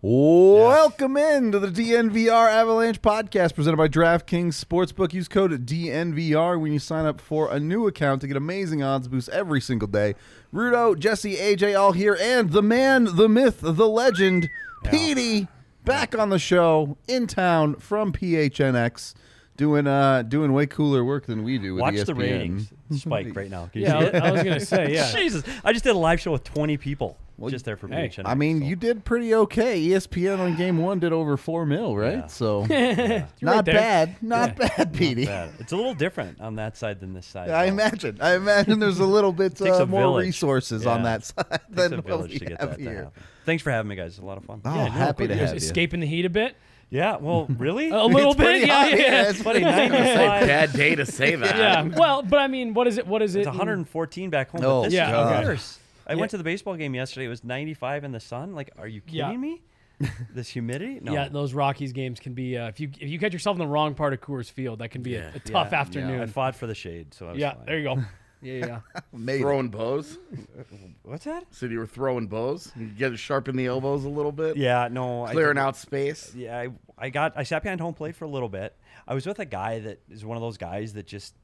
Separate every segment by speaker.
Speaker 1: Welcome in to the DNVR Avalanche podcast presented by DraftKings Sportsbook. Use code DNVR when you sign up for a new account to get amazing odds boosts every single day. Rudo, Jesse, AJ, all here, and the man, the myth, the legend, Petey, back on the show in town from PHNX, doing uh doing way cooler work than we do with
Speaker 2: Watch
Speaker 1: ESPN.
Speaker 2: the ratings spike right now.
Speaker 3: Yeah. I was gonna say, yeah.
Speaker 2: Jesus, I just did a live show with 20 people just there for
Speaker 3: hey,
Speaker 2: PHNX,
Speaker 1: I mean,
Speaker 2: so.
Speaker 1: you did pretty okay. ESPN on game one did over four mil, right?
Speaker 2: Yeah.
Speaker 1: So
Speaker 3: You're
Speaker 1: not
Speaker 3: right
Speaker 1: bad, not
Speaker 3: Yeah.
Speaker 1: bad, Petey.
Speaker 2: bad. It's a little different on that side than this side.
Speaker 1: I
Speaker 2: though.
Speaker 1: imagine. I imagine there's a little bit
Speaker 2: Takes
Speaker 1: uh,
Speaker 2: a
Speaker 1: more
Speaker 2: village.
Speaker 1: resources on that side
Speaker 2: Takes
Speaker 1: than
Speaker 2: a
Speaker 1: what
Speaker 2: village
Speaker 1: we
Speaker 2: to get
Speaker 1: have
Speaker 2: that to
Speaker 1: here.
Speaker 2: happen. Thanks for having me, guys. It's a lot of fun.
Speaker 1: Oh,
Speaker 3: Yeah, no,
Speaker 1: happy to have you.
Speaker 3: escaping the heat a bit.
Speaker 2: Yeah, well, really?
Speaker 3: A little
Speaker 1: It's
Speaker 3: bit,
Speaker 1: pretty
Speaker 3: yeah,
Speaker 1: hot,
Speaker 3: yeah.
Speaker 1: yeah, it's
Speaker 2: Buddy,
Speaker 1: pretty-
Speaker 2: 95.
Speaker 4: Bad day to say that.
Speaker 3: Yeah. Well, but I mean, what is it? What is it?
Speaker 2: It's
Speaker 3: in-
Speaker 2: 114 back home.
Speaker 1: Oh,
Speaker 2: but this
Speaker 3: Yeah,
Speaker 2: is
Speaker 3: okay.
Speaker 2: worse. I
Speaker 3: Yeah.
Speaker 2: went to the baseball game yesterday. It was 95 in the sun. Like, are you kidding
Speaker 3: Yeah.
Speaker 2: me? This humidity? No.
Speaker 3: Yeah, those Rockies games can be uh, if you if you catch yourself in the wrong part of Coors Field, that can be a,
Speaker 4: Yeah.
Speaker 3: a tough
Speaker 2: Yeah.
Speaker 3: afternoon.
Speaker 2: I fought for the shade, so I was
Speaker 3: Yeah,
Speaker 2: fine.
Speaker 3: there you go. Yeah, yeah.
Speaker 4: Throwing bows.
Speaker 2: What's that?
Speaker 4: Said you were throwing bows. You get to sharpen the elbows a little bit.
Speaker 2: Yeah, no.
Speaker 4: Clearing
Speaker 2: didn't-
Speaker 4: out space.
Speaker 2: Yeah, I, I got I sat behind home plate for a little bit. I was with a guy that is one of those guys that just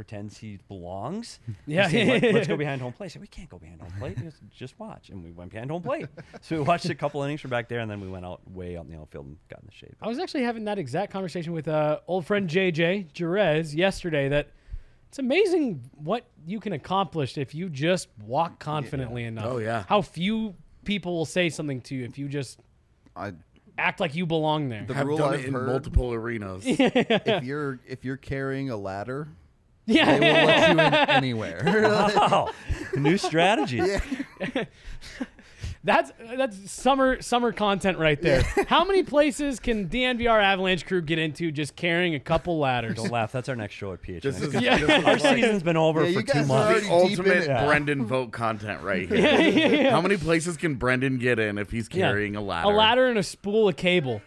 Speaker 2: pretends he belongs.
Speaker 3: Yeah.
Speaker 2: He said, Let, us go behind home plate. I said, we can't go behind home plate. He goes, just watch. And we went behind home plate. so we watched a couple innings from back there, and then we went out way out in the outfield and got in the shade.
Speaker 3: I was actually having that exact conversation with uh, old friend JJ Jerez yesterday. That it's amazing what you can accomplish if you just walk confidently enough.
Speaker 4: Oh, yeah.
Speaker 3: How few people will say something to you if you just
Speaker 1: I,
Speaker 3: act like you belong there.
Speaker 1: the
Speaker 4: I've
Speaker 1: rule
Speaker 4: done
Speaker 1: I've
Speaker 4: it in
Speaker 1: heard,
Speaker 4: multiple arenas.
Speaker 1: if you're if you're carrying a ladder,
Speaker 3: yeah.
Speaker 1: they will let you in anywhere.
Speaker 2: Wow, new strategy. Yeah.
Speaker 3: That's that's summer summer content right there. How many places can DNVR Avalanche crew get into just carrying a couple ladders?
Speaker 2: Don't laugh. That's our next show at PHNX.
Speaker 4: This is,
Speaker 3: Yeah.
Speaker 4: this
Speaker 2: Our season's been over
Speaker 1: Yeah,
Speaker 2: for
Speaker 1: you
Speaker 2: two
Speaker 1: guys are
Speaker 2: months.
Speaker 1: already-
Speaker 4: the
Speaker 1: deep in
Speaker 4: ultimate
Speaker 1: it.
Speaker 4: Brendan vote content right here. How many places can Brendan get in if he's
Speaker 3: Yeah.
Speaker 4: carrying a ladder?
Speaker 3: A ladder and a spool of cable.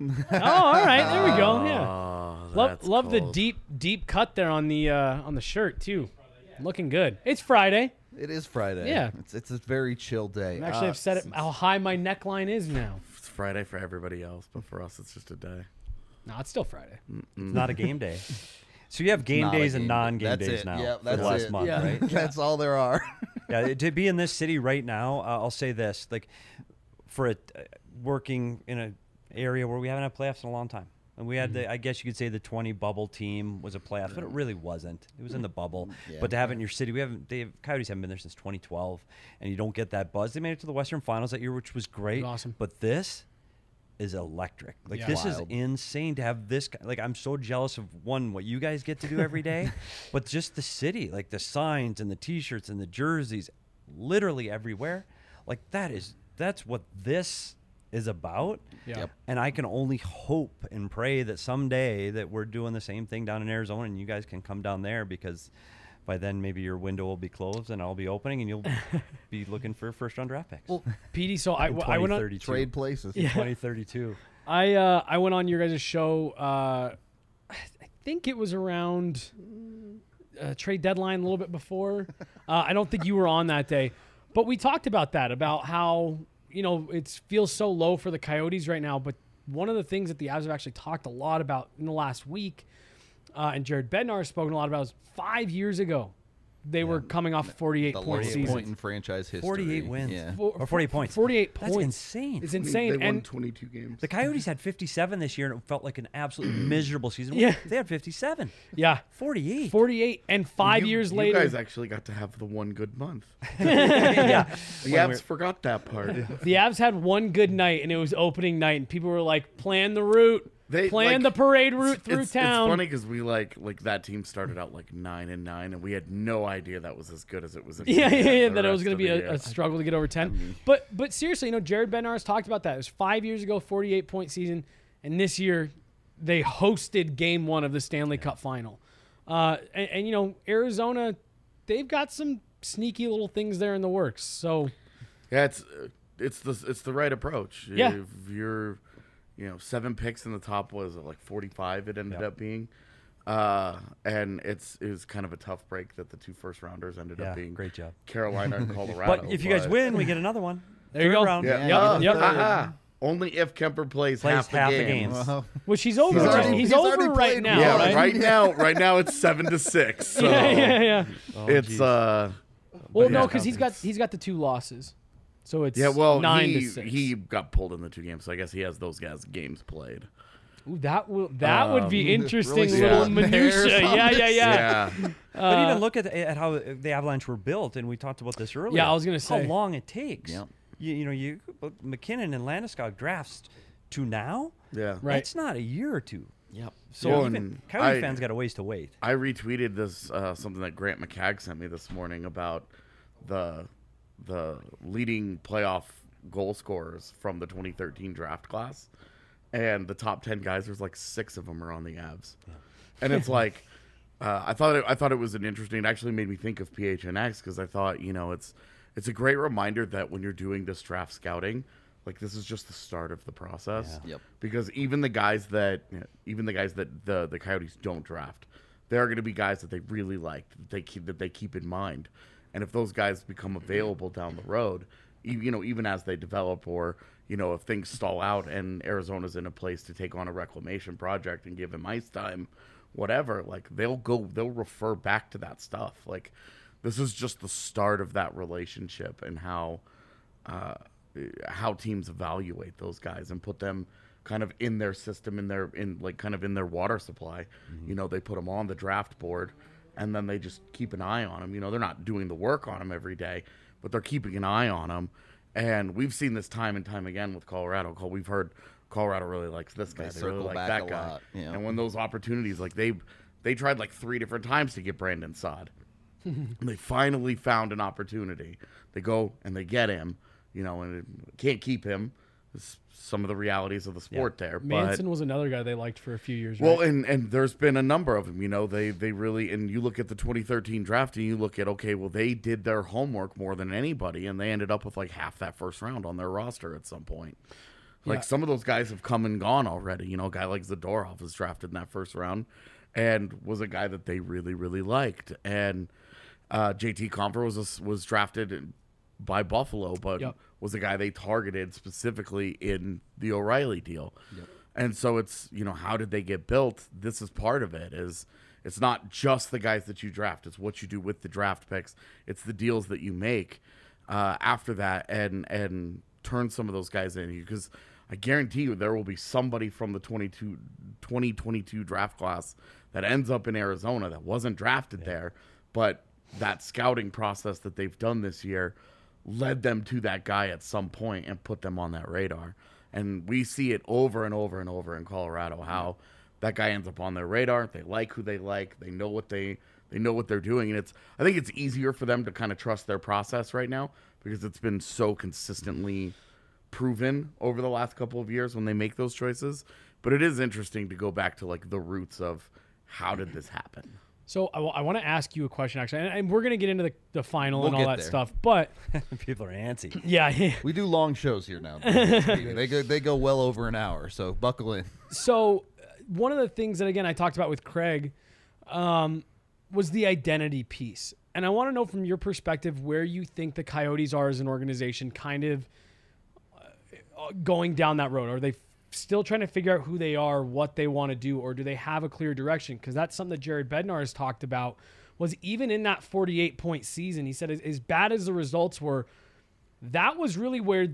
Speaker 3: oh, all right, there we go. Yeah,
Speaker 4: Oh,
Speaker 3: love
Speaker 4: that's
Speaker 3: love the
Speaker 4: cold.
Speaker 3: deep deep cut there on the uh, on the shirt too. Looking good. It's Friday.
Speaker 1: it is Friday.
Speaker 3: Yeah.
Speaker 1: it's it's a very chill day.
Speaker 3: Actually I'm actually
Speaker 1: Uh,
Speaker 3: upset at how high my neckline is now.
Speaker 4: It's Friday for everybody else, but for us, it's just a day.
Speaker 3: No, it's still Friday.
Speaker 2: It's not a game day. So you have game
Speaker 1: not a
Speaker 2: days and
Speaker 1: game-
Speaker 2: non-game
Speaker 1: that's
Speaker 2: days
Speaker 1: it.
Speaker 2: now
Speaker 1: Yeah,
Speaker 2: for
Speaker 1: that's
Speaker 2: the last
Speaker 1: it.
Speaker 2: month,
Speaker 3: Yeah.
Speaker 2: right?
Speaker 1: That's all there are.
Speaker 2: yeah, to be in this city right now, uh, I'll say this: like, for a, uh, working in an area where we haven't had playoffs in a long time, and we had
Speaker 1: Mm-hmm.
Speaker 2: the, I guess you could say the 20 bubble team was a playoff, but it really wasn't. It was in the bubble.
Speaker 1: Yeah.
Speaker 2: But to have it in your city, we haven't. They have, Coyotes haven't been there since 2012, and you don't get that buzz. They made it to the Western Finals that year, which was great.
Speaker 3: awesome.
Speaker 2: But this is electric. Like
Speaker 3: Yeah.
Speaker 2: this
Speaker 1: Wild.
Speaker 2: is insane to have this. Like I'm so jealous of one what you guys get to do every day, but just the city, like the signs and the T-shirts and the jerseys, literally everywhere. Like that is that's what this is about.
Speaker 3: Yeah. Yep.
Speaker 2: And I can only hope and pray that someday that we're doing the same thing down in Arizona and you guys can come down there because by then maybe your window will be closed and I'll be opening and you'll be looking for first round draft picks.
Speaker 3: Well, PD. So I, I went on.
Speaker 2: 2032.
Speaker 1: Trade places.
Speaker 2: In 2032.
Speaker 3: I uh, I went on your guys' show. Uh, I think it was around uh, trade deadline a little bit before. Uh, I don't think you were on that day, but we talked about that about how you know it feels so low for the Coyotes right now. But one of the things that the Avs have actually talked a lot about in the last week, uh, and Jared Bednar has spoken a lot about, is five years ago, they were coming off a 48
Speaker 1: The
Speaker 3: point
Speaker 1: lowest
Speaker 3: season.
Speaker 1: point in franchise history.
Speaker 2: 48 wins.
Speaker 1: Yeah.
Speaker 3: Four-
Speaker 2: or 48 points.
Speaker 3: 48
Speaker 2: That's insane.
Speaker 3: It's
Speaker 4: I mean,
Speaker 3: insane.
Speaker 4: They won
Speaker 3: and
Speaker 4: 22 games.
Speaker 2: The Coyotes had 57 this year, and it felt like an absolutely miserable season.
Speaker 3: Yeah.
Speaker 2: They had 57.
Speaker 3: yeah,
Speaker 2: 48.
Speaker 3: 48 and 5
Speaker 4: You-
Speaker 3: years
Speaker 4: you
Speaker 3: later.
Speaker 4: You guys actually got to have the one good month.
Speaker 2: yeah.
Speaker 4: The
Speaker 2: When
Speaker 4: Avs
Speaker 2: we're-
Speaker 4: forgot that part.
Speaker 3: the Avs had one good night and it was opening night and people were like plan the route.
Speaker 4: They
Speaker 3: plan
Speaker 4: like,
Speaker 3: the parade route through
Speaker 4: it's,
Speaker 3: town.
Speaker 4: It's funny because we like like that team started out like nine and nine, and we had no idea that was as good as it was.
Speaker 3: Yeah, yeah, yeah. That it was going to be a, a struggle to get over 10. but but seriously, you know, Jared Bednar's talked about that. It was five years ago, 48 point season. And this year, they hosted game one of the Stanley Cup final. Uh, and, and, you know, Arizona, they've got some sneaky little things there in the works. So,
Speaker 4: Yeah, it's it's the it's the right approach.
Speaker 3: Yeah.
Speaker 4: if you're, you know, seven picks in the top was it like 45? It ended up being, uh, and it's it was kind of a tough break that the two first rounders ended
Speaker 2: Yeah,
Speaker 4: up being
Speaker 2: great job.
Speaker 4: Carolina and Colorado.
Speaker 2: But if you guys
Speaker 4: but-
Speaker 2: win, we get another one.
Speaker 3: There you go.
Speaker 2: Round.
Speaker 4: yeah,
Speaker 3: Yep,
Speaker 4: uh,
Speaker 3: yep.
Speaker 4: uh-uh. only if Kuemper plays,
Speaker 2: Plays
Speaker 4: half,
Speaker 2: half
Speaker 4: the
Speaker 2: the
Speaker 4: games.
Speaker 2: games.
Speaker 1: Uh-huh.
Speaker 3: which he's over.
Speaker 1: He's
Speaker 3: right-
Speaker 1: already-
Speaker 3: he's,
Speaker 1: he's already
Speaker 3: over right now,
Speaker 4: Yeah,
Speaker 3: right?
Speaker 4: right? now, right now it's seven to six. So
Speaker 3: yeah, yeah, yeah.
Speaker 4: it's
Speaker 2: geez.
Speaker 4: uh,
Speaker 3: Well, no, because he's got he's got the two losses, so it's
Speaker 4: yeah. Well,
Speaker 3: nine
Speaker 4: he
Speaker 3: to six.
Speaker 4: he got pulled in the two games, so I guess he has those guys games played.
Speaker 3: Ooh, that will that would be
Speaker 4: Um,
Speaker 3: interesting
Speaker 1: really
Speaker 3: little
Speaker 4: splitting
Speaker 3: minutia.
Speaker 1: hairs on
Speaker 3: Yeah, yeah,
Speaker 1: this.
Speaker 3: yeah.
Speaker 2: But
Speaker 3: Uh,
Speaker 2: even look at, at how the Avalanche were built, and we talked about this earlier.
Speaker 3: Yeah, I was gonna say.
Speaker 2: how long it takes.
Speaker 1: Yeah.
Speaker 2: You, you know, you MacKinnon and Landeskog drafts to now.
Speaker 4: Yeah.
Speaker 3: Right.
Speaker 2: It's not a year or two.
Speaker 4: Yep.
Speaker 2: So
Speaker 4: Well,
Speaker 2: even
Speaker 4: and
Speaker 2: Coyote
Speaker 4: I-
Speaker 2: fans got a ways to wait.
Speaker 4: I retweeted this uh, something that Grant McCagg sent me this morning about the the leading playoff goal scorers from the 2013 draft class, and the top 10 guys. There's like six of them are on the Avs, and it's like uh, I thought it, I thought it was an interesting. It actually made me think of PHNX because I thought you know it's it's a great reminder that when you're doing this draft scouting. Like this is just the start of the process.
Speaker 1: Yep.
Speaker 4: Because even the guys that even the guys that the the Coyotes don't draft, there are going to be guys that they really like that they keep that they keep in mind, and if those guys become available down the road, you know, even as they develop, or you know, if things stall out and Arizona's in a place to take on a reclamation project and give him ice time, whatever, like they'll go, they'll refer back to that stuff. Like this is just the start of that relationship and how uh, how teams evaluate those guys and put them kind of in their system in their in like kind of in their water supply you know they put them on the draft board and then they just keep an eye on them you know they're not doing the work on them every day but they're keeping an eye on them and we've seen this time and time again with colorado Col- we've heard colorado really likes this guy
Speaker 1: They
Speaker 4: they, really
Speaker 1: circle
Speaker 4: like
Speaker 1: back
Speaker 4: that
Speaker 1: a
Speaker 4: guy
Speaker 1: lot, yeah.
Speaker 4: and when those opportunities like they they tried like three different times to get brandon Saad and they finally found an opportunity. They go and they get him, you know, and it- can't keep him. Some of the realities of the sport there.
Speaker 3: Manson
Speaker 4: but
Speaker 3: was another guy they liked for a few years.
Speaker 4: well,
Speaker 3: right?
Speaker 4: and and there's been a number of them. You know, they they really and you look at the 2013 draft and you look at okay, well they did their homework more than anybody, and they ended up with like half that first round on their roster at some point. Like
Speaker 3: Yeah.
Speaker 4: some of those guys have come and gone already. You know, a guy like Zadorov was drafted in that first round, and was a guy that they really really liked. And uh, JT Compher was a, was drafted by Buffalo, but
Speaker 3: Yep.
Speaker 4: was a guy they targeted specifically in the O'Reilly deal. And so it's you know how did they get built? This is part of it. Is it's not just the guys that you draft; it's what you do with the draft picks. It's the deals that you make uh, after that, and and turn some of those guys in because I guarantee you there will be somebody from the 22, 2022 draft class that ends up in Arizona that wasn't drafted there, but that scouting process that they've done this year led them to that guy at some point and put them on that radar. And we see it over and over and over in Colorado how that guy ends up on their radar. They like who they like. They know what they they know what they're doing, and it's I think it's easier for them to kind of trust their process right now because it's been so consistently proven over the last couple of years when they make those choices. But it is interesting to go back to like the roots of how did this happen.
Speaker 3: So I, want to ask you a question actually, and, and we're gonna get into the, the final
Speaker 1: We'll
Speaker 3: and all that
Speaker 1: there.
Speaker 3: stuff. But
Speaker 2: People are antsy.
Speaker 3: yeah,
Speaker 1: We do long shows here now. they go they go well over an hour, so buckle in.
Speaker 3: so uh, one of the things that again I talked about with Craig um, was the identity piece, and I want to know from your perspective where you think the Coyotes are as an organization, kind of uh, going down that road. Are they f- still trying to figure out who they are, what they want to do, or do they have a clear direction? Because that's something that Jared Bednar has talked about was even in that 48 point season, he said as, bad as the results were, that was really where,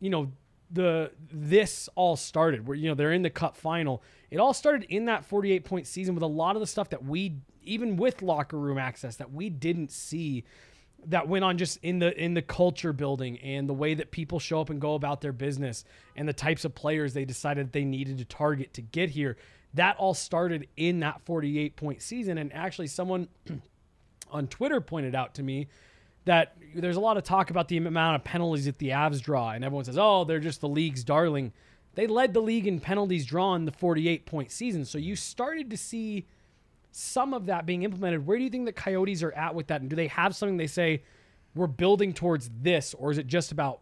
Speaker 3: you know, the this all started. Where you know they're in the Cup final. It all started in that 48 point season with a lot of the stuff that we even with locker room access that we didn't see that went on just in the in the culture building and the way that people show up and go about their business and the types of players they decided they needed to target to get here that all started in that 48 point season. And actually someone on Twitter pointed out to me that there's a lot of talk about the amount of penalties that the Avs draw. And everyone says oh they're just the league's darling. They led the league in penalties drawn the 48 point season. So you started to see some of that being implemented. Where do you think the Coyotes are at with that? And do they have something they say we're building towards this, or is it just about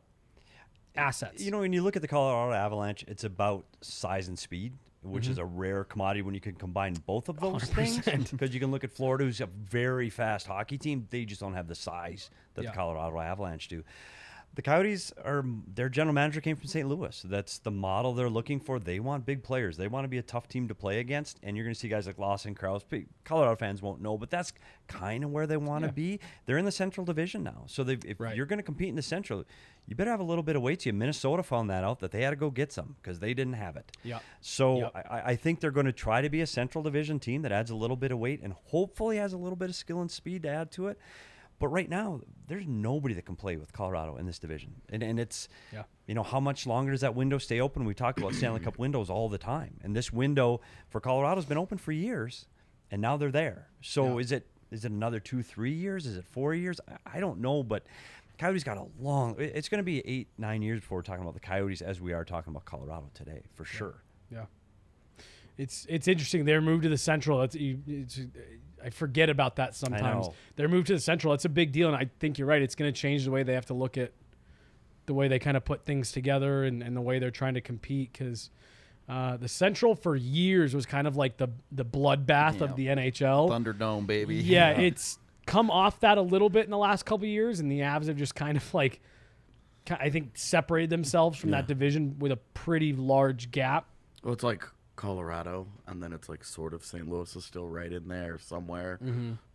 Speaker 3: assets?
Speaker 2: You know, when you look at the Colorado Avalanche, it's about size and speed, which
Speaker 3: Mm-hmm.
Speaker 2: is a rare commodity when you can combine both of those things. Because you can look at Florida, who's a very fast hockey team. They just don't have the size that
Speaker 3: Yeah.
Speaker 2: the Colorado Avalanche do. The Coyotes are their general manager came from St. Louis. That's the model they're looking for. They want big players. They want to be a tough team to play against. And you're going to see guys like Lawson Crouse. P- Colorado fans won't know, but that's kind of where they want to be. They're in the Central Division now, so if
Speaker 3: Right.
Speaker 2: you're going to compete in the Central, you better have a little bit of weight to you. Minnesota found that out that they had to go get some because they didn't have it.
Speaker 3: Yeah.
Speaker 2: So
Speaker 3: Yep.
Speaker 2: I, I think they're going to try to be a Central Division team that adds a little bit of weight and hopefully has a little bit of skill and speed to add to it. But right now, there's nobody that can play with Colorado in this division, and and it's,
Speaker 3: Yeah.
Speaker 2: you know, how much longer does that window stay open? We talk about Stanley Cup windows all the time, and this window for Colorado's been open for years, and now they're there. So is it is it another two, three years? Is it four years? I, I don't know, but Coyotes got a long. It's going to be eight, nine years before we're talking about the Coyotes as we are talking about Colorado today, for sure.
Speaker 3: Yeah. It's it's interesting. Their move to the Central. It's, it's I forget about that sometimes.
Speaker 2: know.
Speaker 3: Their move to the Central. It's a big deal, and I think you're right. It's going to change the way they have to look at the way they kind of put things together and, and the way they're trying to compete because. Uh, the Central for years was kind of like the the bloodbath of the NHL.
Speaker 1: Thunderdome, baby.
Speaker 3: Yeah, it's come off that a little bit in the last couple of years, and the Avs have just kind of like, I think, separated themselves from that division with a pretty large gap.
Speaker 4: Well, it's like Colorado, and then it's like sort of St. Louis is still right in there somewhere.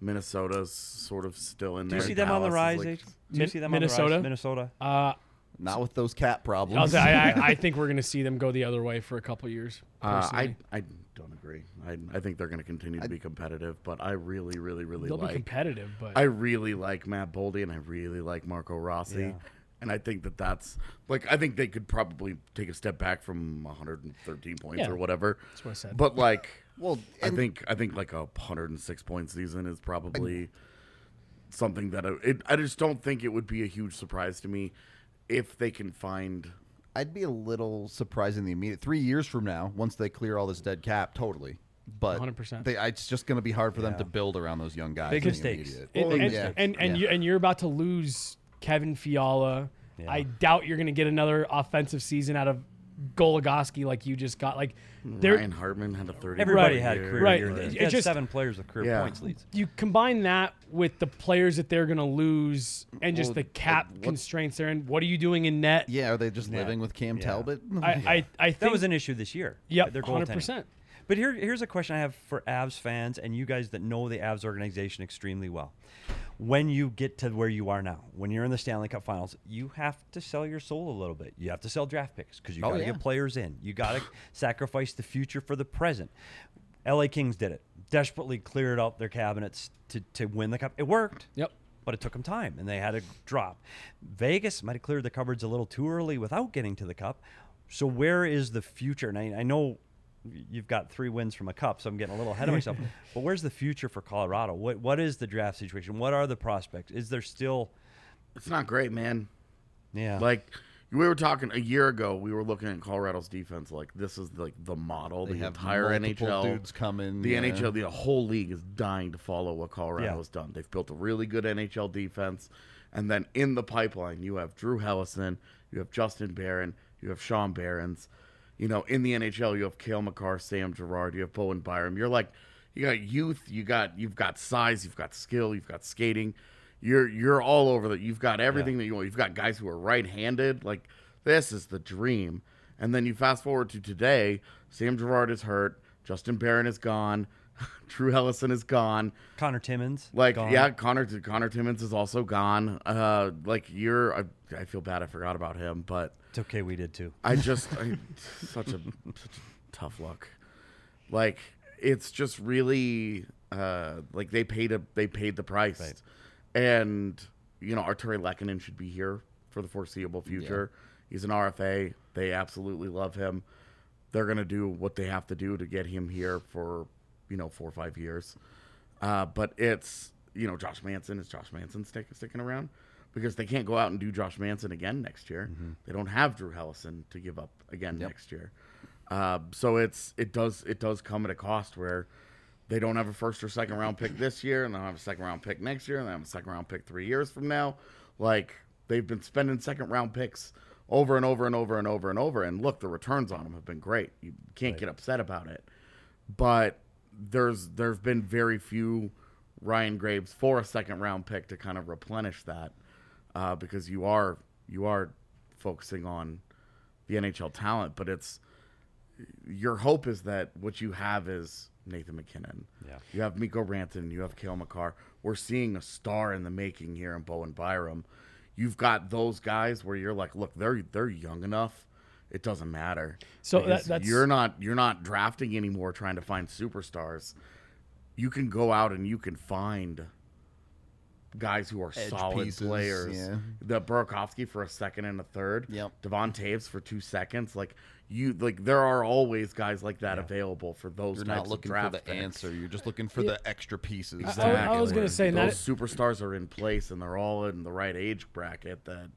Speaker 4: Minnesota's sort of still in
Speaker 2: Do
Speaker 4: there.
Speaker 2: you see them on the
Speaker 4: Dallas
Speaker 2: rise?
Speaker 4: like-
Speaker 2: Do you see them
Speaker 3: Minnesota?
Speaker 2: on the rise? Minnesota.
Speaker 3: Uh,
Speaker 1: Not with those cat
Speaker 3: I'll
Speaker 1: problems.
Speaker 3: say, I, I, I think we're going to see them go the other way for a couple years.
Speaker 4: Uh. I I don't agree. I I think they're going to continue to be competitive, but I really, really, really
Speaker 3: They'll be
Speaker 4: like.
Speaker 3: competitive, but
Speaker 4: I really like Matt Boldy, and I really like Marco Rossi.
Speaker 2: Yeah.
Speaker 4: And I think that that's like I think they could probably take a step back from 113 points
Speaker 3: Yeah,
Speaker 4: or whatever.
Speaker 3: that's what I said.
Speaker 4: But like,
Speaker 1: Well,
Speaker 4: I
Speaker 1: and-
Speaker 4: think I think like a 106 point season is probably something that I, it, I just don't think it would be a huge surprise to me if they can find.
Speaker 1: I'd be a little surprised in the immediate three years from now, once they clear all this dead cap, totally. But
Speaker 3: 100%.
Speaker 1: They, it's just going to be hard for them to build around those young guys.
Speaker 2: Big
Speaker 1: in the
Speaker 2: mistakes.
Speaker 1: immediate.
Speaker 3: and,
Speaker 1: Well,
Speaker 3: and,
Speaker 1: yeah,
Speaker 3: and, and,
Speaker 1: yeah.
Speaker 3: you, and you're about to lose Kevin Fiala.
Speaker 2: Yeah.
Speaker 3: I doubt you're going to get another offensive season out of Goligoski like you just got. Like, they're,
Speaker 4: Ryan Hartman had a 30.
Speaker 2: Everybody had a career
Speaker 3: Right.
Speaker 2: year.
Speaker 3: It-
Speaker 2: there.
Speaker 3: it just-
Speaker 2: seven players with career
Speaker 4: Yeah.
Speaker 2: points leads.
Speaker 3: you combine that with the players that they're going to lose and just
Speaker 1: Well,
Speaker 3: the cap
Speaker 1: like, what-
Speaker 3: constraints there. And what are you doing in net?
Speaker 1: yeah, are they just
Speaker 2: Yeah.
Speaker 1: living with Cam
Speaker 2: Yeah.
Speaker 1: Talbot?
Speaker 3: I, I, I think
Speaker 2: That was an issue this year.
Speaker 3: Yep,
Speaker 2: their
Speaker 3: 100%.
Speaker 2: goaltending. But here, here's a question I have for Avs fans and you guys that know the Avs organization extremely well. When you get to where you are now, when you're in the Stanley Cup Finals, you have to sell your soul a little bit. You have to sell draft picks because you
Speaker 1: Oh,
Speaker 2: got to
Speaker 1: yeah.
Speaker 2: get players in. You got to sacrifice the future for the present. LA Kings did it. Desperately cleared out their cabinets to, to win the cup. It worked
Speaker 3: Yep.
Speaker 2: but it took them time and they had to drop. Vegas might have cleared the cupboards a little too early without getting to the cup. So where is the future? And I, I know you've got three wins from a cup, so I'm getting a little ahead of myself. but where's the future for Colorado? What what is the draft situation? What are the prospects? Is there still
Speaker 4: It's not great, man.
Speaker 2: yeah
Speaker 4: Like we were talking a year ago, we were looking at Colorado's defense. Like this is like the model.
Speaker 1: They
Speaker 4: the
Speaker 1: have
Speaker 4: entire NHL
Speaker 1: dudes coming,
Speaker 4: The
Speaker 1: yeah.
Speaker 4: NHL, the whole league is dying to follow what Colorado
Speaker 2: Yeah.
Speaker 4: has done. They've built a really good NHL defense, and then in the pipeline, you have Drew Helleson, you have Justin Barron, you have Sean Behrens. You know, in the NHL, you have Cale Makar, Sam Girard, you have Bowen Byram. You're like, you got youth, you got you've got size, you've got skill, you've got skating. You're you're all over that. You've got everything that you want. You've got guys who are right-handed. Like this is the dream. And then you fast forward to today. Sam Girard is hurt. Justin Barron is gone. Drew Helleson is gone.
Speaker 2: Conor Timmins.
Speaker 4: Like
Speaker 2: gone.
Speaker 4: yeah, Connor Conor Timmins is also gone. Uh, like you're, I, I feel bad. I forgot about him, but
Speaker 2: It's okay. We did too.
Speaker 4: I just I, such a such a tough luck. Like it's just really uh, like they paid a they paid the price,
Speaker 2: Right.
Speaker 4: and you know Artturi Lehkonen should be here for the foreseeable future. He's an RFA. They absolutely love him. They're gonna do what they have to do to get him here for you know four or five years. Uh, but it's you know Josh Manson is Josh Manson stick, sticking around because they can't go out and do Josh Manson again next year. They don't have Drew Helleson to give up again next year. Uh, so it's it does it does come at a cost where they don't have a first or second round pick this year, and they don't have a second round pick next year, and they have a second round pick three years from now. Like they've been spending second round picks over and over and over and over and over, and look, the returns on them have been great. You can't get upset about it, but there's there's been very few Ryan Graves for a second round pick to kind of replenish that uh, because you are you are focusing on the NHL talent, but it's your hope is that what you have is Nathan MacKinnon.
Speaker 2: Yeah.
Speaker 4: You have Mikko Rantanen. You have Cale Makar. We're seeing a star in the making here in Bowen Byram. You've got those guys where you're like, look, they're they're young enough. It doesn't matter.
Speaker 3: So that- that's-
Speaker 4: you're not you're not drafting anymore trying to find superstars. You can go out and you can find guys who are
Speaker 1: Edge
Speaker 4: solid
Speaker 1: pieces,
Speaker 4: players.
Speaker 1: yeah.
Speaker 4: The Burakovsky for a second and a third.
Speaker 1: Yep.
Speaker 4: Devon Toews for two seconds. Like you, like there are always guys like that available for those.
Speaker 1: You're
Speaker 4: types
Speaker 1: not looking
Speaker 4: of draft
Speaker 1: for the
Speaker 4: picks.
Speaker 1: answer. You're just looking for the extra pieces. Exactly.
Speaker 3: I- I was gonna say, not-
Speaker 4: those superstars are in place and they're all in the right age bracket. That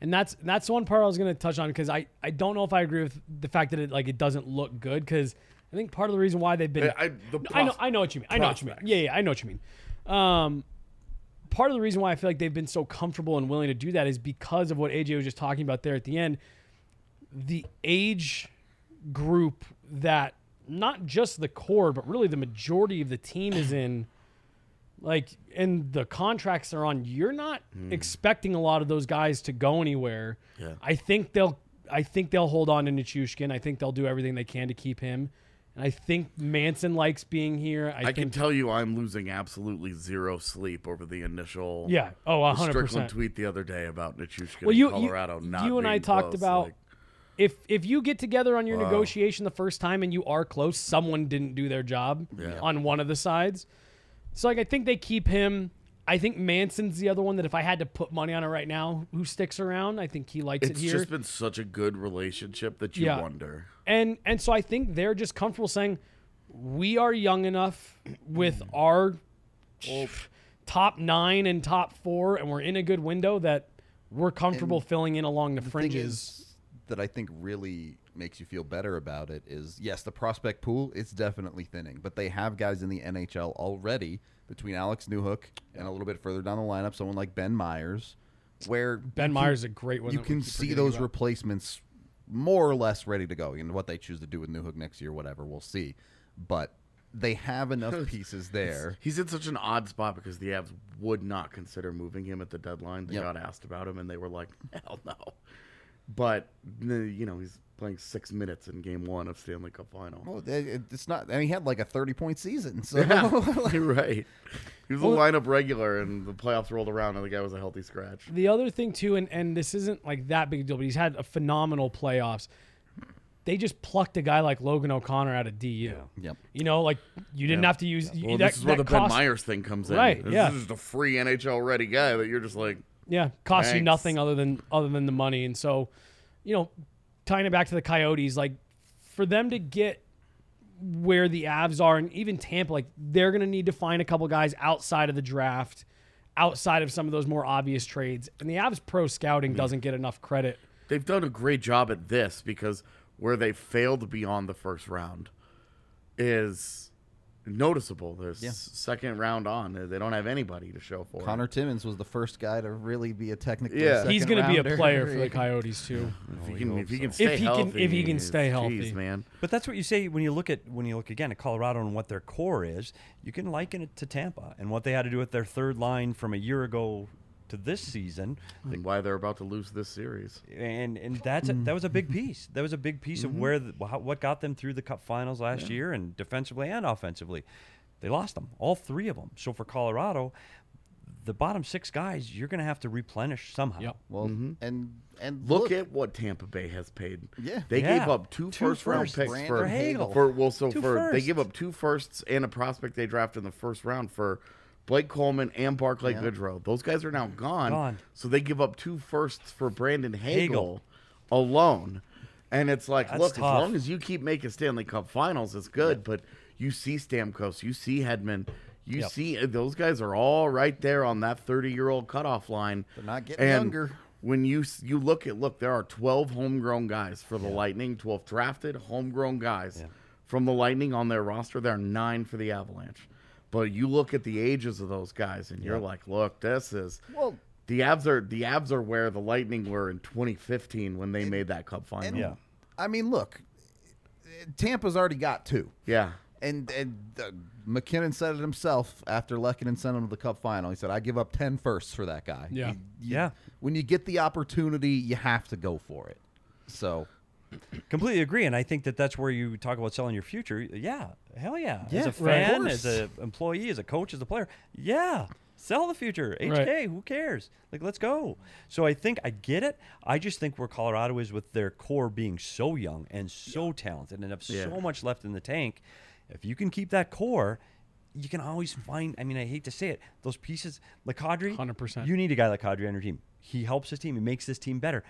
Speaker 3: And that's that's one part I was going to touch on because I, I don't know if I agree with the fact that it like it doesn't look good because I think part of the reason why they've been
Speaker 4: I- I- the
Speaker 3: I know I know what you mean I know what you mean yeah yeah I know what you mean um part of the reason why I feel like they've been so comfortable and willing to do that is because of what AJ was just talking about there at the end the age group that not just the core but really the majority of the team is in like and the contracts they're on you're not hmm. expecting a lot of those guys to go anywhere
Speaker 4: Yeah.
Speaker 3: i think they'll i think they'll hold on to Nichushkin. i think they'll do everything they can to keep him i think manson likes being here i,
Speaker 4: I, can tell you, I'm losing absolutely zero sleep over the initial
Speaker 3: Yeah. Oh,
Speaker 4: the
Speaker 3: 100%.
Speaker 4: Strickland tweet the other day about Nichushkin
Speaker 3: well you
Speaker 4: in Colorado.
Speaker 3: you,
Speaker 4: not
Speaker 3: you and i talked
Speaker 4: close.
Speaker 3: about
Speaker 4: Like,
Speaker 3: if if you get together on your negotiation the first time and you are close someone didn't do their job
Speaker 4: Yeah.
Speaker 3: on one of the sides so like i think they keep him I think Manson's the other one that if I had to put money on it right now, who sticks around, I think he likes
Speaker 4: it's
Speaker 3: it here.
Speaker 4: It's just been such a good relationship that you
Speaker 3: Yeah.
Speaker 4: wonder.
Speaker 3: and and so I think they're just comfortable saying we are young enough with
Speaker 4: Mm.
Speaker 3: our top nine and top four, and we're in a good window that we're comfortable filling in along the,
Speaker 1: The thing
Speaker 3: fringes.
Speaker 1: is that I think really makes you feel better about it is yes, the prospect pool it's definitely thinning, but they have guys in the NHL already between Alex Newhook and a little bit further down the lineup, someone like Ben Meyers, where
Speaker 3: ben Meyers is a great one.
Speaker 1: You can see those
Speaker 3: about.
Speaker 1: replacements more or less ready to go. And what they choose to do with Newhook next year, whatever, we'll see. But they have enough pieces there.
Speaker 4: He's in such an odd spot because the Avs would not consider moving him at the deadline. They
Speaker 1: Yep.
Speaker 4: got asked about him and they were like, "Hell no." But you know, he's playing six minutes in Game One of Stanley Cup Final.
Speaker 1: Oh, well, it- it- it's not. And he had like a thirty-point season. So
Speaker 4: Yeah, you're right. He was a lineup regular, and the playoffs rolled around, and the guy was a healthy scratch.
Speaker 3: The other thing too, and, and this isn't like that big a deal, but he's had a phenomenal playoffs. They just plucked a guy like Logan O'Connor out of DU.
Speaker 1: Yep.
Speaker 3: You know, like you didn't have to use. you-
Speaker 4: Well,
Speaker 3: that,
Speaker 4: this is where
Speaker 3: that
Speaker 4: the Ben
Speaker 3: cost-
Speaker 4: Meyers thing comes in.
Speaker 3: Right,
Speaker 4: This
Speaker 3: yeah.
Speaker 4: is just a free NHL ready guy that you're just like,
Speaker 3: Yeah, costs you nothing other than other than the money. And so, you know, tying it back to the Coyotes, like for them to get where the Avs are, and even Tampa, like they're gonna need to find a couple guys outside of the draft, outside of some of those more obvious trades. And the Avs pro scouting doesn't get enough credit.
Speaker 4: they've done a great job at this because where they failed beyond the first round is noticeable. This
Speaker 1: Yeah.
Speaker 4: second round on. They don't have anybody to show for. it.
Speaker 1: Conor Timmins was the first guy to really be a technical.
Speaker 4: Yeah.
Speaker 3: He's gonna be a player for the Coyotes too.
Speaker 4: If he
Speaker 1: oh,
Speaker 4: can, if he
Speaker 1: so.
Speaker 4: can
Speaker 1: If
Speaker 4: stay
Speaker 3: he can-
Speaker 4: healthy,
Speaker 3: if he can
Speaker 4: he's-
Speaker 3: stay
Speaker 4: geez,
Speaker 3: healthy.
Speaker 4: man.
Speaker 2: But that's what you say when you look at when you look again at Colorado and what their core is. You can liken it to Tampa and what they had to do with their third line from a year ago to this mm. season.
Speaker 4: And why they're about to lose this series.
Speaker 2: and and that's a, that was a big piece. That was a big piece of mm-hmm. where the, how, what got them through the Cup Finals last year, and defensively and offensively. they lost them, all three of them. So for Colorado, the bottom six guys, you're going to have to replenish somehow.
Speaker 3: Yep.
Speaker 1: Well, mm-hmm. and and
Speaker 4: Look, at what Tampa Bay has paid.
Speaker 1: Yeah.
Speaker 4: they
Speaker 2: Yeah.
Speaker 4: gave up two,
Speaker 2: Two
Speaker 4: first round picks
Speaker 1: Brandon
Speaker 4: for
Speaker 2: Hagel.
Speaker 4: For well, so
Speaker 2: Two
Speaker 4: for they give up two firsts and a prospect they drafted in the first round for Blake Coleman and Barclay Goodrow. Those guys are now gone.
Speaker 2: Gone.
Speaker 4: So they give up two firsts for Brandon Hagel,
Speaker 2: Hagel.
Speaker 4: alone. And it's like,
Speaker 2: That's
Speaker 4: look,
Speaker 2: tough.
Speaker 4: as long as you keep making Stanley Cup Finals, it's good. But you see Stamkos, you see Hedman, you
Speaker 2: Yep.
Speaker 4: see uh, those guys are all right there on that thirty-year-old cutoff line.
Speaker 1: They're not getting
Speaker 4: And
Speaker 1: younger.
Speaker 4: When you you look at look, there are twelve homegrown guys for the Lightning, twelve drafted homegrown guys from the Lightning on their roster. There are nine for the Avalanche. But you look at the ages of those guys, and you're like, look, this is
Speaker 1: Well-
Speaker 4: the Avs are the Avs are where the Lightning were in 2015 when they made that Cup final.
Speaker 1: and
Speaker 2: Yeah.
Speaker 1: I mean, look, Tampa's already got two.
Speaker 4: yeah.
Speaker 1: And and uh, MacKinnon said it himself after Lehkonen sent him to the Cup final. He said, "I give up 10 firsts for that guy."
Speaker 3: Yeah.
Speaker 1: You- you-
Speaker 2: Yeah.
Speaker 1: When you get the opportunity, you have to go for it. So
Speaker 2: Completely agree, and I think that that's where you talk about selling your future. Yeah, hell yeah.
Speaker 1: Yeah,
Speaker 2: as a fan,
Speaker 1: course.
Speaker 2: as an employee, as a coach, as a player, yeah, sell the future. HK,
Speaker 3: Right.
Speaker 2: who cares? Like, let's go. So I think I get it. I just think where Colorado is with their core being so young and so talented and have
Speaker 4: Yeah.
Speaker 2: so much left in the tank, if you can keep that core. You can always find. I mean, I hate to say it. Those pieces, like Kadri,
Speaker 3: 100%.
Speaker 2: You need a guy like Kadri on your team. He helps his team. He makes this team better.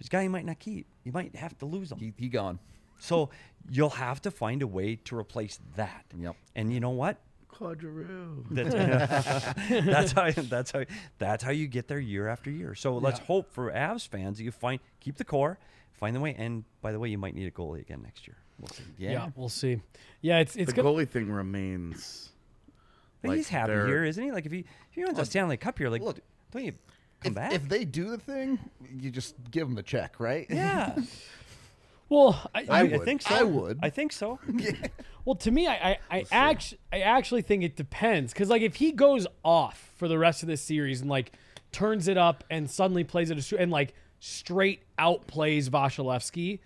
Speaker 2: This guy you might not keep. You might have to lose him.
Speaker 1: he, he gone.
Speaker 2: So you'll have to find a way to replace that.
Speaker 1: Yep.
Speaker 2: And you know what?
Speaker 4: Quadroo.
Speaker 2: That's, that's how that's how that's how you get there year after year. So let's
Speaker 3: Yeah.
Speaker 2: hope for Avs fans that you find keep the core, find the way. And by the way, you might need a goalie again next year. We'll see.
Speaker 3: Yeah. we'll see. Yeah, it's it's
Speaker 4: the
Speaker 3: good.
Speaker 4: goalie thing remains.
Speaker 2: But
Speaker 4: Like,
Speaker 2: he's happy
Speaker 4: they're-
Speaker 2: here, isn't he? Like if he if he wins a Stanley Cup here, like
Speaker 1: look,
Speaker 2: don't you come
Speaker 1: If,
Speaker 2: back?
Speaker 1: if they do the thing, you just give them the check, right?
Speaker 2: yeah,
Speaker 3: Well, I,
Speaker 1: I
Speaker 2: I,
Speaker 1: would.
Speaker 2: think so.
Speaker 1: I would.
Speaker 2: I think so.
Speaker 3: Well, to me, I I, I actually I actually think it depends because like if he goes off for the rest of this series and like turns it up and suddenly plays it a, and like straight out plays Vasilevskiy,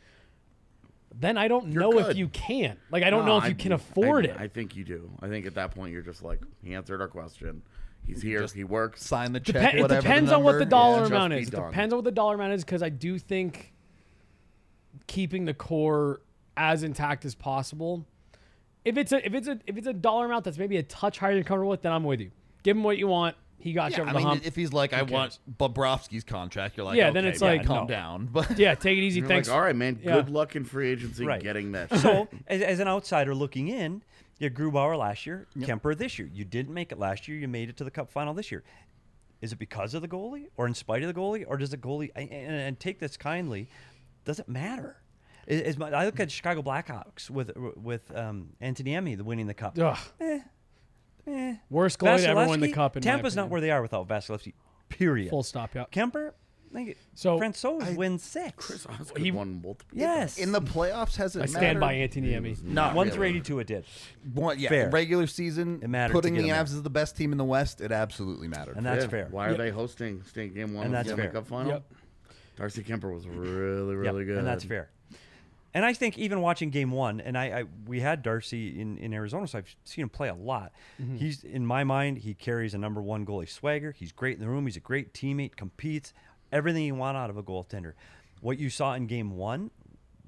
Speaker 3: then I don't know if you can. Like I don't know if
Speaker 4: I-
Speaker 3: you can
Speaker 4: I-
Speaker 3: afford
Speaker 4: I,
Speaker 3: it.
Speaker 4: I think you do. I think at that point you're just like he answered our question. He's here. he works.
Speaker 1: Sign the check.
Speaker 3: Depe- it depends
Speaker 1: the
Speaker 3: on what the dollar
Speaker 4: just
Speaker 3: amount is. It depends on what the dollar amount is because I do think keeping the core as intact as possible. If it's a if it's a if it's a dollar amount that's maybe a touch higher than comfortable with, then I'm with you. Give him what you want. He got you over
Speaker 1: I
Speaker 3: the
Speaker 1: mean,
Speaker 3: hump.
Speaker 1: if he's like, I
Speaker 3: Who
Speaker 1: want Bobrovsky's contract, you're like,
Speaker 3: Yeah, then
Speaker 1: okay,
Speaker 3: it's like,
Speaker 1: calm
Speaker 3: no.
Speaker 1: down. But
Speaker 3: yeah, take it easy.
Speaker 4: You're
Speaker 3: Thanks.
Speaker 4: like, all right, man.
Speaker 3: Yeah.
Speaker 4: Good luck in free agency
Speaker 2: Right.
Speaker 4: getting that.
Speaker 2: So, as, as an outsider looking in, you had Grubauer last year, Kuemper this year. You didn't make it last year. You made it to the Cup final this year. Is it because of the goalie, or in spite of the goalie, or does the goalie? And, and, and take this kindly, does it matter? Is, is my, I look at Chicago Blackhawks with with um, Antti Niemi the winning the cup.
Speaker 3: Ugh.
Speaker 2: Eh, eh.
Speaker 3: Worst goalie to ever win the cup. In my
Speaker 2: Tampa's not where they are without Vasilevskiy. Period.
Speaker 3: Full stop. Yeah.
Speaker 2: Kuemper, like,
Speaker 3: So-
Speaker 2: Francouz wins six.
Speaker 4: Chris Osgood
Speaker 3: He-
Speaker 4: won multiple.
Speaker 2: yes,
Speaker 1: in the playoffs, has it
Speaker 3: I stand
Speaker 1: mattered?
Speaker 3: by Antti Niemi.
Speaker 1: Not
Speaker 2: one
Speaker 1: really.
Speaker 2: through eighty-two. It did,
Speaker 1: One, yeah,
Speaker 2: Fair.
Speaker 1: regular season,
Speaker 2: It mattered
Speaker 1: putting the
Speaker 2: him there.
Speaker 1: Avs as the best team in the West, it absolutely mattered.
Speaker 2: and that's
Speaker 4: Yeah.
Speaker 2: fair.
Speaker 4: Why are
Speaker 3: Yep.
Speaker 4: they hosting state game one
Speaker 2: And
Speaker 4: of
Speaker 2: that's
Speaker 4: the
Speaker 2: fair.
Speaker 4: Cup final?
Speaker 3: Yep.
Speaker 4: Darcy Kuemper was really,
Speaker 2: Yep,
Speaker 4: really good.
Speaker 2: and that's fair. And I think even watching game one, and I, I we had Darcy in, in Arizona, so I've seen him play a lot.
Speaker 3: Mm-hmm.
Speaker 2: He's in my mind, he carries a number one goalie swagger. He's great in the room. He's a great teammate, competes, everything you want out of a goaltender. What you saw in game one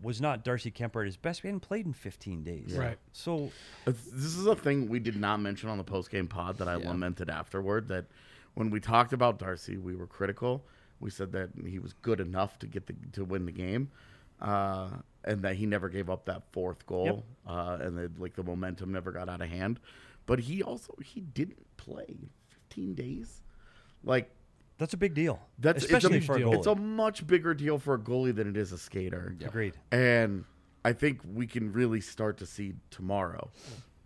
Speaker 2: was not Darcy Kuemper at his best. We hadn't played in 15 days.
Speaker 3: Right.
Speaker 2: So
Speaker 4: It's- This is a thing we did not mention on the post game pod that I lamented afterward. That when we talked about Darcy, we were critical. We said that he was good enough to get the to win the game, uh, and that he never gave up that fourth goal,
Speaker 2: Yep.
Speaker 4: uh, and that like the momentum never got out of hand. But he also he didn't play 15 days. Like
Speaker 2: that's a big deal.
Speaker 4: that's
Speaker 2: especially
Speaker 4: it's a,
Speaker 2: for a goalie.
Speaker 4: It's a much bigger deal for a goalie than it is a skater.
Speaker 2: Agreed.
Speaker 4: And I think we can really start to see tomorrow.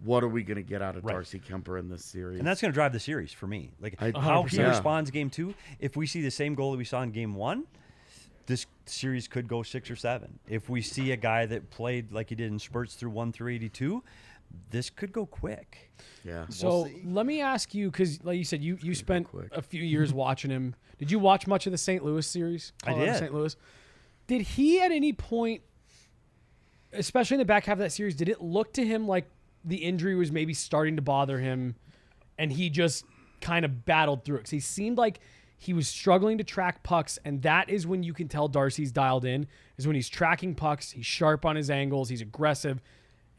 Speaker 4: What are we going to get out of
Speaker 2: Right.
Speaker 4: Darcy Kuemper in this series?
Speaker 2: And that's going to drive the series for me. Like
Speaker 4: I-
Speaker 2: how he
Speaker 4: 100%.
Speaker 2: responds game two. If we see the same goal that we saw in game one, this series could go six or seven. If we see a guy that played like he did in spurts through one through eighty-two, this could go quick.
Speaker 4: yeah.
Speaker 3: So let me ask you, because like you said, you you spent a few years watching him. Did you watch much of the St. Louis series?
Speaker 2: I did.
Speaker 3: St. Louis. Did he at any point, especially in the back half of that series, did it look to him like the injury was maybe starting to bother him, and he just kind of battled through it? Because he seemed like he was struggling to track pucks, and that is when you can tell Darcy's dialed in. Is when he's tracking pucks, he's sharp on his angles, he's aggressive,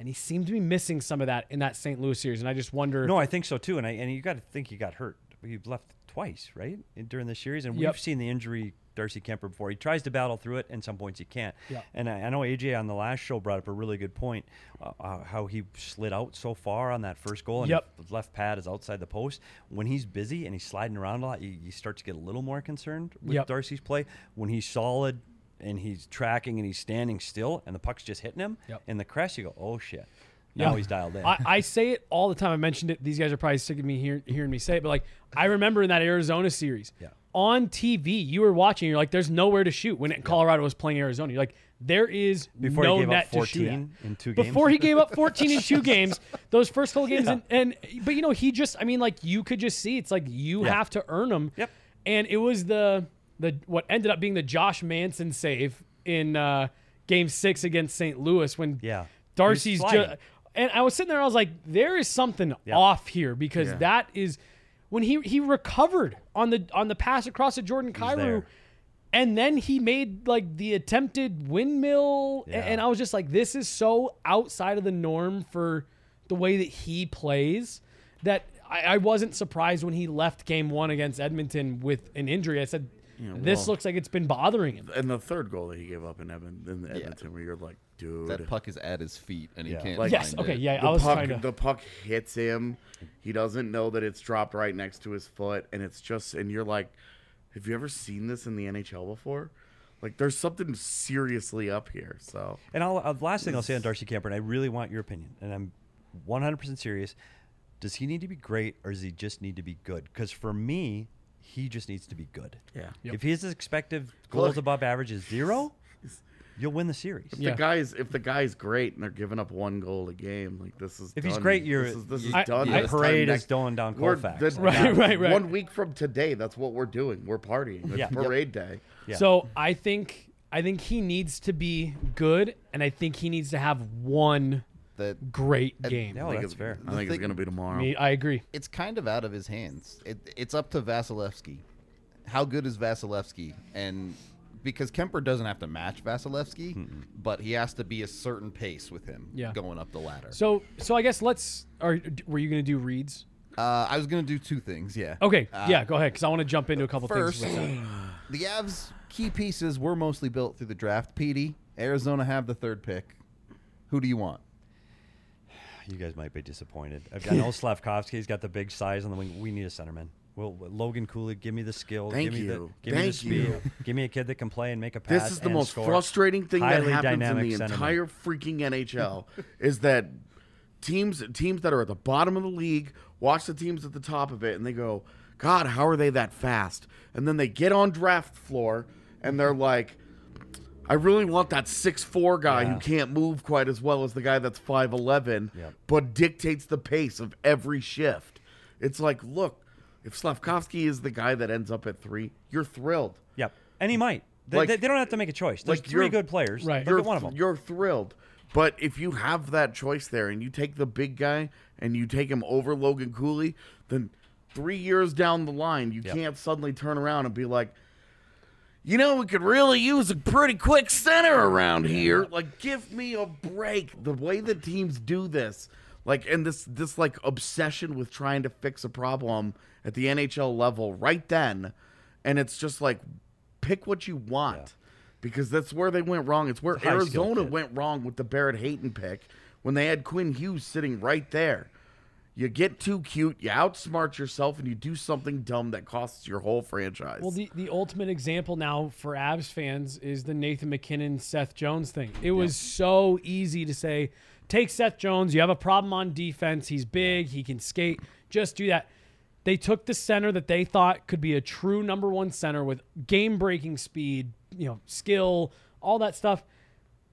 Speaker 3: and he seemed to be missing some of that in that St. Louis series. And I just wonder.
Speaker 2: No, I think so too. And I and you got to think he got hurt. He left twice, right, in- during the series. And
Speaker 3: Yep.
Speaker 2: we've seen the injury Darcy Kuemper before. He tries to battle through it, and some points he can't.
Speaker 3: Yep.
Speaker 2: And I, I know AJ on the last show brought up a really good point, uh, uh, how he slid out so far on that first goal, and
Speaker 3: Yep.
Speaker 2: his left pad is outside the post. When he's busy and he's sliding around a lot, you, you start to get a little more concerned with
Speaker 3: Yep.
Speaker 2: Darcy's play. When he's solid and he's tracking and he's standing still, and the puck's just hitting him
Speaker 3: Yep.
Speaker 2: in the crest, you go, oh shit. Now
Speaker 3: Yeah.
Speaker 2: he's dialed in.
Speaker 3: I, I say it all the time. I mentioned it. These guys are probably sick of me hear, hearing me say it, but like I remember in that Arizona series,
Speaker 2: Yeah.
Speaker 3: on TV, you were watching. You're like, "There's nowhere to shoot." When Colorado was playing Arizona, you're like, "There is
Speaker 2: Before
Speaker 3: no
Speaker 2: he gave up
Speaker 3: net to shoot
Speaker 2: 14 in two games.
Speaker 3: Before he gave up 14 in two games, those first couple games, and, and but you know he just, I mean, like you could just see it's like you
Speaker 2: Yeah.
Speaker 3: have to earn them.
Speaker 2: Yep.
Speaker 3: And it was the the what ended up being the Josh Manson save in uh, Game Six against St. Louis when
Speaker 2: Yeah.
Speaker 3: Darcy's just. And I was sitting there, I was like, there is something
Speaker 2: Yeah.
Speaker 3: off here because
Speaker 4: Yeah.
Speaker 3: that is when he he recovered on the on the pass across to Jordan
Speaker 2: Kyrou,
Speaker 3: and then he made like the attempted windmill,
Speaker 2: Yeah.
Speaker 3: and I was just like, this is so outside of the norm for the way that he plays that I, I wasn't surprised when he left Game One against Edmonton with an injury. I said, this
Speaker 4: well-
Speaker 3: looks like it's been bothering him.
Speaker 4: And the third goal that he gave up in Edmonton, in Edmonton where you're like, dude,
Speaker 5: That puck is at his feet, and he
Speaker 2: Yeah.
Speaker 5: can't.
Speaker 4: Like-
Speaker 3: Yes,
Speaker 5: find
Speaker 3: okay,
Speaker 5: it.
Speaker 3: yeah,
Speaker 4: the
Speaker 3: I was
Speaker 4: puck,
Speaker 3: trying to.
Speaker 4: the puck hits him. He doesn't know that it's dropped right next to his foot, and it's just, and you're like, have you ever seen this in the NHL before? Like, there's something seriously up here. So
Speaker 2: And I'll, uh, the last thing I'll say on Darcy Kuemper, and I really want your opinion, and I'm 100% serious. Does he need to be great, or does he just need to be good? Because for me, he just needs to be good.
Speaker 4: Yeah.
Speaker 3: Yep.
Speaker 2: If his expected goals
Speaker 4: Look.
Speaker 2: above average is zero, you'll win the series.
Speaker 4: if
Speaker 3: Yeah.
Speaker 4: the guy's if the guy's great and they're giving up one goal a game, like this is
Speaker 2: If he's great, you're-
Speaker 4: this is, this is
Speaker 3: I-
Speaker 4: done.
Speaker 3: I-
Speaker 4: This
Speaker 2: parade
Speaker 4: time
Speaker 2: is
Speaker 4: next-
Speaker 2: going down
Speaker 4: we're-
Speaker 2: Colfax.
Speaker 4: this-
Speaker 3: Right,
Speaker 4: yeah,
Speaker 3: right, right.
Speaker 4: One week from today, that's what we're doing. We're partying. It's
Speaker 2: Yeah. Yep.
Speaker 4: parade day.
Speaker 2: Yeah.
Speaker 3: So I think I think he needs to be good, and I think he needs to have one
Speaker 5: That
Speaker 3: great game.
Speaker 2: No,
Speaker 4: I think
Speaker 2: that's
Speaker 4: it's,
Speaker 2: fair.
Speaker 4: I think it's gonna be tomorrow.
Speaker 3: Me, I agree.
Speaker 5: it's kind of out of his hands. It, it's up to Vasilevskiy. How good is Vasilevskiy? And because Kuemper doesn't have to match Vasilevskiy, but he has to be a certain pace with him
Speaker 3: Yeah.
Speaker 5: going up the ladder.
Speaker 3: So so I guess let's. Or were you going to do reads?
Speaker 5: Uh, I was going to do two things. Yeah.
Speaker 3: Okay,
Speaker 5: Uh,
Speaker 3: yeah, go ahead because I want to jump into a couple
Speaker 5: First,
Speaker 3: things. with that.
Speaker 1: The Avs' key pieces were mostly built through the draft. Petey, Arizona have the third pick. Who do you want?
Speaker 2: You guys might be disappointed. I've got no Slavkovsky's got the big size on the wing. We need a centerman. Well, Logan Cooley, give me the skill.
Speaker 4: Thank
Speaker 2: give me
Speaker 4: you.
Speaker 2: The, give me the speed.
Speaker 4: you.
Speaker 2: give me a kid that can play and make a pass.
Speaker 4: This is the most
Speaker 2: score.
Speaker 4: frustrating thing that happens in the
Speaker 2: centerman.
Speaker 4: entire freaking NHL is that teams teams that are at the bottom of the league watch the teams at the top of it and they go, God, how are they that fast? And then they get on draft floor and they're like, I really want that six four guy who can't move quite as well as the guy that's five eleven,
Speaker 2: Yep.
Speaker 4: but dictates the pace of every shift. It's like, look, if Slavkovsky is the guy that ends up at three, you're thrilled.
Speaker 2: Yep, and he might. They,
Speaker 4: Like-
Speaker 2: they, they don't have to make a choice. There's
Speaker 4: like
Speaker 2: three good players.
Speaker 3: Right.
Speaker 2: Look
Speaker 4: you're,
Speaker 2: one of them.
Speaker 4: You're thrilled. But if you have that choice there and you take the big guy and you take him over Logan Cooley, then three years down the line, you
Speaker 2: Yep.
Speaker 4: can't suddenly turn around and be like, you know, we could really use a pretty quick center around here. Like, give me a break. The way the teams do this, like, and this this like obsession with trying to fix a problem at the NHL level right then, and it's just like, pick what you want. Because that's where they went wrong. It's where Arizona went wrong with the Barrett Hayton pick when they had Quinn Hughes sitting right there. You get too cute, you outsmart yourself, and you do something dumb that costs your whole franchise.
Speaker 3: Well, the, the ultimate example now for Avs fans is the Nathan MacKinnon Seth Jones thing. It was so easy to say, take Seth Jones. You have a problem on defense. He's big. He can skate. Just do that. They took the center that they thought could be a true number one center with game breaking speed, you know, skill, all that stuff,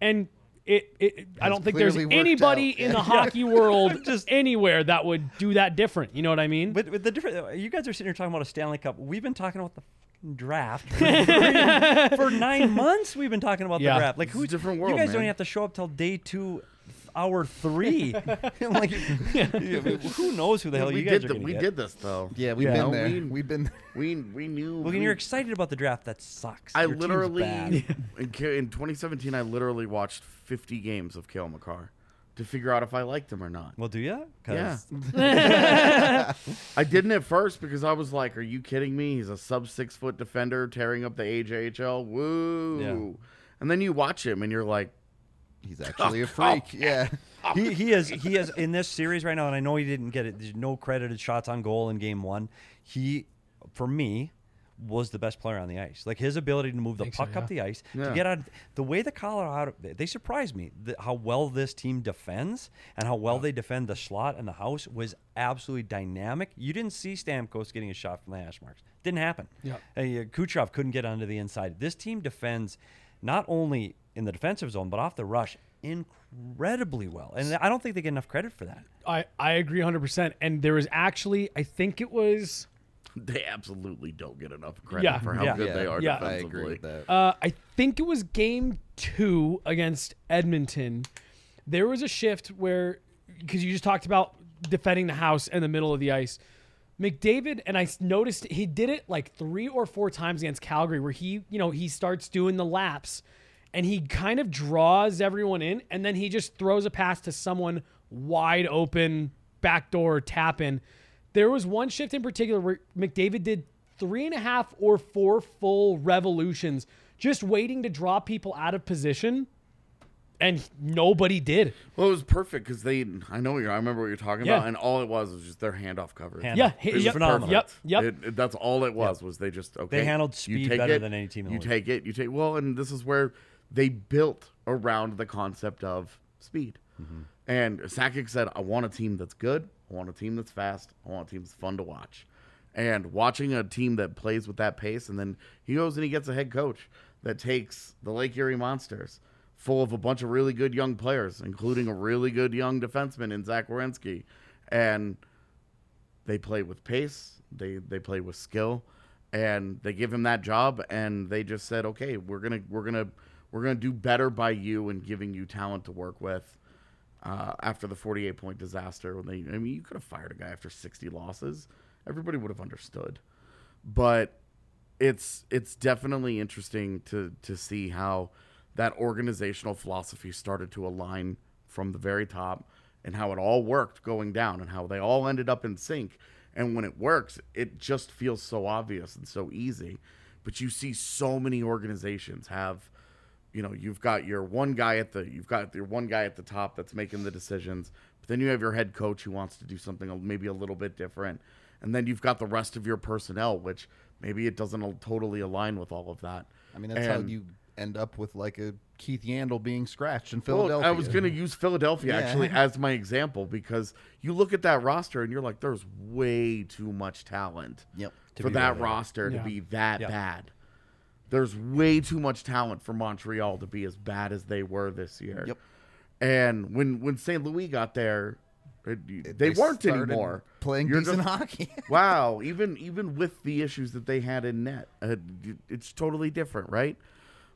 Speaker 3: and. It, it, I don't think there's anybody
Speaker 5: out.
Speaker 3: in the hockey world just anywhere that would do that different. You know what I mean?
Speaker 2: But with the different, you guys are sitting here talking about a Stanley Cup. We've been talking about the draft for, for nine months. We've been talking about
Speaker 3: Yeah.
Speaker 2: the draft. Like who's
Speaker 4: different world?
Speaker 2: You
Speaker 4: world,
Speaker 2: guys don't even have to show up till day two hour three. like, who knows who the hell
Speaker 4: we
Speaker 2: you guys
Speaker 4: did
Speaker 2: are
Speaker 4: the-
Speaker 2: going to
Speaker 4: we
Speaker 2: get?
Speaker 4: did this though.
Speaker 1: Yeah, we've
Speaker 2: Yeah.
Speaker 1: been there.
Speaker 4: we-
Speaker 1: We've been.
Speaker 4: We we knew.
Speaker 2: Well, when
Speaker 4: we-
Speaker 2: you're excited about the draft, that sucks.
Speaker 4: I
Speaker 2: Your team's
Speaker 4: literally
Speaker 2: bad.
Speaker 4: in, ca- in 2017 I literally watched 50 games of Kale McCarr to figure out if I liked him or not.
Speaker 2: Well, do you?
Speaker 4: Yeah. I didn't at first because I was like, "Are you kidding me? He's a sub six foot defender tearing up the AJHL. Woo!"
Speaker 2: Yeah.
Speaker 4: And then you watch him and you're like,
Speaker 1: He's actually a freak. Yeah.
Speaker 2: he he is he is in this series right now, and I know he didn't get it. There's no credited shots on goal in game one. He, for me, was the best player on the ice. Like his ability to move the
Speaker 3: Think so,
Speaker 2: puck up the ice
Speaker 4: Yeah.
Speaker 2: to get out. The way the Colorado they surprised me. The, how well this team defends and how well they defend the slot and the house was absolutely dynamic. You didn't see Stamkos getting a shot from the hash marks. Didn't happen.
Speaker 3: Yeah.
Speaker 2: Uh, Kucherov couldn't get onto the inside. This team defends not only in the defensive zone but off the rush incredibly well, and I don't think they get enough credit for that.
Speaker 3: I, I agree 100%. And there was actually, I think it was,
Speaker 4: they absolutely don't get enough credit
Speaker 3: Yeah.
Speaker 4: for how
Speaker 2: Yeah.
Speaker 4: good they
Speaker 1: Yeah.
Speaker 4: are
Speaker 3: Yeah.
Speaker 1: I agree with that.
Speaker 3: uh, I think it was game two against Edmonton. There was a shift where, because you just talked about defending the house in the middle of the ice. McDavid, and I noticed he did it like three or four times against Calgary, where he, you know, he starts doing the laps and he kind of draws everyone in and then he just throws a pass to someone wide open, backdoor tap in. There was one shift in particular where McDavid did three and a half or four full revolutions just waiting to draw people out of position and nobody did.
Speaker 4: Well, it was perfect because they. I know you're. I remember what you're talking
Speaker 3: Yeah.
Speaker 4: about, and all it was was just their handoff coverage.
Speaker 2: Hand-
Speaker 3: Yeah,
Speaker 2: It was
Speaker 3: yep,
Speaker 2: phenomenal.
Speaker 3: Yep, yep.
Speaker 4: It- it- that's all it was. Was they just okay?
Speaker 2: They handled
Speaker 4: you
Speaker 2: speed
Speaker 4: take
Speaker 2: better
Speaker 4: it,
Speaker 2: than any team in the
Speaker 4: You
Speaker 2: league.
Speaker 4: take it. You take well, and this is where they built around the concept of speed.
Speaker 2: Mm-hmm.
Speaker 4: And Sakic said, "I want a team that's good. I want a team that's fast. I want a team that's fun to watch." And watching a team that plays with that pace, and then he goes and he gets a head coach that takes the Lake Erie Monsters, full of a bunch of really good young players, including a really good young defenseman in Zach Werenski, and they play with pace, they they play with skill, and they give him that job, and they just said, okay, we're gonna we're gonna we're gonna do better by you and giving you talent to work with. Uh, after the 48 point disaster, when they, I mean, you could have fired a guy after 60 losses. Everybody would have understood, but it's it's definitely interesting to to see how that organizational philosophy started to align from the very top and how it all worked going down and how they all ended up in sync and when it works it just feels so obvious and so easy but you see so many organizations have you know you've got your one guy at the you've got your one guy at the top that's making the decisions but then you have your head coach who wants to do something maybe a little bit different and then you've got the rest of your personnel which maybe it doesn't totally align with all of that
Speaker 1: I mean, that's how you end up with like a Keith Yandle being scratched in
Speaker 4: well,
Speaker 1: Philadelphia.
Speaker 4: I was going to use Philadelphia
Speaker 1: Yeah.
Speaker 4: actually as my example because you look at that roster and you're like, there's way too much talent
Speaker 1: Yep.
Speaker 4: for
Speaker 2: be
Speaker 4: that
Speaker 2: where they are.
Speaker 4: roster
Speaker 3: Yeah.
Speaker 4: to be that
Speaker 2: Yeah.
Speaker 4: bad. There's way too much talent for Montreal to be as bad as they were this year.
Speaker 1: Yep.
Speaker 4: And when when St. Louis got there, it, they, weren't anymore.
Speaker 1: playing
Speaker 4: You're
Speaker 1: decent
Speaker 4: just-
Speaker 1: hockey.
Speaker 4: wow, even even with the issues that they had in net, uh, it's totally different, right?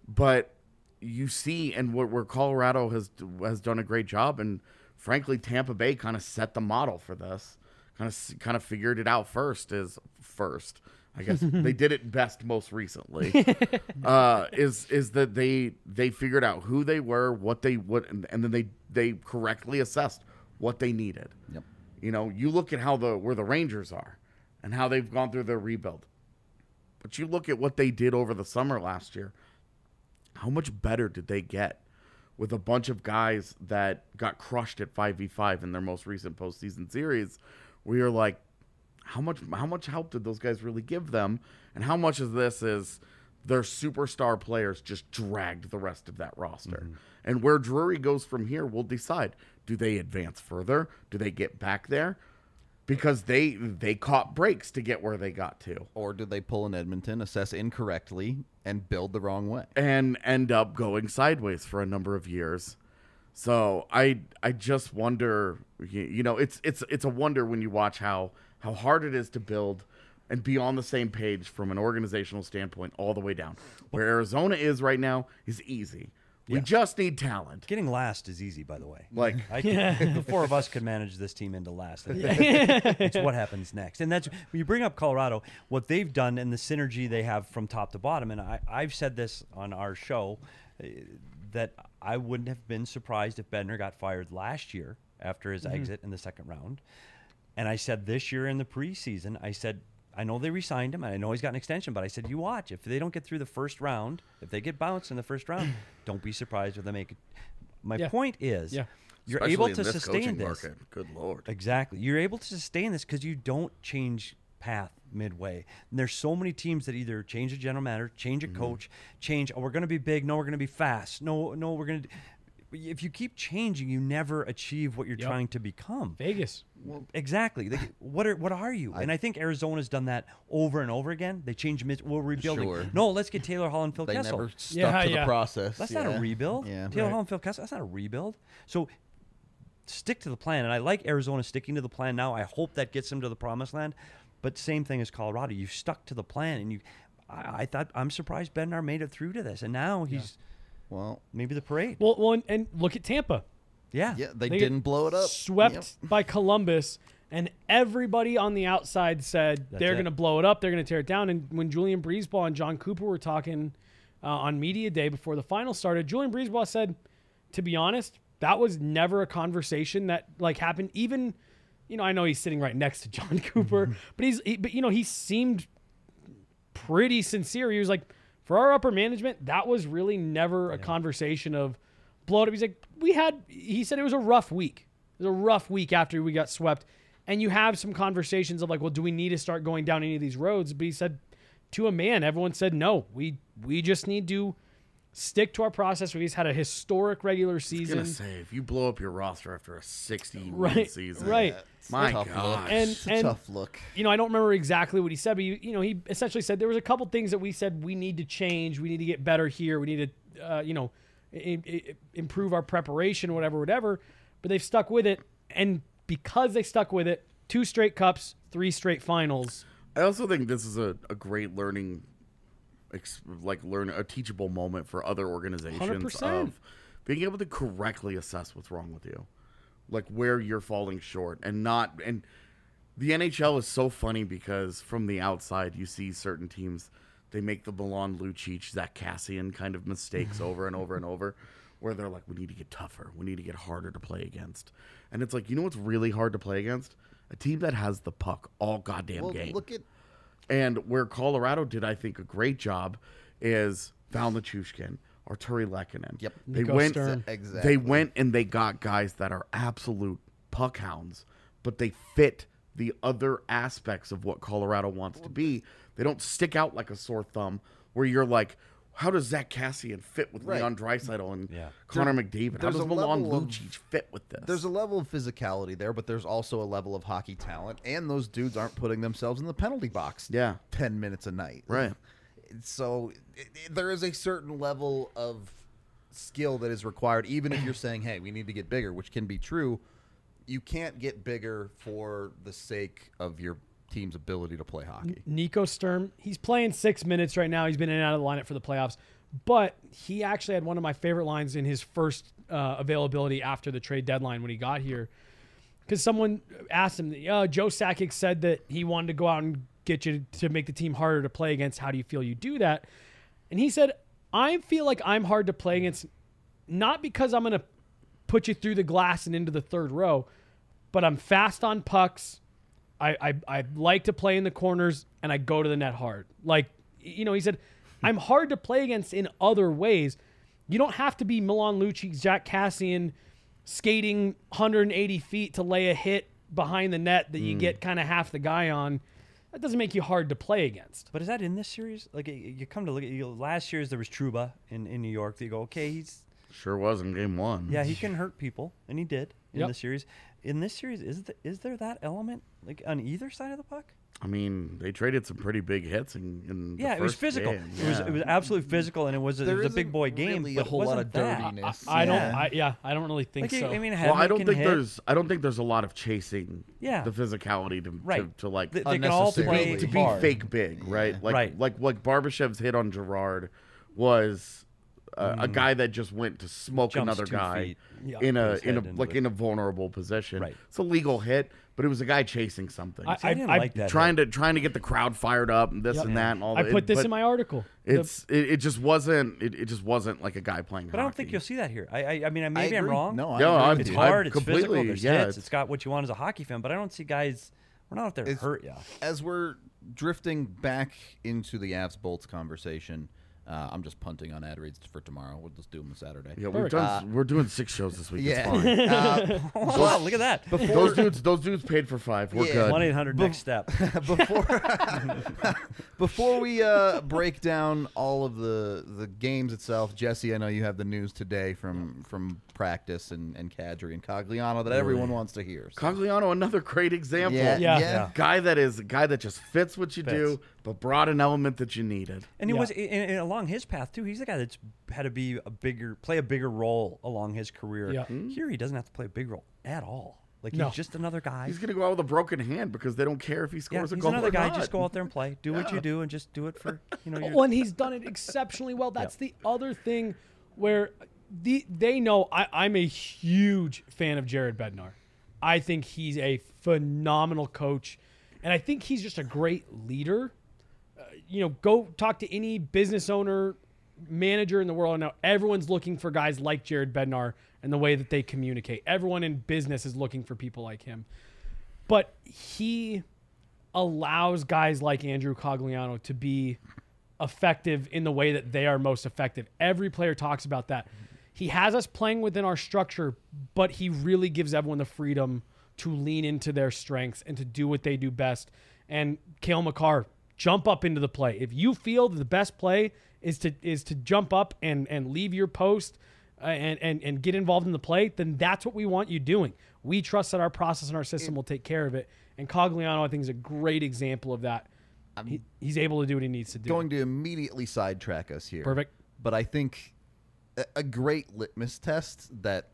Speaker 4: But you see, and where, where Colorado has has done a great job, and frankly, Tampa Bay kind of set the model for this. Kind of kind of figured it out first. Is first, I guess they did it best most recently. uh, is is that they they figured out who they were, what they what, and, and then they they correctly assessed what they needed.
Speaker 1: Yep.
Speaker 4: You know, you look at how the where the Rangers are and how they've gone through their rebuild. But you look at what they did over the summer last year. How much better did they get with a bunch of guys that got crushed at 5v5 in their most recent postseason series? Where you're like, how much how much help did those guys really give them? And how much of this is their superstar players just dragged the rest of that roster? Mm-hmm. And where Drury goes from here, we'll decide. Do they advance further? Do they get back there? Because they they caught breaks to get where they got to.
Speaker 1: Or did they pull in Edmonton, assess incorrectly, and build the wrong way?
Speaker 4: and end up going sideways for a number of years. So I I just wonder, you know, it's it's it's a wonder when you watch how how hard it is to build and be on the same page from an organizational standpoint all the way down. Where Arizona is right now is easy. We just need talent.
Speaker 2: Getting last is easy, by the way.
Speaker 4: Like
Speaker 2: I can, the four of us could manage this team into last. it's what happens next, and that's when you bring up Colorado. What they've done and the synergy they have from top to bottom, and I, I've said this on our show uh, that I wouldn't have been surprised if Bednar got fired last year after his exit in the second round, and I said this year in the preseason, I said. I know they re-signed him, and I know he's got an extension. But I said, you watch. If they don't get through the first round, if they get bounced in the first round, don't be surprised if they make it. My
Speaker 3: Yeah.
Speaker 2: point is,
Speaker 3: Yeah.
Speaker 2: you're
Speaker 4: especially
Speaker 2: able to
Speaker 4: this
Speaker 2: sustain this.
Speaker 4: market. Good lord.
Speaker 2: Exactly. You're able to sustain this because you don't change path midway. And there's so many teams that either change a general manager, change a
Speaker 4: Mm-hmm.
Speaker 2: coach, change. Oh, we're going to be big. No, we're going to be fast. No, no, we're going to. If you keep changing, you never achieve what you're
Speaker 3: Yep.
Speaker 2: trying to become.
Speaker 3: Vegas.
Speaker 2: Exactly. Like, what are what are you? and I think Arizona's done that over and over again. They change mid. We're rebuilding.
Speaker 5: Sure.
Speaker 2: No, let's get Taylor Hall and Phil
Speaker 5: They
Speaker 2: Kessel.
Speaker 5: never stuck
Speaker 3: Yeah,
Speaker 5: to
Speaker 3: yeah.
Speaker 5: the process.
Speaker 2: That's
Speaker 5: yeah.
Speaker 2: not a rebuild.
Speaker 5: Yeah.
Speaker 2: Taylor
Speaker 3: Right.
Speaker 2: Hall and Phil Kessel. That's not a rebuild. So stick to the plan, and I like Arizona sticking to the plan now. I hope that gets them to the promised land. But same thing as Colorado. You stuck to the plan, and you. I, I thought I'm surprised Bednar made it through to this, and now he's
Speaker 5: Well,
Speaker 2: maybe the parade.
Speaker 3: Well, well, and, and look at Tampa.
Speaker 2: yeah.
Speaker 5: yeah, they,
Speaker 3: They
Speaker 5: didn't blow it up.
Speaker 3: Swept
Speaker 5: Yep.
Speaker 3: by Columbus, and everybody on the outside said
Speaker 2: That's
Speaker 3: they're
Speaker 2: it.
Speaker 3: going to blow it up. They're going to tear it down. And when Julien BriseBois and John Cooper were talking uh, on media day before the final started, Julien BriseBois said, "To be honest, that was never a conversation that like happened. Even, you know, I know he's sitting right next to John Cooper, but he's he, but you know he seemed pretty sincere. He was like, for our upper management, that was really never a conversation of blow it up. He's like, we had, he said it was a rough week. It was a rough week after we got swept. And you have some conversations of like, well, do we need to start going down any of these roads? But he said, to a man, everyone said, no, we, we just need to stick to our process. We've had a historic regular season.
Speaker 4: I was
Speaker 3: season.
Speaker 4: gonna say if you blow up your roster after a 60 win
Speaker 3: Right,
Speaker 4: season,
Speaker 3: right.
Speaker 4: My
Speaker 5: Tough look.
Speaker 4: God,
Speaker 3: And-
Speaker 5: It's a tough look.
Speaker 3: you know, I don't remember exactly what he said, but you, you know, he essentially said there was a couple things that we said we need to change, we need to get better here, we need to, uh, you know, i- i- improve our preparation, whatever, whatever. But they've stuck with it, and because they stuck with it, two straight cups, three straight finals.
Speaker 4: I also think this is a, a great learning, ex- like learn a teachable moment for other organizations
Speaker 3: 100%.
Speaker 4: of being able to correctly assess what's wrong with you, like where you're falling short, and not and the NHL is so funny because from the outside you see certain teams they make the Milan Lucic, Zack Kassian kind of mistakes over and over and over, where they're like, we need to get tougher, we need to get harder to play against, and it's like you know what's really hard to play against a team that has the puck all goddamn
Speaker 5: Well,
Speaker 4: game.
Speaker 5: look at
Speaker 4: And where Colorado did, I think, a great job is Val Nichushkin, Artturi Lehkonen.
Speaker 5: Yep.
Speaker 4: They
Speaker 3: Nico
Speaker 4: went
Speaker 3: Sturm.
Speaker 5: Exactly.
Speaker 4: they went and they got guys that are absolute puck hounds, but they fit the other aspects of what Colorado wants to be. They don't stick out like a sore thumb where you're like, how does Zack Kassian fit with
Speaker 5: Right.
Speaker 4: Leon Draisaitl and
Speaker 2: Yeah.
Speaker 4: Connor McDavid? How does
Speaker 5: a
Speaker 4: Milan
Speaker 5: level of-
Speaker 4: Lucic fit with this?
Speaker 5: There's a level of physicality there, but there's also a level of hockey talent, and those dudes aren't putting themselves in the penalty box.
Speaker 4: Yeah.
Speaker 5: ten minutes a night.
Speaker 4: Right.
Speaker 5: So it, it- there is a certain level of skill that is required, even if you're saying, "Hey, we need to get bigger," which can be true. You can't get bigger for the sake of your team's ability to play hockey.
Speaker 3: Nico Sturm, he's playing six minutes right now. He's been in and out of the lineup for the playoffs, but he actually had one of my favorite lines in his first uh, availability after the trade deadline when he got here. Because someone asked him, uh, Joe Sakic said that he wanted to go out and get you to make the team harder to play against. How do you feel you do that? And he said, I feel like I'm hard to play against, not because I'm going to put you through the glass and into the third row, but I'm fast on pucks. I, I, I like to play in the corners and I go to the net hard. Like, you know, he said, I'm hard to play against in other ways. You don't have to be Milan Lucic, Jack Kassian skating 180 feet to lay a hit behind the net that you mm. get kind of half the guy on. That doesn't make you hard to play against.
Speaker 2: But is that in this series? Like you come to look at you, last year's, there was Trouba in, in New York. That you go, okay, he's
Speaker 4: sure was in game one.
Speaker 2: yeah, he can hurt people, and he did in
Speaker 3: Yep.
Speaker 2: the series. In this series, is the, is there that element like on either side of the puck?
Speaker 4: I mean, they traded some pretty big hits in, in the
Speaker 2: Yeah, it was physical.
Speaker 4: game.
Speaker 2: It was it was absolutely physical, and it was, a, it was a big boy game.
Speaker 5: really
Speaker 2: but
Speaker 5: a whole lot of dirtiness.
Speaker 3: I don't,
Speaker 5: Yeah.
Speaker 3: I, yeah, I don't really think
Speaker 2: Like,
Speaker 3: so.
Speaker 2: I mean,
Speaker 4: Well, I don't think
Speaker 2: hit.
Speaker 4: there's I don't think there's a lot of chasing
Speaker 2: Yeah.
Speaker 4: the physicality to
Speaker 2: Right.
Speaker 4: to, to like
Speaker 2: They, they can all
Speaker 5: Unnecessarily.
Speaker 2: play
Speaker 4: to be
Speaker 2: hard.
Speaker 4: fake big, right? Like
Speaker 2: Right.
Speaker 4: like like Barbashev's hit on Girard was uh, a guy that just went to smoke
Speaker 2: Jumps
Speaker 4: another guy.
Speaker 3: Yeah.
Speaker 4: in a in a like in a vulnerable position.
Speaker 2: Right.
Speaker 4: It's a legal hit, but it was a guy chasing something.
Speaker 3: I-
Speaker 2: See, I didn't
Speaker 3: I-
Speaker 2: like that.
Speaker 4: trying to trying to get the crowd fired up and this
Speaker 3: Yep.
Speaker 4: and that and all
Speaker 3: I
Speaker 4: that.
Speaker 3: put this in my article. The-
Speaker 4: It's it, it just wasn't it, it just wasn't like a guy playing.
Speaker 2: But I don't think you'll see that here. I I, I mean, maybe I'm wrong.
Speaker 1: No, I
Speaker 4: No,
Speaker 1: agree
Speaker 4: I'm-
Speaker 2: it's
Speaker 1: you.
Speaker 4: I
Speaker 2: hard. It's physical.
Speaker 4: completely-
Speaker 2: There's
Speaker 4: yeah,
Speaker 2: hits.
Speaker 4: it's-
Speaker 2: It's got what you want as a hockey fan. But I don't see guys. We're not out there to hurt you.
Speaker 1: As we're drifting back into the Avs Bolts conversation, uh, I'm just punting on ad reads for tomorrow. We'll just do them Saturday.
Speaker 4: Yeah, we've
Speaker 3: Perfect.
Speaker 4: done. we're doing six shows this week.
Speaker 1: Yeah.
Speaker 4: It's fine.
Speaker 1: Uh,
Speaker 2: wow, look at that.
Speaker 4: those dudes, those dudes paid for five. We're
Speaker 1: Yeah.
Speaker 4: good.
Speaker 2: One eight hundred next step.
Speaker 1: before before we uh, break down all of the the games itself, Jesse, I know you have the news today from from practice and and Kadri and Cogliano that everyone wants to hear. So-
Speaker 4: Cogliano, another great example.
Speaker 1: yeah,
Speaker 3: Yeah.
Speaker 1: yeah,
Speaker 2: Yeah.
Speaker 4: Guy that is a guy that just fits what you do,
Speaker 2: Fits.
Speaker 4: But brought an element that you needed.
Speaker 2: And he
Speaker 3: Yeah.
Speaker 2: was and, and along his path too. He's the guy that's had to be a bigger, play a bigger role along his career.
Speaker 3: Yeah. Hmm?
Speaker 2: Here he doesn't have to play a big role at all. Like
Speaker 3: No.
Speaker 2: he's just another guy.
Speaker 4: He's gonna go out with a broken hand because they don't care if he
Speaker 2: yeah,
Speaker 4: scores a
Speaker 2: he's
Speaker 4: goal
Speaker 2: another
Speaker 4: or
Speaker 2: guy.
Speaker 4: not.
Speaker 2: Just go out there and play. Do what you do and just do it for you know. Your,
Speaker 3: Well, and he's done it exceptionally well. That's the other thing where the they know I, I'm a huge fan of Jared Bednar. I think he's a phenomenal coach, and I think he's just a great leader. You know, go talk to any business owner, manager in the world and now. Everyone's looking for guys like Jared Bednar and the way that they communicate. Everyone in business is looking for people like him. But he allows guys like Andrew Cogliano to be effective in the way that they are most effective. Every player talks about that. He has us playing within our structure, but he really gives everyone the freedom to lean into their strengths and to do what they do best. And Cale Makar, jump up into the play. If you feel that the best play is to is to jump up and and leave your post uh, and, and and get involved in the play, then that's what we want you doing. We trust that our process and our system will take care of it. And Cogliano, I think, is a great example of that. He, he's able to do what he needs to do.
Speaker 1: going to immediately sidetrack us here.
Speaker 3: Perfect.
Speaker 1: But I think a, a great litmus test that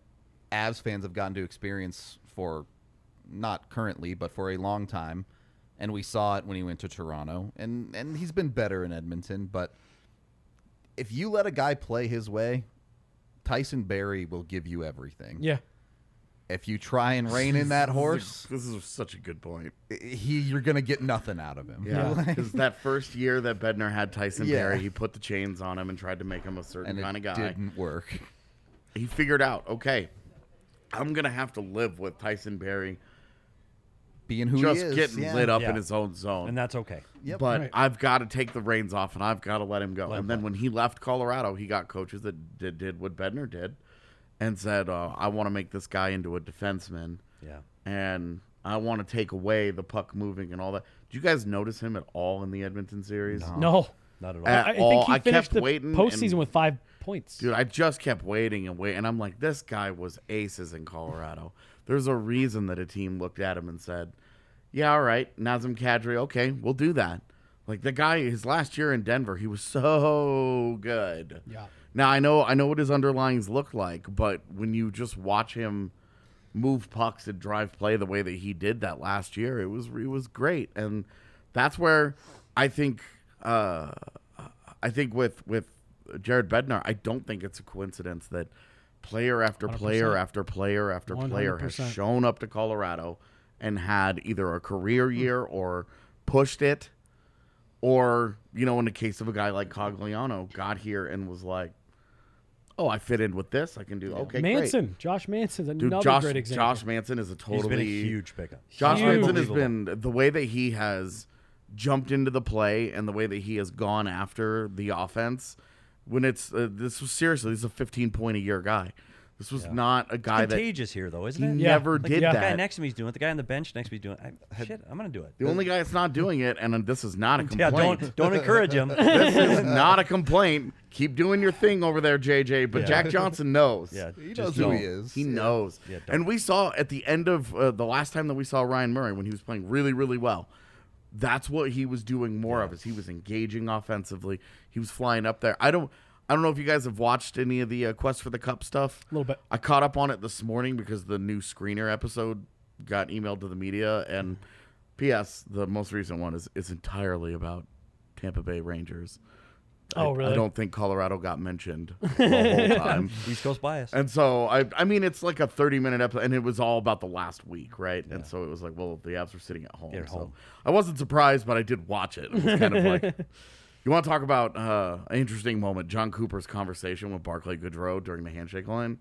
Speaker 1: Avs fans have gotten to experience for not currently, but for a long time, and we saw it when he went to Toronto, and and he's been better in Edmonton. But if you let a guy play his way, Tyson Barrie will give you everything.
Speaker 3: yeah.
Speaker 1: If you try and rein in that horse,
Speaker 4: This is such a good point.
Speaker 1: he you're gonna get nothing out of him.
Speaker 4: Yeah, because that first year that Bednar had Tyson
Speaker 1: Yeah.
Speaker 4: Barrie, he put the chains on him and tried to make him a certain
Speaker 1: and
Speaker 4: kind
Speaker 1: it
Speaker 4: of guy.
Speaker 1: didn't work.
Speaker 4: He figured out, okay, I'm gonna have to live with Tyson Barrie
Speaker 1: Being who
Speaker 4: just
Speaker 1: he is,
Speaker 4: getting
Speaker 1: yeah.
Speaker 4: lit up
Speaker 2: Yeah.
Speaker 4: in his own zone.
Speaker 2: and that's okay.
Speaker 1: Yep.
Speaker 4: but
Speaker 3: Right.
Speaker 4: I've got to take the reins off and I've got to let him go.
Speaker 2: Let him
Speaker 4: and then
Speaker 2: go.
Speaker 4: when he left Colorado, he got coaches that did, did what Bednar did and said, uh, I want to make this guy into a defenseman
Speaker 2: Yeah.
Speaker 4: and I want to take away the puck moving and all that. Do you guys notice him at all in the Edmonton series?
Speaker 3: No.
Speaker 2: Not at all.
Speaker 4: At
Speaker 3: I, I
Speaker 4: all.
Speaker 3: think he
Speaker 4: I
Speaker 3: finished
Speaker 4: kept
Speaker 3: the
Speaker 4: waiting
Speaker 3: postseason
Speaker 4: and-
Speaker 3: with five points.
Speaker 4: Dude, I just kept waiting and waiting. And I'm like, this guy was aces in Colorado. There's a reason that a team looked at him and said, yeah, all right, Nazem Kadri, okay, we'll do that. Like the guy, his last year in Denver, he was so good.
Speaker 3: Yeah.
Speaker 4: Now I know, I know what his underlings look like, but when you just watch him move pucks and drive play the way that he did that last year, it was it was great, and that's where I think uh, I think with with Jared Bednar, I don't think it's a coincidence that player after player
Speaker 3: 100%.
Speaker 4: after player after player has
Speaker 3: 100%.
Speaker 4: shown up to Colorado and had either a career hmm. year or pushed it, or you know, in the case of a guy like Cogliano, got here and was like, "Oh, I fit in with this. I can do okay." great."
Speaker 3: Manson, Josh Manson's another
Speaker 4: Dude, Josh,
Speaker 3: great example.
Speaker 4: Josh Manson is a
Speaker 2: He's
Speaker 4: totally
Speaker 2: been a huge pickup.
Speaker 4: Josh
Speaker 3: Huge.
Speaker 4: Manson has been the way that he has jumped into the play and the way that he has gone after the offense. When it's uh, this was seriously, this is a 15 point a year guy. This was not a guy that
Speaker 2: Contagious here though, isn't
Speaker 4: he
Speaker 2: it?
Speaker 3: Yeah.
Speaker 4: never
Speaker 2: Like,
Speaker 4: did
Speaker 3: yeah.
Speaker 2: The guy
Speaker 4: that.
Speaker 2: next to me is doing it. The guy on the bench next to me is doing it. I, shit, I'm gonna do it.
Speaker 4: the only guy that's not doing it, and this is not a
Speaker 2: yeah,
Speaker 4: complaint.
Speaker 2: don't don't encourage him.
Speaker 4: this is not a complaint. Keep doing your thing over there, JJ. But
Speaker 2: Yeah.
Speaker 4: Jack Johnson knows.
Speaker 2: Yeah,
Speaker 1: He knows who
Speaker 2: don't.
Speaker 1: he is.
Speaker 4: He
Speaker 1: Yeah.
Speaker 4: knows.
Speaker 2: Yeah, don't.
Speaker 4: and we saw at the end of uh, the last time that we saw Ryan Murray when he was playing really, really well. That's what he was doing more of. Is he was engaging offensively. He was flying up there. I don't. I don't know if you guys have watched any of the uh, Quest for the Cup stuff.
Speaker 3: A little bit.
Speaker 4: I caught up on it this morning because the new screener episode got emailed to the media. And P.S. The most recent one is is entirely about Tampa Bay Rangers.
Speaker 3: Oh,
Speaker 4: I,
Speaker 3: really?
Speaker 4: I don't think Colorado got mentioned the whole time.
Speaker 2: East Coast bias.
Speaker 4: And so I I mean it's like a 30 minute episode and it was all about the last week, right? And so it was like, well, the Avs were sitting at home.
Speaker 2: They're at
Speaker 4: so
Speaker 2: home.
Speaker 4: I wasn't surprised, but I did watch it. It was kind of like You want to talk about uh, an interesting moment? John Cooper's conversation with Barclay Goodrow during the handshake line.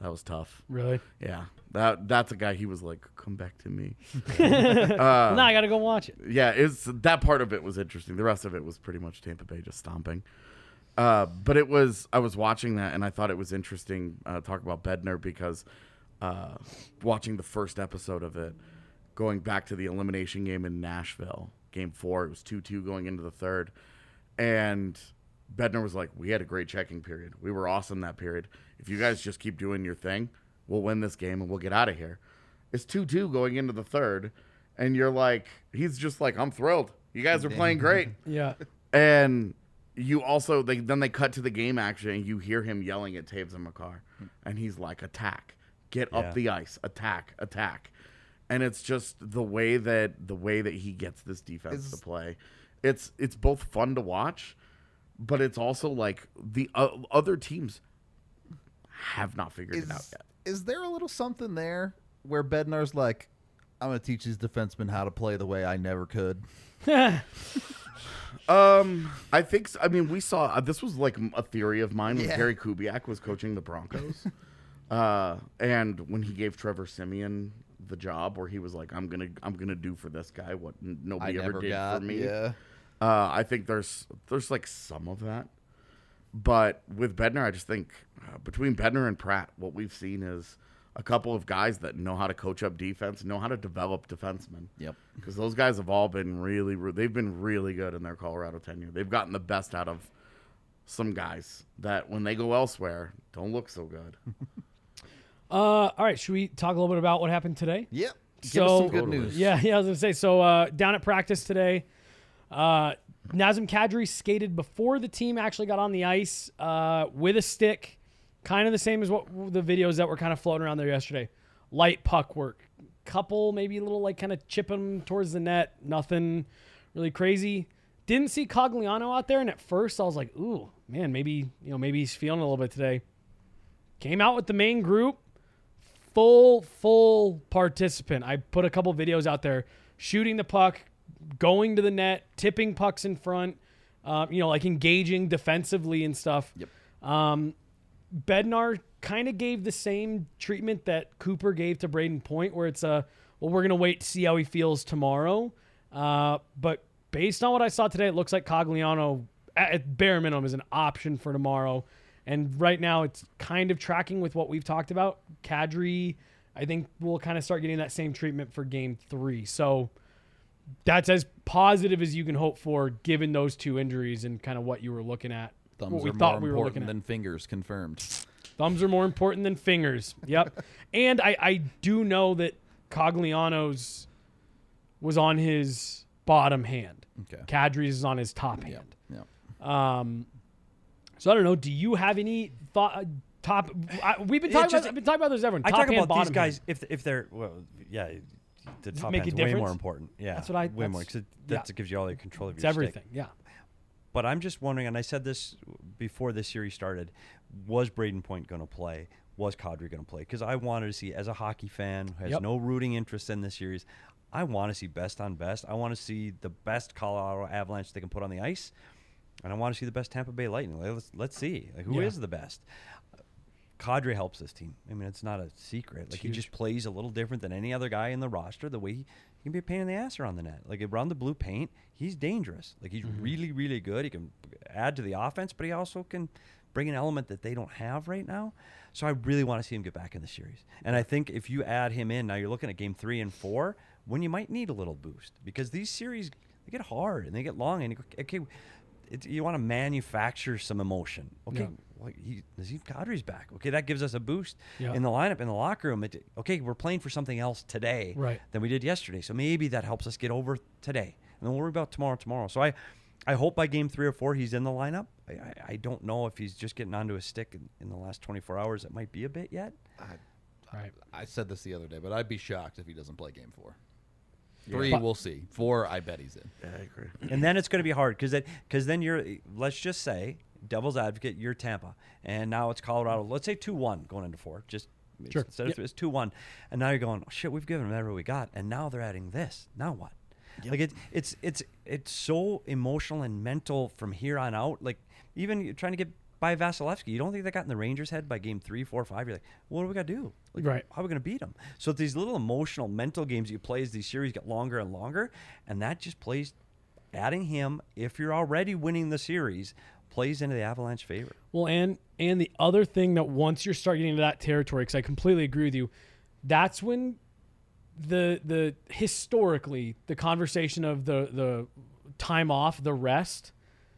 Speaker 4: That was tough.
Speaker 3: Really?
Speaker 4: Yeah, that that's a guy. He was like, "Come back to me."
Speaker 3: now I got to go watch it.
Speaker 4: yeah, it's that part of it was interesting. The rest of it was pretty much Tampa Bay just stomping. Uh, but it was I was watching that and I thought it was interesting uh, talk about Bednar because uh, watching the first episode of it, going back to the elimination game in Nashville, game four, it was two two going into the third, and Bednar was like, "We had a great checking period. We were awesome that period. If you guys just keep doing your thing, we'll win this game and we'll get out of here." It's two two going into the third, and you're like, he's just like, "I'm thrilled. You guys are playing great."
Speaker 3: Yeah.
Speaker 4: And you also they then they cut to the game action and you hear him yelling at Toews and Makar. And he's like, attack. Get
Speaker 2: Yeah.
Speaker 4: up the ice. Attack. Attack. And it's just the way that the way that he gets this defense
Speaker 5: Is-
Speaker 4: to play. It's it's both fun to watch, but it's also like the uh, other teams have not figured it out yet.
Speaker 5: is there a little something there where Bednar's like, I'm going to teach these defensemen how to play the way I never could?
Speaker 4: Um, I think. I mean, we saw uh, this was like a theory of mine when
Speaker 5: Yeah.
Speaker 4: Gary Kubiak was coaching the Broncos, uh, and when he gave Trevor Siemian the job, where he was like, "I'm gonna, I'm gonna do for this guy what n-
Speaker 5: I
Speaker 4: nobody ever did
Speaker 5: got.
Speaker 4: for me."
Speaker 5: Yeah.
Speaker 4: Uh, I think there's there's like some of that, but with Bednar, I just think uh, between Bednar and Pratt, what we've seen is a couple of guys that know how to coach up defense, know how to develop defensemen.
Speaker 5: Yep.
Speaker 4: Because those guys have all been really, re- they've been really good in their Colorado tenure. They've gotten the best out of some guys that when they go elsewhere don't look so good.
Speaker 3: Uh, all right. Should we talk a little bit about what happened today?
Speaker 5: Yep. Give
Speaker 3: So-
Speaker 5: us some good news.
Speaker 3: Yeah, yeah, I was gonna say. So uh, down at practice today, uh, Nazem Kadri skated before the team actually got on the ice uh, with a stick, kind of the same as what the videos that were kind of floating around there yesterday. Light puck work, couple maybe a little like kind of chipping towards the net, nothing really crazy. Didn't see Cogliano out there, and at first I was like, "Ooh, man, maybe you know maybe he's feeling a little bit today." Came out with the main group, full full participant. I put a couple videos out there shooting the puck, going to the net, tipping pucks in front, um, you know, like engaging defensively and stuff.
Speaker 5: Yep.
Speaker 3: Um, Bednar kind of gave the same treatment that Cooper gave to Brayden Point, where it's a well, we're gonna wait to see how he feels tomorrow. Uh, but based on what I saw today, it looks like Cogliano at at bare minimum is an option for tomorrow. And right now, it's kind of tracking with what we've talked about. Kadri, I think, will kind of start getting that same treatment for Game Three. So that's as positive as you can hope for, given those two injuries and kind of what you were looking at.
Speaker 5: Thumbs
Speaker 3: what we
Speaker 5: are
Speaker 3: thought
Speaker 5: more
Speaker 3: we were looking
Speaker 5: important
Speaker 3: at.
Speaker 5: than fingers, confirmed.
Speaker 3: Thumbs are more important than fingers. Yep. and I, I do know that Cogliano's was on his bottom hand.
Speaker 5: Okay.
Speaker 3: Kadri's is on his top
Speaker 5: Yep.
Speaker 3: hand.
Speaker 5: Yep.
Speaker 3: Um, so I don't know. Do you have any thought? uh, Top. I, we've been
Speaker 2: Yeah,
Speaker 3: talking
Speaker 2: just-
Speaker 3: about. I've been talking about this. Everyone.
Speaker 2: I talk
Speaker 3: hand,
Speaker 2: about these guys
Speaker 3: hand.
Speaker 2: if if they're well, yeah, the
Speaker 3: Does it
Speaker 2: top
Speaker 3: make a
Speaker 2: end's way more important. Yeah,
Speaker 3: That's what I-
Speaker 2: way more
Speaker 3: that's-
Speaker 2: because
Speaker 3: yeah.
Speaker 2: that gives you all the control of
Speaker 3: It's
Speaker 2: your stick.
Speaker 3: everything. Yeah.
Speaker 2: But I'm just wondering, and I said this before this series started: was Brayden Point going to play? Was Kadri going to play? Because I wanted to see, as a hockey fan who has
Speaker 3: Yep.
Speaker 2: no rooting interest in this series, I want to see best on best. I want to see the best Colorado Avalanche they can put on the ice, and I want to see the best Tampa Bay Lightning. Like, Let's let's see like, who is
Speaker 3: Yeah.
Speaker 2: the best. Kadri helps this team. I mean, it's not a secret. Like he just plays a little different than any other guy in the roster. The way he, he can be a pain in the ass around the net. Like around the blue paint, he's dangerous. Like he's mm-hmm. really, really good. He can add to the offense, but he also can bring an element that they don't have right now. So I really want to see him get back in the series. And I think if you add him in, now you're looking at game three and four, when you might need a little boost because these series they get hard and they get long and you okay, it, you want to manufacture some emotion. Okay,
Speaker 3: Yeah.
Speaker 2: Well, he, Nazem Kadri's back. Okay, that gives us a boost
Speaker 3: Yeah.
Speaker 2: in the lineup in the locker room. It, okay, we're playing for something else today
Speaker 3: Right.
Speaker 2: than we did yesterday. So maybe that helps us get over today, and then we'll worry about tomorrow. Tomorrow. So I, I hope by game three or four he's in the lineup. I, I, I don't know if he's just getting onto his stick in, in the last 24 hours. It might be a bit yet.
Speaker 3: Right.
Speaker 5: I said this the other day, but I'd be shocked if he doesn't play game four.
Speaker 6: Three,
Speaker 3: But-
Speaker 6: we'll see. Four, I bet he's in.
Speaker 4: Yeah, I agree.
Speaker 2: and then it's going to be hard because because then you're let's just say devil's advocate you're Tampa. And now it's Colorado. Let's say two one going into four. Just
Speaker 3: Sure.
Speaker 2: instead
Speaker 3: Yep.
Speaker 2: of it's two one. And now you're going oh, shit we've given them everything we got and now they're adding this. Now what? Like it, it's it's it's so emotional and mental from here on out. Like even you're trying to get by Vasilevskiy you don't think they got in the Rangers head by game three four five? You're like what do we got to do? Like,
Speaker 3: Right.
Speaker 2: how are we going to beat them so these little emotional mental games you play as these series get longer and longer and that just plays adding him if you're already winning the series plays into the Avalanche favor.
Speaker 3: Well, and and the other thing that once you start getting into that territory, because I completely agree with you, that's when the the historically the conversation of the the time off, the rest,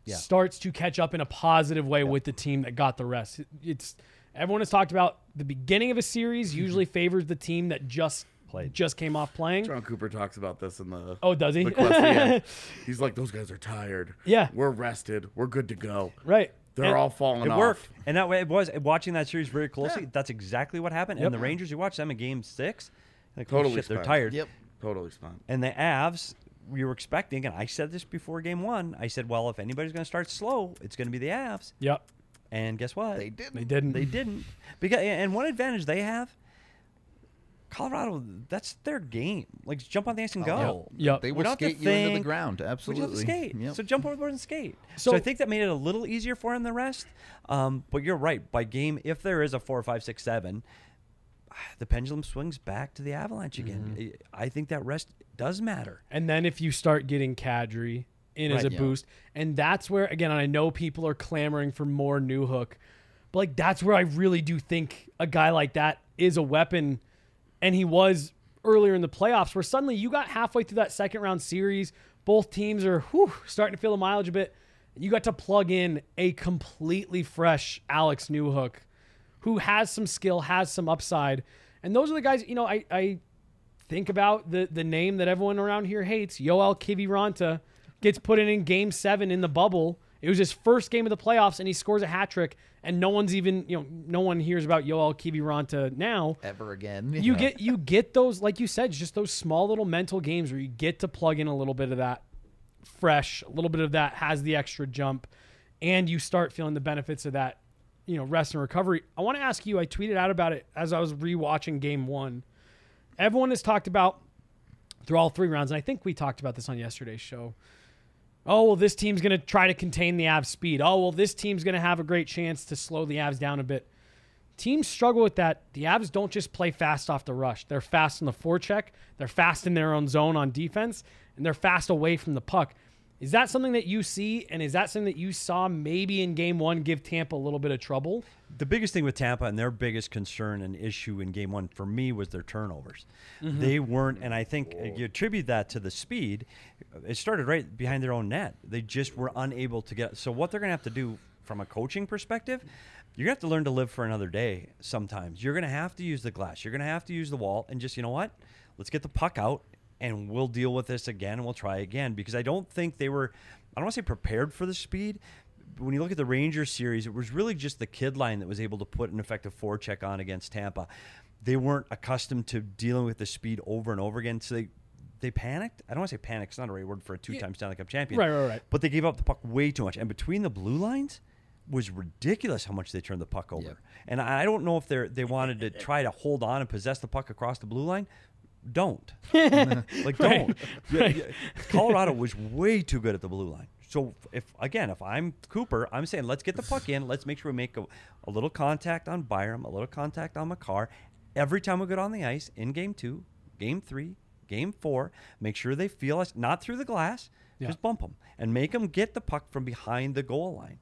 Speaker 2: Yeah.
Speaker 3: starts to catch up in a positive way with the team that got the rest. It's everyone has talked about the beginning of a series mm-hmm. usually favors the team that just
Speaker 2: Played.
Speaker 3: just came off playing.
Speaker 4: John Cooper talks about this in the.
Speaker 3: Oh, does he?
Speaker 4: the quest. He's like, those guys are tired.
Speaker 3: Yeah.
Speaker 4: We're rested. We're good to go.
Speaker 3: right.
Speaker 4: They're
Speaker 2: And
Speaker 4: all falling
Speaker 2: It
Speaker 4: off.
Speaker 2: worked, and that way it was watching that series very closely. That's exactly what happened.
Speaker 3: Yep.
Speaker 2: And the Rangers, you watch them in Game Six, like oh
Speaker 4: Totally
Speaker 2: shit, they're tired.
Speaker 6: Yep.
Speaker 4: Totally spent.
Speaker 2: And the Avs, we were expecting, and I said this before Game One. I said, well, if anybody's going to start slow, it's going to be the Avs.
Speaker 3: Yep.
Speaker 2: And guess what?
Speaker 5: They didn't.
Speaker 3: They didn't.
Speaker 2: They didn't. Because and one advantage they have, Colorado, that's their game. Like jump on the ice and go.
Speaker 3: Yep.
Speaker 1: They
Speaker 2: would have to
Speaker 1: skate you into the
Speaker 2: think.
Speaker 1: ground.
Speaker 2: We just have to skate.
Speaker 1: Yep.
Speaker 2: So jump overboard and skate. So,
Speaker 3: So-
Speaker 2: I think that made it a little easier for him than the rest. Um, but you're right. By game, if there is a four, five, six, seven, the pendulum swings back to the Avalanche again.
Speaker 1: Mm-hmm.
Speaker 2: I I think that rest does matter.
Speaker 3: And then if you start getting Kadri in as a
Speaker 1: Yeah.
Speaker 3: boost, and that's where again I know people are clamoring for more Newhook, but like that's where I really do think a guy like that is a weapon, and he was earlier in the playoffs where suddenly you got halfway through that second round series, both teams are whew, starting to feel the mileage a bit. You got to plug in a completely fresh Alex Newhook, who has some skill, has some upside, and those are the guys. You know, I I think about the the name that everyone around here hates, Joel Kiviranta, gets put in in Game Seven in the bubble. It was his first game of the playoffs, and he scores a hat trick. And no one's even you know no one hears about Joel Kiviranta now.
Speaker 6: Ever again.
Speaker 3: You get you get those like you said, just those small little mental games where you get to plug in a little bit of that fresh, a little bit of that has the extra jump, and you start feeling the benefits of that, you know, rest and recovery. I want to ask you. I tweeted out about it as I was rewatching Game One. Everyone has talked about through all three rounds, and I think we talked about this on yesterday's show. Oh well, this team's going to try to contain the Avs' speed. Oh well, this team's going to have a great chance to slow the Avs down a bit. Teams struggle with that. The Avs don't just play fast off the rush. They're fast in the forecheck. They're fast in their own zone on defense, and they're fast away from the puck. Is that something that you see, and is that something that you saw maybe in Game One give Tampa a little bit of trouble?
Speaker 2: The biggest thing with Tampa and their biggest concern and issue in game one for me was their turnovers.
Speaker 3: Mm-hmm.
Speaker 2: They weren't, and I think you attribute that to the speed. It started right behind their own net. They just were unable to get. So, what they're going to have to do from a coaching perspective, you're going to have to learn to live for another day sometimes. You're going to have to use the glass. You're going to have to use the wall and just, you know what? Let's get the puck out and we'll deal with this again and we'll try again because I don't think they were, I don't want to say prepared for the speed. But when you look at the Rangers series, it was really just the kid line that was able to put an effective forecheck on against Tampa. They weren't accustomed to dealing with the speed over and over again, so they they panicked. I don't want to say panic; it's not a right word for a two-time Stanley Cup champion.
Speaker 3: Right, right, right.
Speaker 2: But they gave up the puck way too much, and between the blue lines was ridiculous how much they turned the puck over.
Speaker 6: Yep.
Speaker 2: And I don't know if they they wanted to try to hold on and possess the puck across the blue line. Don't like don't. Yeah, yeah. Colorado was way too good at the blue line. So if again, if I'm Cooper, I'm saying let's get the puck in. Let's make sure we make a, a little contact on Byram, a little contact on Makar. Every time we get on the ice in game two, game three, game four, make sure they feel us not through the glass.
Speaker 3: Yeah.
Speaker 2: Just bump them and make them get the puck from behind the goal line.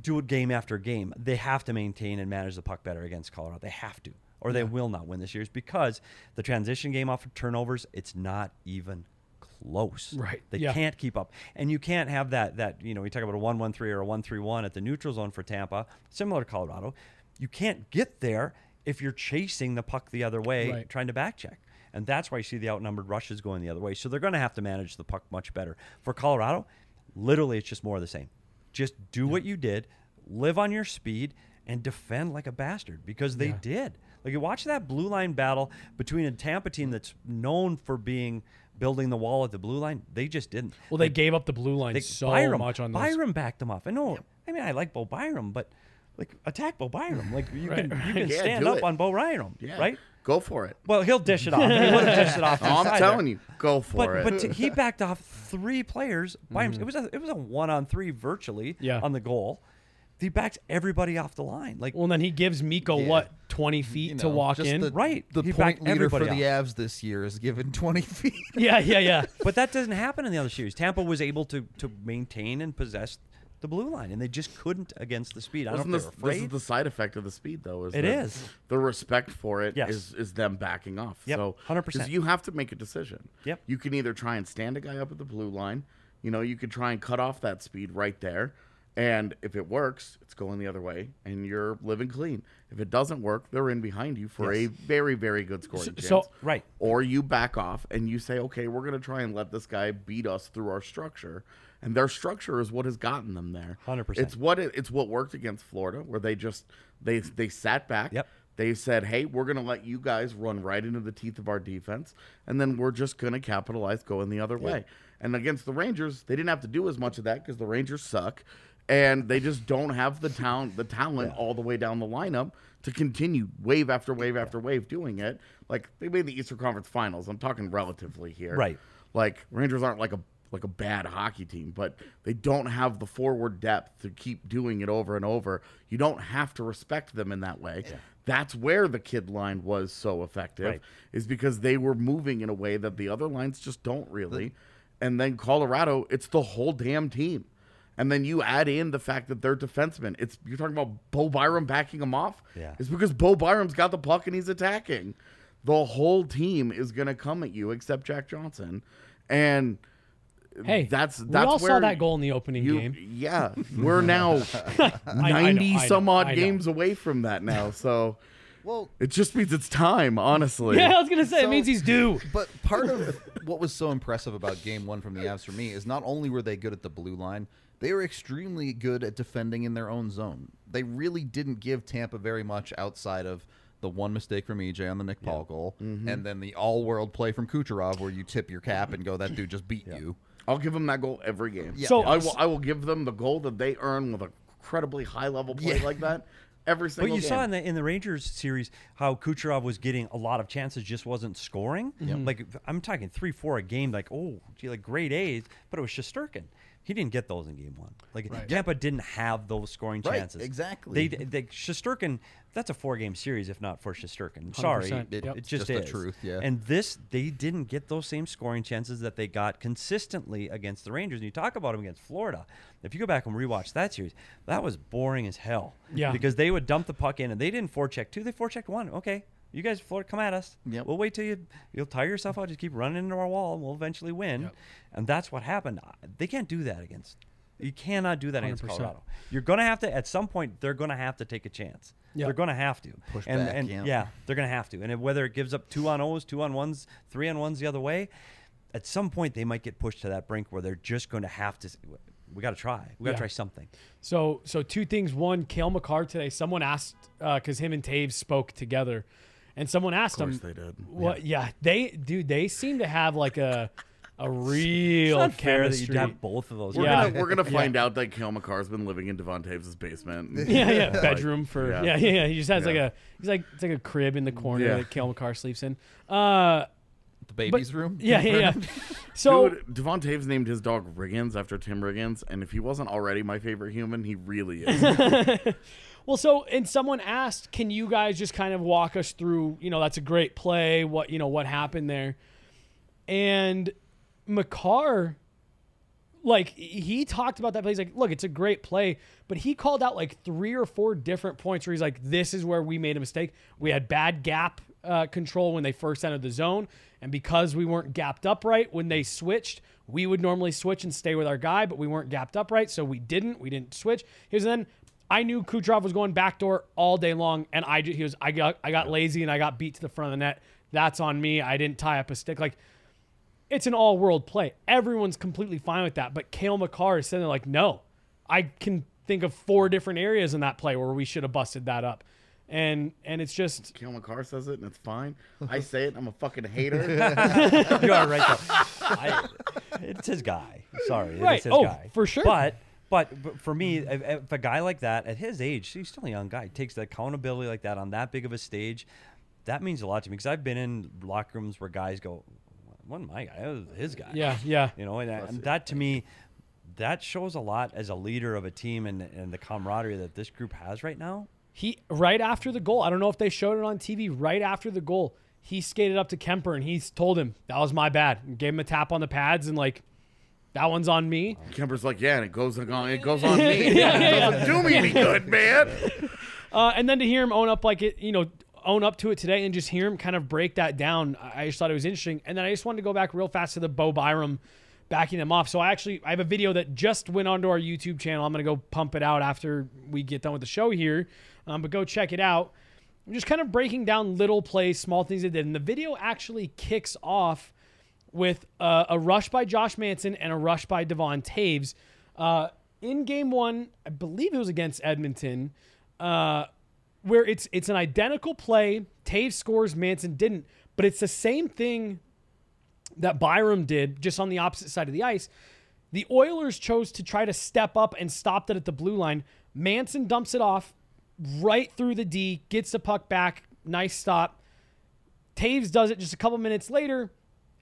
Speaker 2: Do it game after game. They have to maintain and manage the puck better against Colorado. They have to, or they will not win this series because the transition game off of turnovers, it's not even close.
Speaker 3: Right.
Speaker 2: They
Speaker 3: Yeah.
Speaker 2: can't keep up. And you can't have that that, you know, we talk about a 1-1-3 or a 1-3-1 at the neutral zone for Tampa, similar to Colorado. You can't get there if you're chasing the puck the other way
Speaker 3: Right.
Speaker 2: trying to back check. And that's why you see the outnumbered rushes going the other way. So they're going to have to manage the puck much better. For Colorado, literally it's just more of the same. Just do what you did, live on your speed and defend like a bastard because they did. Like you watch that blue line battle between a Tampa team that's known for being building the wall at the blue line. They just didn't.
Speaker 3: Well, they gave up the blue line
Speaker 2: They,
Speaker 3: so
Speaker 2: Byram,
Speaker 3: much on those.
Speaker 2: Byram backed them off. I know. I mean, I like Bo Byram, but like attack Bo Byram. Like you can you can
Speaker 4: Yeah,
Speaker 2: stand up
Speaker 4: it.
Speaker 2: on Bo Byram,
Speaker 4: Yeah.
Speaker 2: right?
Speaker 4: Go for it.
Speaker 2: Well, he'll dish it off. He would have dished it off. to
Speaker 4: I'm
Speaker 2: side
Speaker 4: telling
Speaker 2: there.
Speaker 4: you, go for
Speaker 2: But
Speaker 4: it.
Speaker 2: but t- he backed off three players by
Speaker 3: Mm-hmm.
Speaker 2: himself. It was a it was a one on three virtually
Speaker 3: Yeah.
Speaker 2: on the goal. He backs everybody off the line. Like
Speaker 3: Well, then he gives Mikko
Speaker 5: Yeah.
Speaker 3: what twenty feet
Speaker 5: You
Speaker 3: to
Speaker 5: know,
Speaker 3: walk
Speaker 5: just
Speaker 3: in.
Speaker 5: The,
Speaker 2: Right.
Speaker 5: The
Speaker 2: He
Speaker 5: point leader for
Speaker 2: everybody
Speaker 5: the Avs this year is given 20 feet.
Speaker 3: Yeah, yeah, yeah.
Speaker 2: But that doesn't happen in the other series. Tampa was able to to maintain and possess the blue line, and they just couldn't against the speed. I don't
Speaker 4: Wasn't
Speaker 2: know
Speaker 4: this,
Speaker 2: if they were
Speaker 4: this is
Speaker 2: afraid.
Speaker 4: the side effect of the speed, though. Is
Speaker 2: It
Speaker 4: that
Speaker 2: is.
Speaker 4: the respect for it is
Speaker 2: Yes.
Speaker 4: is them backing off.
Speaker 2: Yep,
Speaker 4: So
Speaker 2: 100%.
Speaker 4: because you have to make a decision.
Speaker 2: Yep.
Speaker 4: You can either try and stand a guy up at the blue line. You know, you could try and cut off that speed right there, and if it works, it's going the other way, and you're living clean. If it doesn't work, they're in behind you for a very very good scoring chance.
Speaker 3: so-
Speaker 2: Right.
Speaker 4: Or you back off and you say, okay, we're going to try and let this guy beat us through our structure. And their structure is what has gotten them there.
Speaker 2: 100%.
Speaker 4: It's what it, it's what worked against Florida, where they just they they sat back.
Speaker 2: Yep.
Speaker 4: They said, "Hey, we're going to let you guys run right into the teeth of our defense, and then we're just going to capitalize going the other way." And against the Rangers, they didn't have to do as much of that because the Rangers suck, and they just don't have the town the talent all the way down the lineup to continue wave after wave after wave doing it. Like they made the Eastern Conference Finals. I'm talking relatively here,
Speaker 2: Right.
Speaker 4: Like Rangers aren't like a like a bad hockey team, but they don't have the forward depth to keep doing it over and over. You don't have to respect them in that way. Yeah. That's where the kid line was so effective,
Speaker 2: Right.
Speaker 4: is because they were moving in a way that the other lines just don't really. And then Colorado, it's the whole damn team. And then you add in the fact that they're defensemen. It's you're talking about Bo Byram backing them off.
Speaker 2: Yeah.
Speaker 4: It's because Bo Byram's got the puck and he's attacking. The whole team is gonna come at you except Jack Johnson. And
Speaker 3: Hey,
Speaker 4: that's that's
Speaker 3: we
Speaker 4: that's
Speaker 3: all saw that goal in the opening
Speaker 4: you,
Speaker 3: game.
Speaker 4: Yeah, we're now
Speaker 3: I know,
Speaker 4: ninety
Speaker 3: I
Speaker 4: some
Speaker 3: know,
Speaker 4: odd
Speaker 3: I know.
Speaker 4: games away from that now. So
Speaker 5: well,
Speaker 4: it just means it's time, honestly.
Speaker 3: Yeah, I was gonna say it means he's due.
Speaker 5: But part of what was so impressive about game one from the Avs for me is not only were they good at the blue line, they were extremely good at defending in their own zone. They really didn't give Tampa very much outside of the one mistake from EJ on the Nick Paul goal, mm-hmm. and then the all-world play from Kucherov where you tip your cap and go, "That dude just beat you."
Speaker 4: I'll give them that goal every game.
Speaker 3: So-
Speaker 4: I will. I will give them the goal that they earn with a incredibly high level play
Speaker 5: Yeah.
Speaker 4: like that every single.
Speaker 2: But you
Speaker 4: game.
Speaker 2: saw in the in the Rangers series how Kucherov was getting a lot of chances, just wasn't scoring. Like I'm talking three, four a game. Like oh, gee, like great A's, but it was Shesterkin. He didn't get those in game one. Like Tampa didn't have those scoring
Speaker 5: Right,
Speaker 2: chances.
Speaker 5: exactly.
Speaker 2: They, they Shesterkin. That's a four game series, if not for Shesterkin. Sorry,
Speaker 3: 100%,
Speaker 2: it,
Speaker 3: yep.
Speaker 2: it just,
Speaker 5: Just the
Speaker 2: is.
Speaker 5: truth, yeah.
Speaker 2: And this, they didn't get those same scoring chances that they got consistently against the Rangers. And you talk about them against Florida. If you go back and rewatch that series, that was boring as hell.
Speaker 3: Yeah.
Speaker 2: Because they would dump the puck in, and they didn't forecheck two. They forechecked one. Okay, you guys, Florida, come at us.
Speaker 5: Yep.
Speaker 2: We'll wait till you you'll tire yourself out. Just keep running into our wall, and we'll eventually win. And that's what happened. They can't do that against. You cannot do that against
Speaker 3: 100%.
Speaker 2: Colorado. You're gonna have to at some point. They're gonna have to take a chance.
Speaker 3: Yep.
Speaker 2: They're gonna have to
Speaker 5: Push
Speaker 2: and,
Speaker 5: back,
Speaker 2: And
Speaker 5: yeah.
Speaker 2: they're gonna have to. And whether it gives up two on O's, two on ones, three on ones the other way, at some point they might get pushed to that brink where they're just going to have to. We got to try. We got to
Speaker 3: Yeah.
Speaker 2: try something.
Speaker 3: So, so two things. One, Cale Makar today. Someone asked uh, because him and Toews spoke together, and someone asked
Speaker 4: Of course
Speaker 3: him,
Speaker 4: they did.
Speaker 3: "What? Yeah. they dude. They seem to have like a a real
Speaker 2: It's not fair that
Speaker 3: chemistry.
Speaker 2: you have both of those.
Speaker 4: We're
Speaker 3: Yeah.
Speaker 4: gonna we're gonna find out that Cale Makar's been living in Devon Toews' basement.
Speaker 3: yeah, yeah, bedroom for yeah.
Speaker 4: yeah.
Speaker 3: yeah, yeah, He just has like a he's like it's like a crib in the corner
Speaker 4: Yeah.
Speaker 3: that Cale Makar sleeps in. Uh,
Speaker 5: The baby's room.
Speaker 3: yeah, yeah, yeah. So
Speaker 4: Dude, Devon Toews named his dog Riggins after Tim Riggins, and if he wasn't already my favorite human, he really is.
Speaker 3: Well, so and someone asked, can you guys just kind of walk us through? You know, that's a great play. What you know, what happened there? And Makar, like he talked about that play. He's like, look, it's a great play, but he called out like three or four different points where he's like, this is where we made a mistake. We had bad gap uh, control when they first entered the zone, and because we weren't gapped up right when they switched. We would normally switch and stay with our guy, but we weren't gapped up right, so we didn't. We didn't switch. Here's then I knew Kucherov was going backdoor all day long, and I ju- he was I got I got lazy and I got beat to the front of the net. That's on me. I didn't tie up a stick. Like it's an all world play. Everyone's completely fine with that. But Cale Makar is sitting there like, no, I can think of four different areas in that play where we should have busted that up. and and it's just
Speaker 4: Cale Makar says it, and it's fine. I say it. I'm a fucking hater.
Speaker 2: you are right though. I, it's his guy. Sorry,
Speaker 3: Right.
Speaker 2: It's his
Speaker 3: Oh,
Speaker 2: guy
Speaker 3: for sure.
Speaker 2: But but, but for me, mm-hmm. if, if a guy like that at his age, he's still a young guy, takes the accountability like that on that big of a stage, that means a lot to me because I've been in locker rooms where guys go, "Wasn't my guy, that was his guy."
Speaker 3: yeah yeah
Speaker 2: You know, and, that- and that to me, that shows a lot as a leader of a team and, and the camaraderie that this group has right now.
Speaker 3: He right after the goal. I don't know if they showed it on TV. Right after the goal, he skated up to Kuemper and he told him that was my bad. And gave him a tap on the pads and like that one's on me.
Speaker 4: Kuemper's like, yeah, and it goes on. It goes on me.
Speaker 3: Yeah, yeah,
Speaker 4: it doesn't do me any good, man.
Speaker 3: Uh, and then to hear him own up like it, you know, own up to it today and just hear him kind of break that down, I I just thought it was interesting. And then I just wanted to go back real fast to the Bo Byram backing them off. So I actually I have a video that just went onto our YouTube channel. I'm gonna go pump it out after we get done with the show here, um, but go check it out. I'm just kind of breaking down little plays, small things they did, and the video actually kicks off with uh, a rush by Josh Manson and a rush by Devon Toews. Uh, in game one, I believe it was against Edmonton, uh, where it's it's an identical play. Toews scores, Manson didn't, but it's the same thing that Byram did, just on the opposite side of the ice. The Oilers chose to try to step up and stopped it at the blue line. Manson dumps it off right through the D, gets the puck back. Nice stop. Toews does it just a couple minutes later,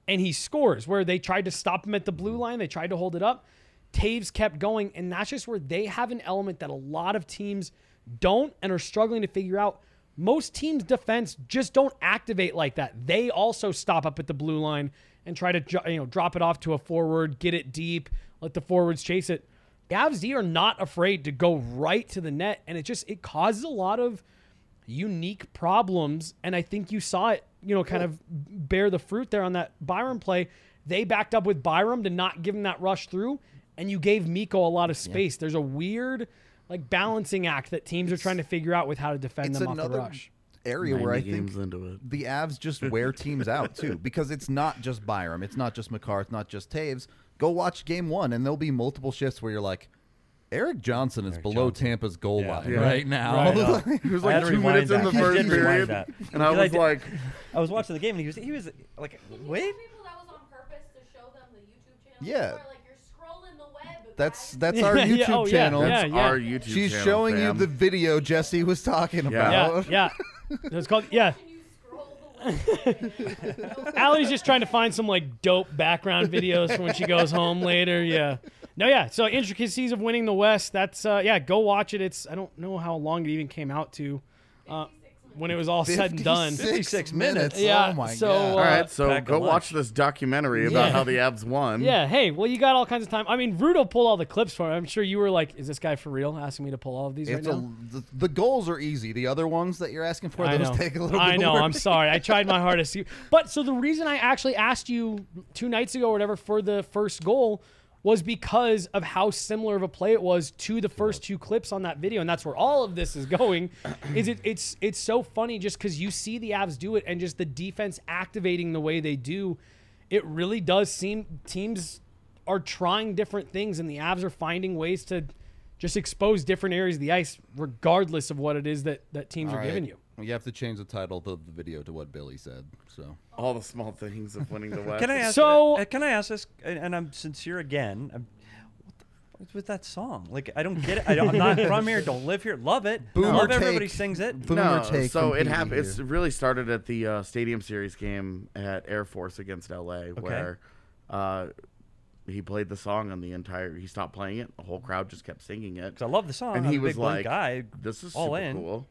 Speaker 3: and he scores. Where they tried to stop him at the blue line, they tried to hold it up. Toews kept going, and that's just where they have an element that a lot of teams don't and are struggling to figure out. Most teams' defense just don't activate like that. They also stop up at the blue line and try to you know drop it off to a forward, get it deep, let the forwards chase it. Avs D are not afraid to go right to the net, and it just it causes a lot of unique problems. And I think you saw it, you know, kind of bear the fruit there on that Byram play. They backed up with Byram to not give him that rush through, and you gave Mikko a lot of space. There's a weird like balancing act that teams are trying to figure out with how to defend them off the
Speaker 5: another
Speaker 3: rush.
Speaker 5: area where I
Speaker 4: 90
Speaker 5: think
Speaker 4: into it.
Speaker 1: the Avs just wear teams out too because it's not just Byram, it's not just Makar, it's not just Toews. Go watch game one, and there'll be multiple shifts where you're like, Erik Johnson is below
Speaker 2: Johnson.
Speaker 1: Tampa's goal
Speaker 2: Yeah.
Speaker 1: line
Speaker 4: Yeah.
Speaker 1: right now.
Speaker 4: He was like
Speaker 2: to
Speaker 4: two
Speaker 2: rewind
Speaker 4: minutes in the
Speaker 2: I
Speaker 4: first period,
Speaker 2: that.
Speaker 4: and I
Speaker 2: Because I
Speaker 4: was
Speaker 2: did-
Speaker 4: like,
Speaker 2: I was watching the game and he was he was like, wait.
Speaker 7: people that was on purpose to show them the YouTube channel?
Speaker 1: Yeah.
Speaker 7: Before? Like you're scrolling the web.
Speaker 1: That's that's our
Speaker 3: Yeah, oh,
Speaker 1: YouTube
Speaker 3: oh, yeah,
Speaker 1: channel.
Speaker 3: yeah,
Speaker 4: that's our YouTube
Speaker 1: She's
Speaker 4: channel,
Speaker 1: showing
Speaker 4: fam.
Speaker 1: you the video Jesse was talking
Speaker 4: Yeah.
Speaker 1: about.
Speaker 3: Yeah, yeah. It's called yeah.
Speaker 7: Watching you scroll the web.
Speaker 3: Allie's just trying to find some like dope background videos for when she goes home later. Yeah. No, yeah. So intricacies of winning the West. That's uh, yeah. Go watch it. It's I don't know how long it even came out to, uh, when it was all said and done.
Speaker 2: 56 minutes.
Speaker 3: Yeah,
Speaker 1: Oh my
Speaker 3: so,
Speaker 1: god.
Speaker 3: uh,
Speaker 4: All right, so go watch this documentary about
Speaker 3: Yeah.
Speaker 4: how the Avs won.
Speaker 3: Yeah. Hey, well, you got all kinds of time. I mean, Rudo pulled all the clips for. It. I'm sure you were like, "Is this guy for real?" Asking me to pull all of these
Speaker 1: It's
Speaker 3: right
Speaker 1: a,
Speaker 3: now.
Speaker 1: the, the goals are easy. The other ones that you're asking for,
Speaker 3: I
Speaker 1: those
Speaker 3: know.
Speaker 1: take a little
Speaker 3: I
Speaker 1: bit
Speaker 3: know.
Speaker 1: of
Speaker 3: I'm
Speaker 1: work.
Speaker 3: sorry. I tried my hardest. But so the reason I actually asked you two nights ago or whatever for the first goal was because of how similar of a play it was to the first two clips on that video, and that's where all of this is going. is it? It's it's so funny just because you see the Avs do it and just the defense activating the way they do. It really does seem teams are trying different things, and the Avs are finding ways to just expose different areas of the ice, regardless of what it is that that teams
Speaker 1: All
Speaker 3: are
Speaker 1: right.
Speaker 3: giving you.
Speaker 1: You have to change the title of the video to what Billy said. So
Speaker 4: All the small things of winning the West.
Speaker 2: Can I ask?
Speaker 3: So-
Speaker 2: uh, can I ask this? And, and I'm sincere again. I'm, what the fuck with that song? Like I don't get it. I don't, I'm not from here. Don't live here. Love it.
Speaker 1: Boomer
Speaker 2: Love
Speaker 1: take.
Speaker 2: everybody sings it.
Speaker 1: Boomer
Speaker 4: no,
Speaker 1: take
Speaker 4: so it happened. It's really started at the uh, Stadium Series game at Air Force against LA, where uh, he played the song on the entire. He stopped playing it. The whole crowd just kept singing it.
Speaker 2: 'Cause I love the song.
Speaker 4: and
Speaker 2: I'm
Speaker 4: he
Speaker 2: a
Speaker 4: was
Speaker 2: big
Speaker 4: like,
Speaker 2: guy.
Speaker 4: "This is
Speaker 2: all
Speaker 4: super
Speaker 2: in.
Speaker 4: cool,"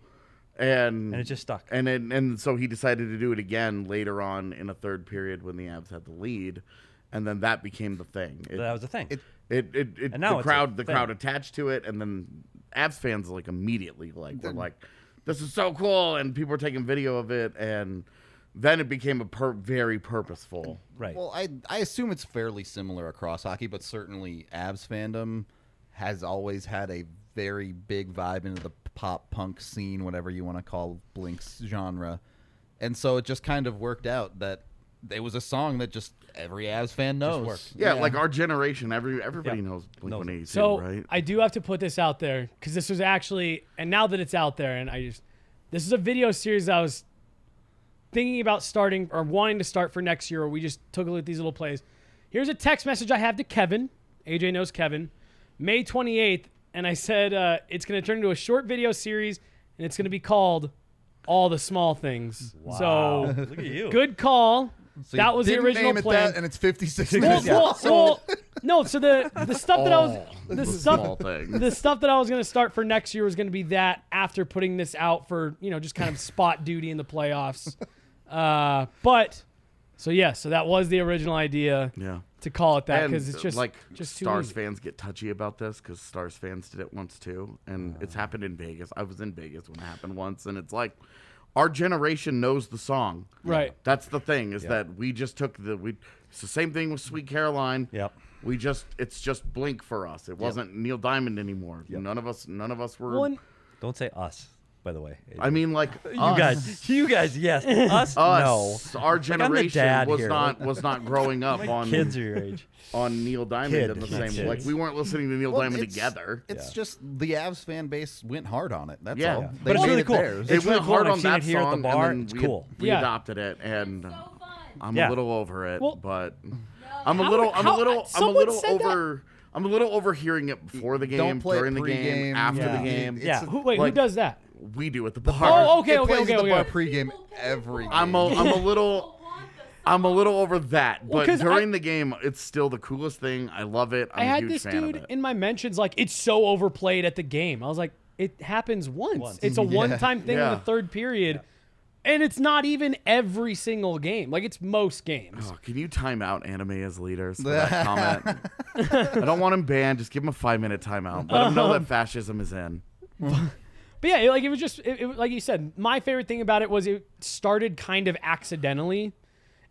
Speaker 4: and
Speaker 2: And it just stuck.
Speaker 4: And then, and so he decided to do it again later on in a third period when the Avs had the lead, and then that became the thing. It,
Speaker 2: that was the thing.
Speaker 4: it it, it, it
Speaker 2: And now
Speaker 4: the crowd the
Speaker 2: thing.
Speaker 4: crowd attached to it, and then Avs fans like immediately like were like, "This is so cool," and people were taking video of it, and then it became a per- very purposeful.
Speaker 2: right.
Speaker 1: Well, I I assume it's fairly similar across hockey, but certainly Avs fandom has always had a very big vibe into the pop punk scene, whatever you want to call Blink's genre, and so it just kind of worked out that it was a song that just every Avs fan knows.
Speaker 2: worked.
Speaker 4: Yeah, like our generation, every everybody
Speaker 2: Yeah.
Speaker 4: knows Blink
Speaker 2: Knows
Speaker 4: One
Speaker 2: it.
Speaker 3: So
Speaker 4: right?
Speaker 3: I do have to put this out there because this was actually, and now that it's out there, and I just This is a video series I was thinking about starting or wanting to start for next year. Or we just took a look at these little plays. Here's a text message I have to Kevin. AJ knows Kevin. May 28th, and I said uh, it's going to turn into a short video series, and it's going to be called "All the Small Things."
Speaker 2: Wow.
Speaker 3: So
Speaker 2: look at you.
Speaker 3: good call.
Speaker 5: So
Speaker 3: that was the original
Speaker 5: name it
Speaker 3: plan.
Speaker 5: that, and it's 56
Speaker 3: Well,
Speaker 5: minutes.
Speaker 3: well, well, no. So the the stuff that I was
Speaker 4: Oh,
Speaker 3: the stuff the stuff that I was going to start for next year was going to be that after putting this out for you know just kind of spot duty in the playoffs. Uh, but so yeah, so that was the original idea
Speaker 4: Yeah.
Speaker 3: To call it that
Speaker 4: And,
Speaker 3: because it's just
Speaker 4: like
Speaker 3: just
Speaker 4: Stars
Speaker 3: easy.
Speaker 4: fans get touchy about this because Stars fans did it once too, and it's happened in Vegas. I was in Vegas when it happened once, and it's like our generation knows the song.
Speaker 3: Right.
Speaker 4: That's the thing is that we just took the we. It's the same thing with Sweet Caroline.
Speaker 2: Yep.
Speaker 4: We just it's just Blink for us. It wasn't Neil Diamond anymore. None of us none of us were.
Speaker 3: Well, and-
Speaker 2: Don't say us, by the way.
Speaker 4: I mean, like
Speaker 2: you guys, you guys, yes. Us,
Speaker 4: us,
Speaker 2: no.
Speaker 4: our
Speaker 2: Like, I'm the
Speaker 4: generation
Speaker 2: dad
Speaker 4: was
Speaker 2: here.
Speaker 4: not was not growing up on
Speaker 2: kids are your age.
Speaker 4: on Neil Diamond
Speaker 2: Kid,
Speaker 4: in the
Speaker 2: not
Speaker 4: same like we weren't listening to Neil
Speaker 5: Well,
Speaker 4: Diamond
Speaker 5: it's-
Speaker 4: together.
Speaker 5: It's just the Avs fan base went hard on it. That's
Speaker 4: Yeah.
Speaker 5: all.
Speaker 4: Yeah.
Speaker 5: They
Speaker 2: But it's really
Speaker 5: it
Speaker 2: cool.
Speaker 5: theirs.
Speaker 4: They
Speaker 2: It's
Speaker 4: went
Speaker 2: really cool,
Speaker 4: hard on
Speaker 2: I've
Speaker 4: that
Speaker 2: it here at the bar.
Speaker 4: and
Speaker 2: It's
Speaker 4: then
Speaker 2: cool.
Speaker 4: we, we
Speaker 3: Yeah.
Speaker 4: adopted it, and
Speaker 7: So.
Speaker 4: I'm
Speaker 2: Yeah.
Speaker 4: a little over it.
Speaker 3: Well-
Speaker 4: but I'm a little, I'm a little, I'm a little over. I'm a little overhearing it before the game,
Speaker 5: Don't play
Speaker 4: during the game,
Speaker 5: pregame.
Speaker 4: after
Speaker 2: Yeah.
Speaker 4: the game.
Speaker 5: It's
Speaker 2: Yeah.
Speaker 5: a-
Speaker 3: Who, wait,
Speaker 4: like-
Speaker 3: who does that?
Speaker 4: We do at the bar.
Speaker 3: Oh, okay,
Speaker 5: it
Speaker 3: okay,
Speaker 5: plays
Speaker 3: okay,
Speaker 5: at the bar
Speaker 3: okay.
Speaker 5: pregame every game.
Speaker 4: I'm a, I'm a little.
Speaker 7: People want the
Speaker 4: I'm a little over that,
Speaker 3: Well,
Speaker 4: but
Speaker 3: 'cause I-
Speaker 4: during the game, it's still the coolest thing. I love it. I'm
Speaker 3: I
Speaker 4: a
Speaker 3: had
Speaker 4: huge
Speaker 3: this
Speaker 4: fan
Speaker 3: dude
Speaker 4: it.
Speaker 3: in my mentions like it's so overplayed at the game. I was like, it happens once.
Speaker 2: Once.
Speaker 3: It's a one-time thing in
Speaker 4: Yeah.
Speaker 3: the third period, and it's not even every single game. Like it's most games.
Speaker 4: Oh, can you time out anime as leaders for that comment? I don't want him banned. Just give him a five minute timeout. Let him know that fascism is in.
Speaker 3: But yeah, like it was just it, it, like you said. My favorite thing about it was it started kind of accidentally,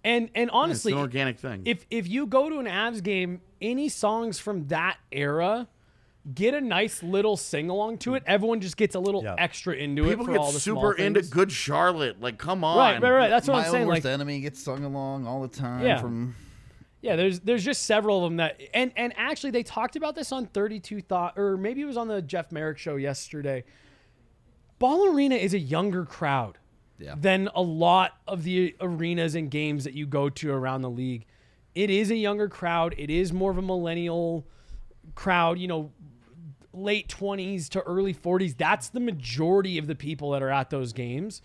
Speaker 3: and and
Speaker 4: It's
Speaker 3: honestly,
Speaker 4: an organic thing.
Speaker 3: if if you go to an Avs game, any songs from that era. Get a nice little sing along to it. Everyone just gets a little
Speaker 2: Yeah.
Speaker 3: extra into
Speaker 4: People
Speaker 3: it People
Speaker 4: get
Speaker 3: all the
Speaker 4: super into. Good Charlotte. Like, come on.
Speaker 3: Right, right, right. That's what
Speaker 5: My
Speaker 3: I'm saying.
Speaker 5: worst
Speaker 3: Like,
Speaker 5: enemy gets sung along all the time.
Speaker 3: Yeah.
Speaker 5: From
Speaker 3: Yeah, there's there's just several of them that and and actually they talked about this on 32 thought or maybe it was on the Jeff Marek show yesterday. Ball Arena is a younger crowd
Speaker 5: Yeah.
Speaker 3: than a lot of the arenas and games that you go to around the league. It is a younger crowd. It is more of a millennial crowd, you know, late 20s to early 40s. That's the majority of the people that are at those games.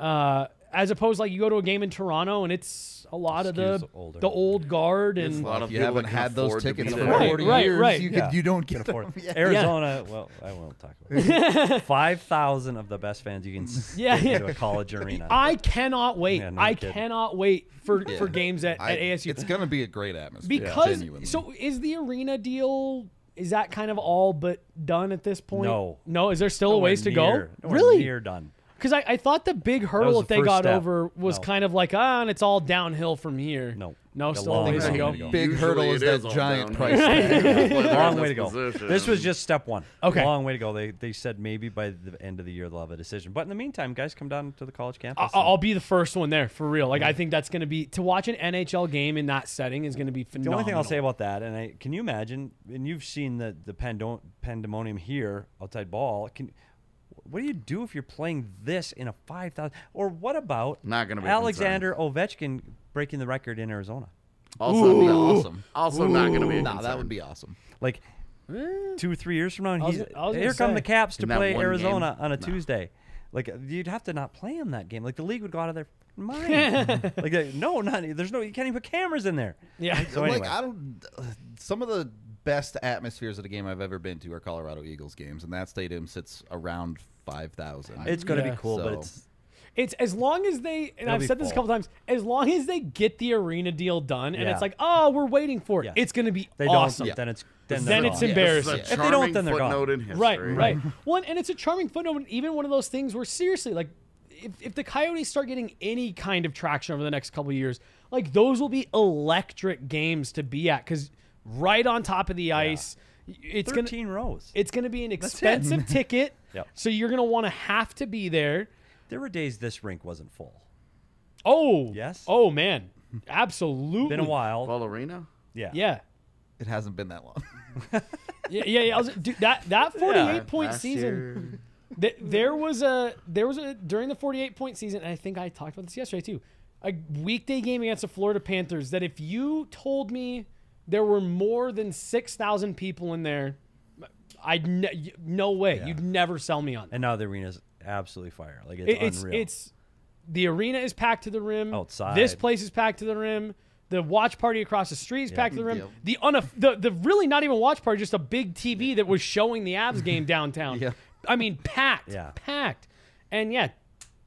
Speaker 3: Uh, as opposed like you go to a game in Toronto and it's a lot of the
Speaker 2: older.
Speaker 3: the old guard and
Speaker 4: a lot of
Speaker 5: you haven't had those
Speaker 4: afford to be
Speaker 5: tickets
Speaker 4: there.
Speaker 5: for
Speaker 3: Right,
Speaker 5: 40
Speaker 3: right,
Speaker 5: years,
Speaker 3: right.
Speaker 5: you,
Speaker 2: Yeah.
Speaker 5: could, you don't get
Speaker 2: afford
Speaker 5: them. Yeah.
Speaker 2: Arizona. Well, I won't talk about it. Five thousand of the best fans you can s-
Speaker 3: Yeah,
Speaker 2: get
Speaker 3: yeah.
Speaker 2: into a college arena.
Speaker 3: I cannot wait.
Speaker 2: Yeah, no
Speaker 3: I
Speaker 2: kidding.
Speaker 3: cannot wait for, for games at,
Speaker 5: I-
Speaker 3: at ASU.
Speaker 5: It's going to be a great atmosphere.
Speaker 3: because
Speaker 5: genuinely.
Speaker 3: so is the arena deal is that kind of all but done at this point?
Speaker 2: No.
Speaker 3: No, is there still a
Speaker 2: Nowhere
Speaker 3: ways to
Speaker 2: near-
Speaker 3: go?
Speaker 2: nowhere
Speaker 3: Really?
Speaker 2: Near done.
Speaker 3: Because I, I thought the big hurdle that,
Speaker 2: the
Speaker 3: they got
Speaker 2: step.
Speaker 3: over was
Speaker 2: No.
Speaker 3: kind of like ah, and it's all downhill from here.
Speaker 2: No.
Speaker 3: no,
Speaker 2: A
Speaker 3: still a
Speaker 2: long
Speaker 3: ways to
Speaker 2: way
Speaker 3: go.
Speaker 2: to go.
Speaker 5: Big
Speaker 4: Usually
Speaker 5: hurdle is that
Speaker 4: is all
Speaker 5: giant price tag.
Speaker 4: That's why they're in
Speaker 2: Long way to go.
Speaker 4: position.
Speaker 2: This was just step one.
Speaker 3: Okay.
Speaker 2: Long way to go. They they said maybe by the end of the year they'll have a decision. But in the meantime, guys, come down to the college campus.
Speaker 3: I- I'll be the first one there for real. Like I think that's going to be to watch an NHL game in that setting is going to be phenomenal.
Speaker 2: The only thing I'll say about that, and I can you imagine, and you've seen the the pandemonium here outside ball. Can what do you do if you're playing this in a five thousand? Or what about
Speaker 4: Not gonna be a
Speaker 2: Alexander Ovechkin breaking the record in Arizona?
Speaker 4: also,
Speaker 5: That'd be awesome.
Speaker 4: also not going to be. A
Speaker 5: Nah, that
Speaker 4: concern.
Speaker 5: would be awesome.
Speaker 2: Like two or three years from now, and
Speaker 3: I was-
Speaker 2: he's,
Speaker 3: I was gonna
Speaker 2: here come
Speaker 3: say.
Speaker 2: the Caps to
Speaker 4: In that
Speaker 2: play
Speaker 4: one
Speaker 2: Arizona
Speaker 4: game?
Speaker 2: on a Tuesday. Like you'd have to not play him that game. Like the league would go out of their mind. like uh, no, not there's no you can't even put cameras in there.
Speaker 3: Yeah.
Speaker 2: So anyway,
Speaker 5: like I don't. Some of the best atmospheres of the game I've ever been to are Colorado Eagles games, and that stadium sits around five thousand.
Speaker 2: it's gonna
Speaker 3: Yeah.
Speaker 2: be cool, but
Speaker 5: So-
Speaker 2: it's
Speaker 3: It's as long as they and
Speaker 2: It'll
Speaker 3: I've
Speaker 2: be
Speaker 3: said this a
Speaker 2: full.
Speaker 3: couple times. As long as they get the arena deal done, and
Speaker 2: Yeah.
Speaker 3: it's like, oh, we're waiting for it.
Speaker 2: Yeah.
Speaker 3: It's going to be
Speaker 2: they
Speaker 3: awesome.
Speaker 2: don't. Then it's then,
Speaker 3: Then
Speaker 2: they're
Speaker 3: it's
Speaker 2: gone.
Speaker 3: embarrassing.
Speaker 4: This
Speaker 2: If they don't,
Speaker 4: charming
Speaker 2: then they're gone.
Speaker 4: footnote in history.
Speaker 3: Right, right. One, and it's a charming footnote. Even one of those things where seriously, like, if, if the Coyotes start getting any kind of traction over the next couple of years, like those will be electric games to be at because right on top of the ice, it's gonna
Speaker 2: rows.
Speaker 3: it's gonna be an expensive ticket.
Speaker 2: Yep.
Speaker 3: So you're gonna want to have to be there.
Speaker 2: There were days this rink wasn't full.
Speaker 3: Oh
Speaker 2: Yes?
Speaker 3: Oh man, absolutely.
Speaker 2: Been a while.
Speaker 4: Ball Arena.
Speaker 2: yeah.
Speaker 3: Yeah.
Speaker 5: It hasn't been that long.
Speaker 3: Yeah, yeah, yeah. I was, dude, that that 48 point season. Th- there was a there was a during the 48 point season. And I think I talked about this yesterday too. A weekday game against the Florida Panthers. That if you told me there were more than six thousand people in there, I'd ne- no way.
Speaker 2: Yeah.
Speaker 3: You'd never sell me on that.
Speaker 2: And now the arena's absolutely fire. Like it's,
Speaker 3: It- it's
Speaker 2: unreal.
Speaker 3: it's the arena is packed to the rim.
Speaker 2: Outside.
Speaker 3: this place is packed to the rim. The watch party across the street is packed to the rim.
Speaker 5: Yep.
Speaker 3: The unof- the the really not even watch party, just a big TV that was showing the Avs game downtown.
Speaker 5: Yeah.
Speaker 3: I mean packed,
Speaker 2: Yeah.
Speaker 3: packed, and yeah,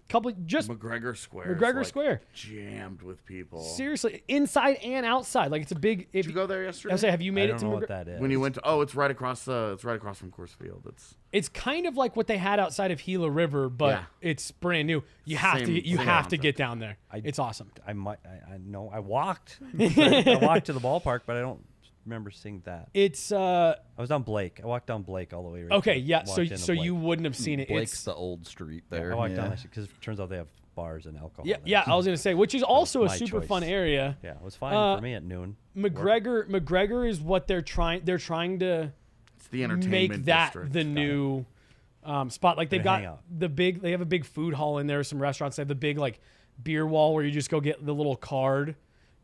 Speaker 3: couple just
Speaker 4: McGregor Square.
Speaker 3: McGregor
Speaker 4: like,
Speaker 3: Square.
Speaker 4: jammed with people.
Speaker 3: seriously inside and outside. Like it's a big. If
Speaker 4: Did you go there yesterday?
Speaker 3: I say, have you
Speaker 2: I
Speaker 3: made
Speaker 2: don't
Speaker 3: it to
Speaker 2: know
Speaker 3: McGregor?
Speaker 2: what that is.
Speaker 4: when you went to oh, it's right across the it's right across from Coors Field. It's
Speaker 3: It's kind of like what they had outside of Gila River, but
Speaker 4: Yeah.
Speaker 3: it's brand new. You have
Speaker 4: Same-
Speaker 3: to you
Speaker 4: same
Speaker 3: have to get down there. it's awesome.
Speaker 2: I might. I, I know. I walked. I walked to the ballpark, but I don't remember seeing that.
Speaker 3: It's uh
Speaker 2: I was on Blake. I walked down Blake all the way. Right
Speaker 3: okay,
Speaker 2: to-
Speaker 3: yeah.
Speaker 2: walked
Speaker 3: So
Speaker 2: into
Speaker 3: so you wouldn't have seen it.
Speaker 6: Blake's
Speaker 3: It's
Speaker 6: the old street there.
Speaker 2: I walked
Speaker 1: Yeah.
Speaker 2: down because it turns out they have bars and alcohol.
Speaker 3: yeah
Speaker 2: there.
Speaker 3: yeah. I was gonna say, which is also a super
Speaker 2: choice.
Speaker 3: fun area.
Speaker 2: Yeah, it was fine
Speaker 3: Uh,
Speaker 2: for me at noon.
Speaker 3: McGregor McGregor is what they're trying. They're trying to
Speaker 4: it's the entertainment
Speaker 3: make that
Speaker 4: district.
Speaker 3: the new um, spot. Like they've got
Speaker 2: out.
Speaker 3: the big. They have a big food hall in there. Some restaurants they have the big like beer wall where you just go get the little card.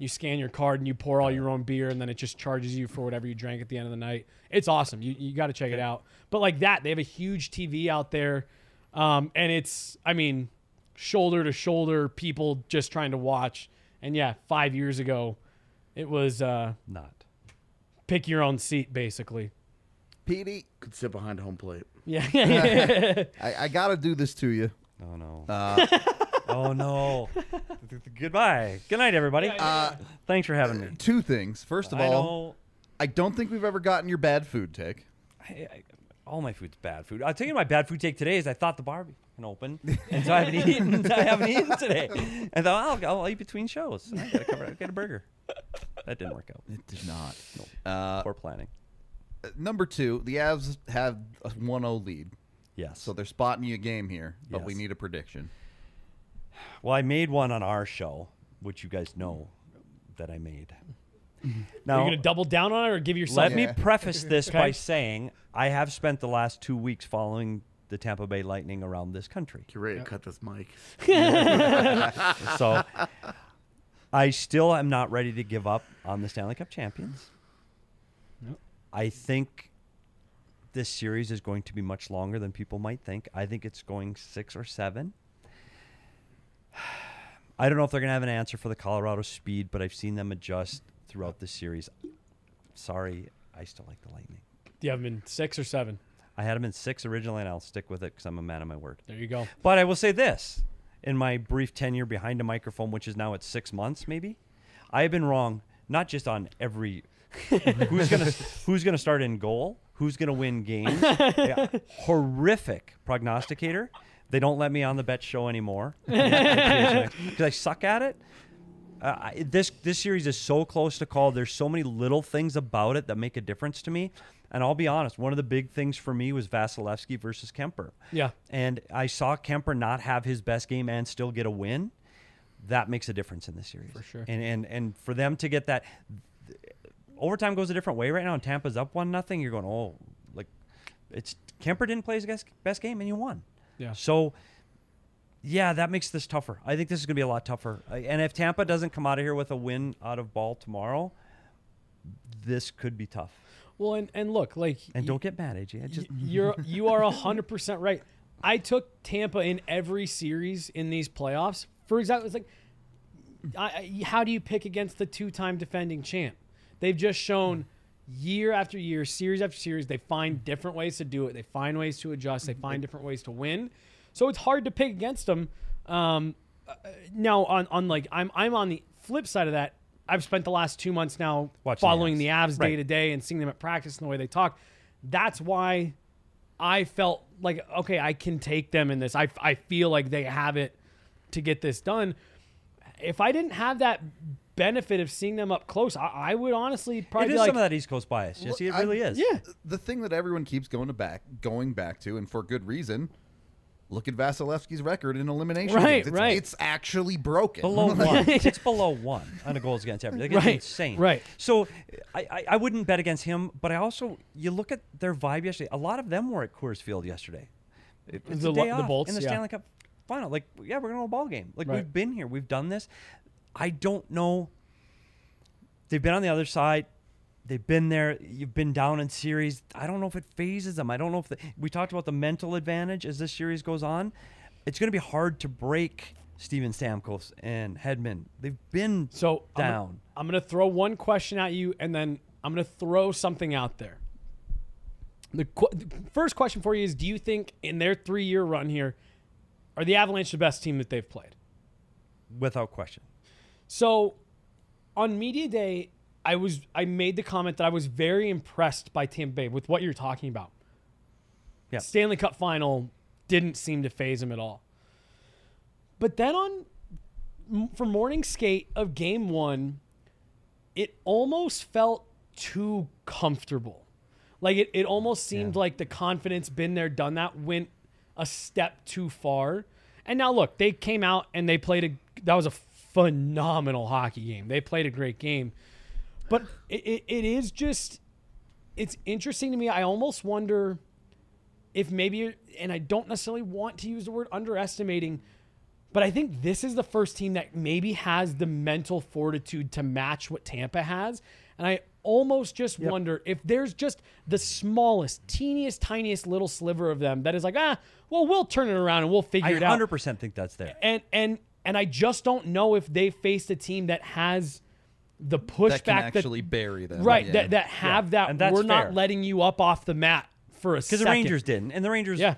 Speaker 3: You scan your card and you pour all your own beer, and then it just charges you for whatever you drank at the end of the night. It's awesome. You you got to check it out. But like that, they have a huge TV out there, um, and it's I mean, shoulder to shoulder people just trying to watch. And yeah, five years ago, it was uh,
Speaker 2: Not.
Speaker 3: pick your own seat basically.
Speaker 1: Petey,
Speaker 4: Could sit behind home plate.
Speaker 3: Yeah, yeah, yeah.
Speaker 1: I, I got to do this to you.
Speaker 2: Oh no.
Speaker 1: Uh,
Speaker 2: oh no. Goodbye. Good night, everybody.
Speaker 1: Uh,
Speaker 2: Thanks for having me.
Speaker 1: two things. First of
Speaker 2: I
Speaker 1: all,
Speaker 2: know.
Speaker 1: I don't think we've ever gotten your bad food take.
Speaker 2: I, I, all my food's bad food. I'll tell you my bad food take today is I thought the bar can open, and so I haven't eaten. I haven't eaten today. And thought I'll, I'll eat between shows. I gotta cover. I get a burger. That didn't work out.
Speaker 1: It did not. Uh,
Speaker 2: Poor planning.
Speaker 1: number two, the Avs have a 1-0 lead,
Speaker 2: Yes.
Speaker 1: so they're spotting you a game here, but we
Speaker 2: Yes.
Speaker 1: need a prediction.
Speaker 2: Well, I made one on our show, which you guys know that I made. Mm-hmm.
Speaker 3: Are
Speaker 2: Now,
Speaker 3: you gonna double down on it or give yourself?
Speaker 2: let
Speaker 1: Yeah.
Speaker 2: me preface this
Speaker 3: Okay.
Speaker 2: by saying I have spent the last two weeks following the Tampa Bay Lightning around this country.
Speaker 4: Get ready to cut this mic.
Speaker 2: So I still am not ready to give up on the Stanley Cup champions. I think this series is going to be much longer than people might think. I think it's going six or seven. I don't know if they're going to have an answer for the Colorado speed, but I've seen them adjust throughout the series. Sorry, I still like the Lightning.
Speaker 3: Do you have them in six or seven?
Speaker 2: I had them in six originally, and I'll stick with it because I'm a man of my word.
Speaker 3: There you go.
Speaker 2: But I will say this in my brief tenure behind a microphone, which is now at six months, maybe, I have been wrong, not just on every who's gonna who's gonna start in goal, who's gonna win games. Yeah, horrific prognosticator. They don't let me on the bet show anymore because I suck at it. Uh, I, this this series is so close to call. There's so many little things about it that make a difference to me. And I'll be honest, one of the big things for me was Vasilevskiy versus Kuemper.
Speaker 3: Yeah.
Speaker 2: And I saw Kuemper not have his best game and still get a win. That makes a difference in this series. For
Speaker 3: sure.
Speaker 2: And and and for them to get that overtime goes a different way right now and Tampa's up one nothing, you're going, "Oh, like it's Kuemper didn't play his best, best game and you won."
Speaker 3: Yeah.
Speaker 2: So yeah, that makes this tougher. I think this is going to be a lot tougher. And if Tampa doesn't come out of here with a win out of ball tomorrow, this could be tough.
Speaker 3: Well, and, and look, like
Speaker 2: And
Speaker 3: y-
Speaker 2: don't get mad, AJ. I just
Speaker 3: y- you're you are hundred percent right. I took Tampa in every series in these playoffs. For example, it's like, I, I- how do you pick against the two-time defending champ? They've just shown year after year, series after series, they find different ways to do it. They find ways to adjust. They find different ways to win. So it's hard to pick against them. Um, uh, now, on on like I'm I'm on the flip side of that. I've spent the last two months now
Speaker 2: Watching
Speaker 3: following the Avs day to day and seeing them at practice and the way they talk. That's why I felt like okay, I can take them in this. I I feel like they have it to get this done. If I didn't have that benefit of seeing them up close, I, I would honestly probably
Speaker 2: is
Speaker 3: be like,
Speaker 2: some of that East Coast bias. Yes, it
Speaker 1: I-
Speaker 2: really is.
Speaker 3: yeah,
Speaker 1: The thing that everyone keeps going to back, going back to, and for good reason. Look at Vasilevskiy's record in elimination.
Speaker 3: Right,
Speaker 1: games. It's,
Speaker 3: right.
Speaker 1: It's actually broken.
Speaker 2: Below one. it's below one on a goals against average. Like, it's
Speaker 3: Right,
Speaker 2: insane.
Speaker 3: right.
Speaker 2: So I, I, I wouldn't bet against him, but I also you look at their vibe yesterday. A lot of them were at Coors Field yesterday. It- It's
Speaker 3: The
Speaker 2: a
Speaker 3: Lo-
Speaker 2: day
Speaker 3: the
Speaker 2: off
Speaker 3: Bolts,
Speaker 2: in the
Speaker 3: yeah.
Speaker 2: Stanley Cup final. Like, yeah, we're gonna go ball game. Like
Speaker 3: Right.
Speaker 2: we've been here, we've done this. I don't know. They've been on the other side. They've been there. You've been down in series. I don't know if it phases them. I don't know if the, we talked about the mental advantage as this series goes on. It's going to be hard to break Steven Stamkos and Hedman. They've been
Speaker 3: So I'm
Speaker 2: down.
Speaker 3: I'm going to throw one question at you, and then I'm going to throw something out there. The, qu- the first question for you is: Do you think in their three-year run here, are the Avalanche the best team that they've played?
Speaker 2: without question.
Speaker 3: So, on media day, I was I made the comment that I was very impressed by Tampa Bay with what you're talking about.
Speaker 2: Yeah.
Speaker 3: Stanley Cup final didn't seem to phase him at all. But then on for morning skate of game 1, it almost felt too comfortable. Like it, it almost seemed like the confidence been there done that went a step too far. And now look, they came out and they played a that was a phenomenal hockey game. They played a great game. But it, it, it is just it's interesting to me. I almost wonder if maybe and I don't necessarily want to use the word underestimating, but I think this is the first team that maybe has the mental fortitude to match what Tampa has. And I almost just wonder if there's just the smallest, teeniest, tiniest little sliver of them that is like, ah, well, we'll turn it around and we'll figure
Speaker 2: I
Speaker 3: it out.
Speaker 2: 100% think that's there.
Speaker 3: And and and I just don't know if they faced a team that has the pushback
Speaker 6: that can actually bury them.
Speaker 3: right
Speaker 6: Yeah.
Speaker 3: that that have
Speaker 2: and
Speaker 3: that
Speaker 2: that's
Speaker 3: we're not letting you up off the mat for a second.
Speaker 2: Because the Rangers didn't. And the Rangers,
Speaker 3: Yeah.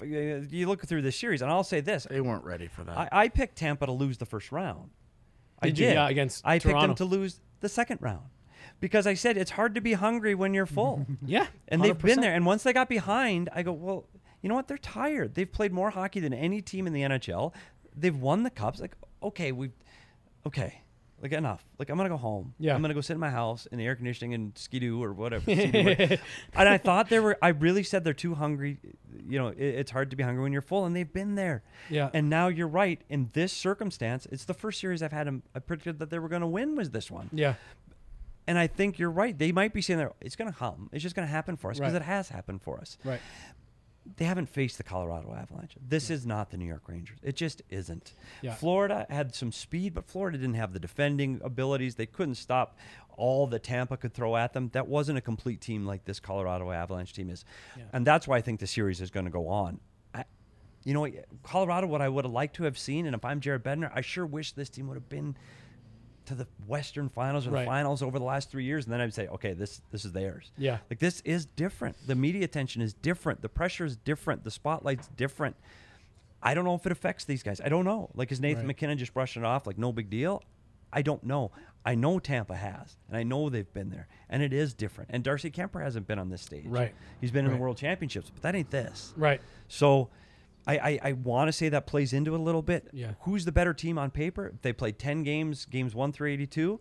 Speaker 2: uh, you look through this series, and I'll say this
Speaker 4: They weren't ready for that.
Speaker 2: I, I picked Tampa to lose the first round. I
Speaker 3: Did you? Yeah, against Toronto.
Speaker 2: I picked them to lose the second round because I said it's hard to be hungry when you're full.
Speaker 3: Yeah,
Speaker 2: and they've been there. And once they got behind, I go, well, you know what? They're tired. They've played more hockey than any team in the NHL. They've won the cups. Like, okay, we've, okay. Like enough. Like I'm gonna go home.
Speaker 3: Yeah.
Speaker 2: I'm gonna go sit in my house in the air conditioning and skidoo or whatever. And I thought they were. I really said they're too hungry. You know, it, it's hard to be hungry when you're full, and they've been there.
Speaker 3: Yeah.
Speaker 2: And now you're right. In this circumstance, it's the first series I've had them. I predicted that they were to win. Was this one?
Speaker 3: Yeah.
Speaker 2: And I think you're right. They might be saying there, it's to come. It's just to happen for us because
Speaker 3: Right.
Speaker 2: it has happened for us.
Speaker 3: Right.
Speaker 2: They haven't faced the Colorado Avalanche. This is not the New York Rangers. It just isn't.
Speaker 3: Yeah.
Speaker 2: Florida had some speed, but Florida didn't have the defending abilities. They couldn't stop all that Tampa could throw at them. That wasn't a complete team like this Colorado Avalanche team is. And that's why I think the series is going to go on. I, you know, Colorado, what I would have liked to have seen, and if I'm Jared Bednar, I sure wish this team would have been to the Western Finals or the finals over the last three years, and then I'd say, okay, this this is theirs.
Speaker 3: Yeah.
Speaker 2: like this is different. The media attention is different. The pressure is different. The spotlight's different. I don't know if it affects these guys. I don't know. Like is Nathan
Speaker 3: Right.
Speaker 2: MacKinnon just brushing it off like no big deal? I don't know. I know Tampa has, and I know they've been there, and it is different. And Darcy Kuemper hasn't been on this stage.
Speaker 3: Right.
Speaker 2: He's been in
Speaker 3: Right.
Speaker 2: the World Championships, but that ain't this.
Speaker 3: Right.
Speaker 2: So I, I, I want to say that plays into it a little bit.
Speaker 3: Yeah.
Speaker 2: Who's the better team on paper? If they played 10 games, games 1 through 82,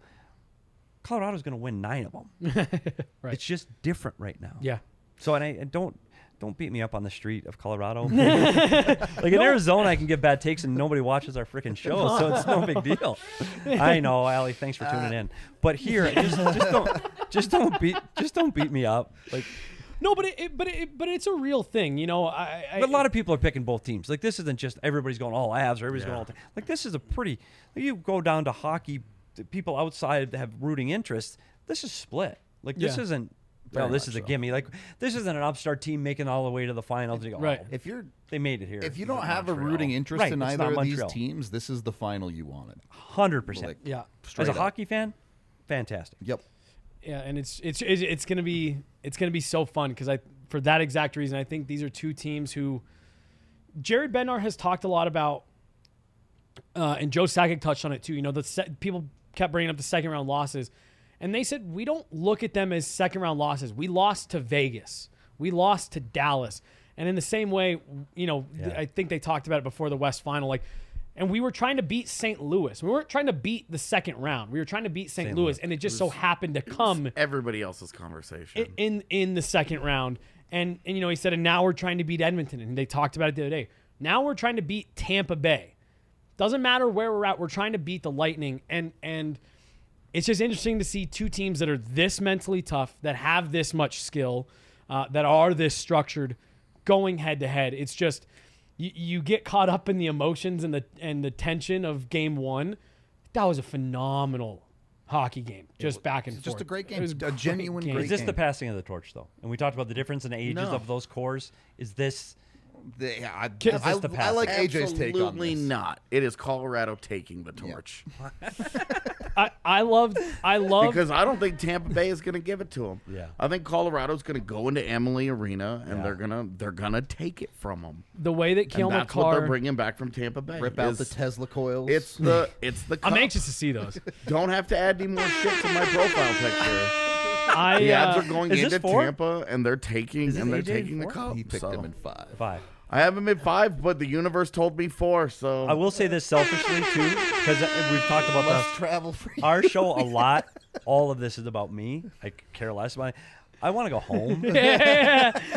Speaker 2: Colorado's going to win 9 of them.
Speaker 3: Right.
Speaker 2: It's just different right now.
Speaker 3: Yeah.
Speaker 2: So and I and don't don't beat me up on the street of Colorado. like in Arizona, I can give bad takes and nobody watches our freaking show, so it's no big deal. I know, Ali. Thanks for tuning uh, in. But here, just, just don't just don't beat just don't beat me up. Like
Speaker 3: No, but it, it but it, but it's a real thing, you know. I, I
Speaker 2: But a lot of people are picking both teams. Like this isn't just everybody's going all Avs or everybody's going
Speaker 4: Yeah.
Speaker 2: all. Like this is a pretty. You go down to hockey, the people outside that have rooting interests. This is split. Like this
Speaker 3: Yeah.
Speaker 2: isn't. Well,
Speaker 6: Very
Speaker 2: this
Speaker 6: much
Speaker 2: is a
Speaker 6: so.
Speaker 2: gimme. Like this isn't an upstart team making all the way to the finals. You go,
Speaker 3: Right.
Speaker 2: "Oh,
Speaker 6: If you're
Speaker 2: they made it here.
Speaker 6: if you don't have a rooting interest
Speaker 2: Right,
Speaker 6: in
Speaker 2: it's
Speaker 6: either
Speaker 2: not
Speaker 6: of these teams, this is the final you wanted.
Speaker 2: hundred percent.
Speaker 6: Like,
Speaker 3: yeah.
Speaker 2: As a
Speaker 6: up.
Speaker 2: hockey fan, fantastic.
Speaker 6: Yep.
Speaker 3: Yeah, and it's it's it's, to be it's to be so fun because I for that exact reason I think these are two teams who Jared Bednar has talked a lot about, uh, and Joe Sakic touched on it too. You know, the se- people kept bringing up the second round losses, and they said we don't look at them as second round losses. We lost to Vegas, we lost to Dallas, and in the same way, you know, th- I think they talked about it before the West Final, like. And we were trying to beat St. Louis. We weren't trying to beat the second round. We were trying to beat St.
Speaker 2: St.
Speaker 3: Louis, and it just so happened to come
Speaker 4: Everybody else's conversation.
Speaker 3: i- in in the second round. And and you know he said, and now we're trying to beat Edmonton, and they talked about it the other day. Now we're trying to beat Tampa Bay. Doesn't matter where we're at, we're trying to beat the Lightning, and and it's just interesting to see two teams that are this mentally tough, that have this much skill, uh, that are this structured, going head to head. It's just you, you get caught up in the emotions and the and the tension of game one. That was a phenomenal hockey game, just back and
Speaker 1: it's
Speaker 3: forth.
Speaker 1: just a great game.
Speaker 3: It was
Speaker 1: A
Speaker 3: great
Speaker 1: genuine
Speaker 3: game.
Speaker 1: great
Speaker 2: Is this
Speaker 1: game.
Speaker 2: the passing of the torch though? And we talked about the difference in the ages
Speaker 4: No.
Speaker 2: of those cores. Is this
Speaker 1: The- yeah, I,
Speaker 2: Is
Speaker 1: I,
Speaker 2: this the
Speaker 1: I like
Speaker 2: passing?
Speaker 1: AJ's take on
Speaker 4: Absolutely
Speaker 1: this.
Speaker 4: not. It is Colorado taking the torch
Speaker 3: I, I loved I loved
Speaker 4: because I don't think Tampa Bay is going to give it to them.
Speaker 2: Yeah.
Speaker 4: I think Colorado's going to go into Amalie Arena and
Speaker 2: Yeah.
Speaker 4: they're gonna they're gonna take it from them.
Speaker 3: the way that Cale
Speaker 4: And that's what they're
Speaker 3: Makar.
Speaker 4: bringing back from Tampa Bay.
Speaker 1: Rip out the
Speaker 4: is-
Speaker 1: Tesla coils.
Speaker 4: It's the it's the.
Speaker 3: I'm
Speaker 4: cup.
Speaker 3: anxious to see those.
Speaker 4: Don't have to add any more shit to my profile picture.
Speaker 3: I
Speaker 4: The Avs
Speaker 3: uh,
Speaker 4: are going
Speaker 2: is this
Speaker 4: into
Speaker 2: four?
Speaker 4: Tampa and they're taking and they're
Speaker 2: AJ
Speaker 4: taking the
Speaker 2: four?
Speaker 4: cup.
Speaker 1: he picked
Speaker 4: so.
Speaker 1: him in five.
Speaker 2: five?
Speaker 4: I have him at five, but the universe told me four. So
Speaker 2: I will say this selfishly too, because we've talked about
Speaker 1: Less
Speaker 2: the,
Speaker 1: travel free.
Speaker 2: our show a lot. All of this is about me. I care less about. It. I want to go home.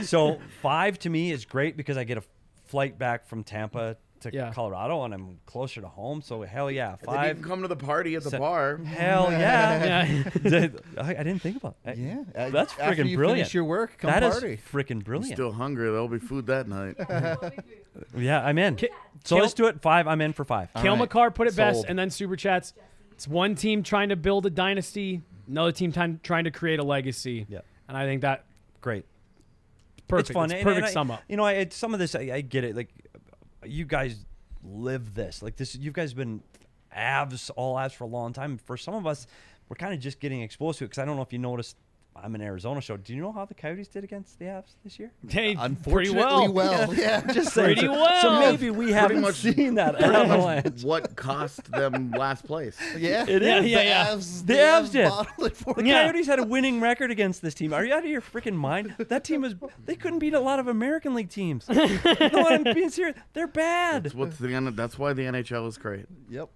Speaker 2: so five to me is great because I get a flight back from Tampa to
Speaker 3: Yeah.
Speaker 2: Colorado, and I'm closer to home. So hell yeah,
Speaker 4: Then you
Speaker 2: five.
Speaker 4: can come to the party at the
Speaker 2: Se-
Speaker 4: bar.
Speaker 2: Hell yeah.
Speaker 3: yeah.
Speaker 2: I, I didn't think about that.
Speaker 1: Yeah,
Speaker 2: that's
Speaker 1: after
Speaker 2: freaking
Speaker 1: you
Speaker 2: brilliant.
Speaker 1: finish your work, come
Speaker 2: That is
Speaker 1: party.
Speaker 2: freaking brilliant.
Speaker 4: Still hungry? There'll be food that night.
Speaker 2: yeah, I'm in.
Speaker 3: Ki-
Speaker 2: so
Speaker 3: Cale-
Speaker 2: let's do it. Five. I'm in for five.
Speaker 3: Cale
Speaker 1: right.
Speaker 3: Makar put it best, and then super chats. It's one team trying to build a dynasty, another team time, trying to create a legacy.
Speaker 2: Yeah.
Speaker 3: and I think that
Speaker 2: Great.
Speaker 3: perfect.
Speaker 2: It's fun.
Speaker 3: It's perfect
Speaker 2: and I-
Speaker 3: sum up.
Speaker 2: You know, I, it, some of this I, I get it. Like, you guys live this. Like this, you guys been Avs all Avs for a long time. For some of us, we're kind of just getting exposed to it because I don't know if you noticed. I'm an Arizona show. Do you know how the Coyotes did against the Avs this year?
Speaker 3: Hey, pretty
Speaker 1: Unfortunately,
Speaker 3: well.
Speaker 1: yeah.
Speaker 2: Just
Speaker 3: Pretty
Speaker 2: saying. So-
Speaker 3: well.
Speaker 2: So maybe we haven't
Speaker 4: much-
Speaker 2: seen that avalanche.
Speaker 4: what cost them last place?
Speaker 1: yeah,
Speaker 2: It
Speaker 3: Yeah, yeah,
Speaker 1: the
Speaker 3: yeah.
Speaker 1: Avs,
Speaker 2: The Avs did.
Speaker 1: for
Speaker 2: The.
Speaker 3: Yeah.
Speaker 2: Coyotes had a winning record against this team. Are you out of your freaking mind? That team was. They couldn't beat a lot of American League teams. no, I'm being serious. They're bad.
Speaker 4: That's what's the N- that's why the NHL is great
Speaker 1: Yep.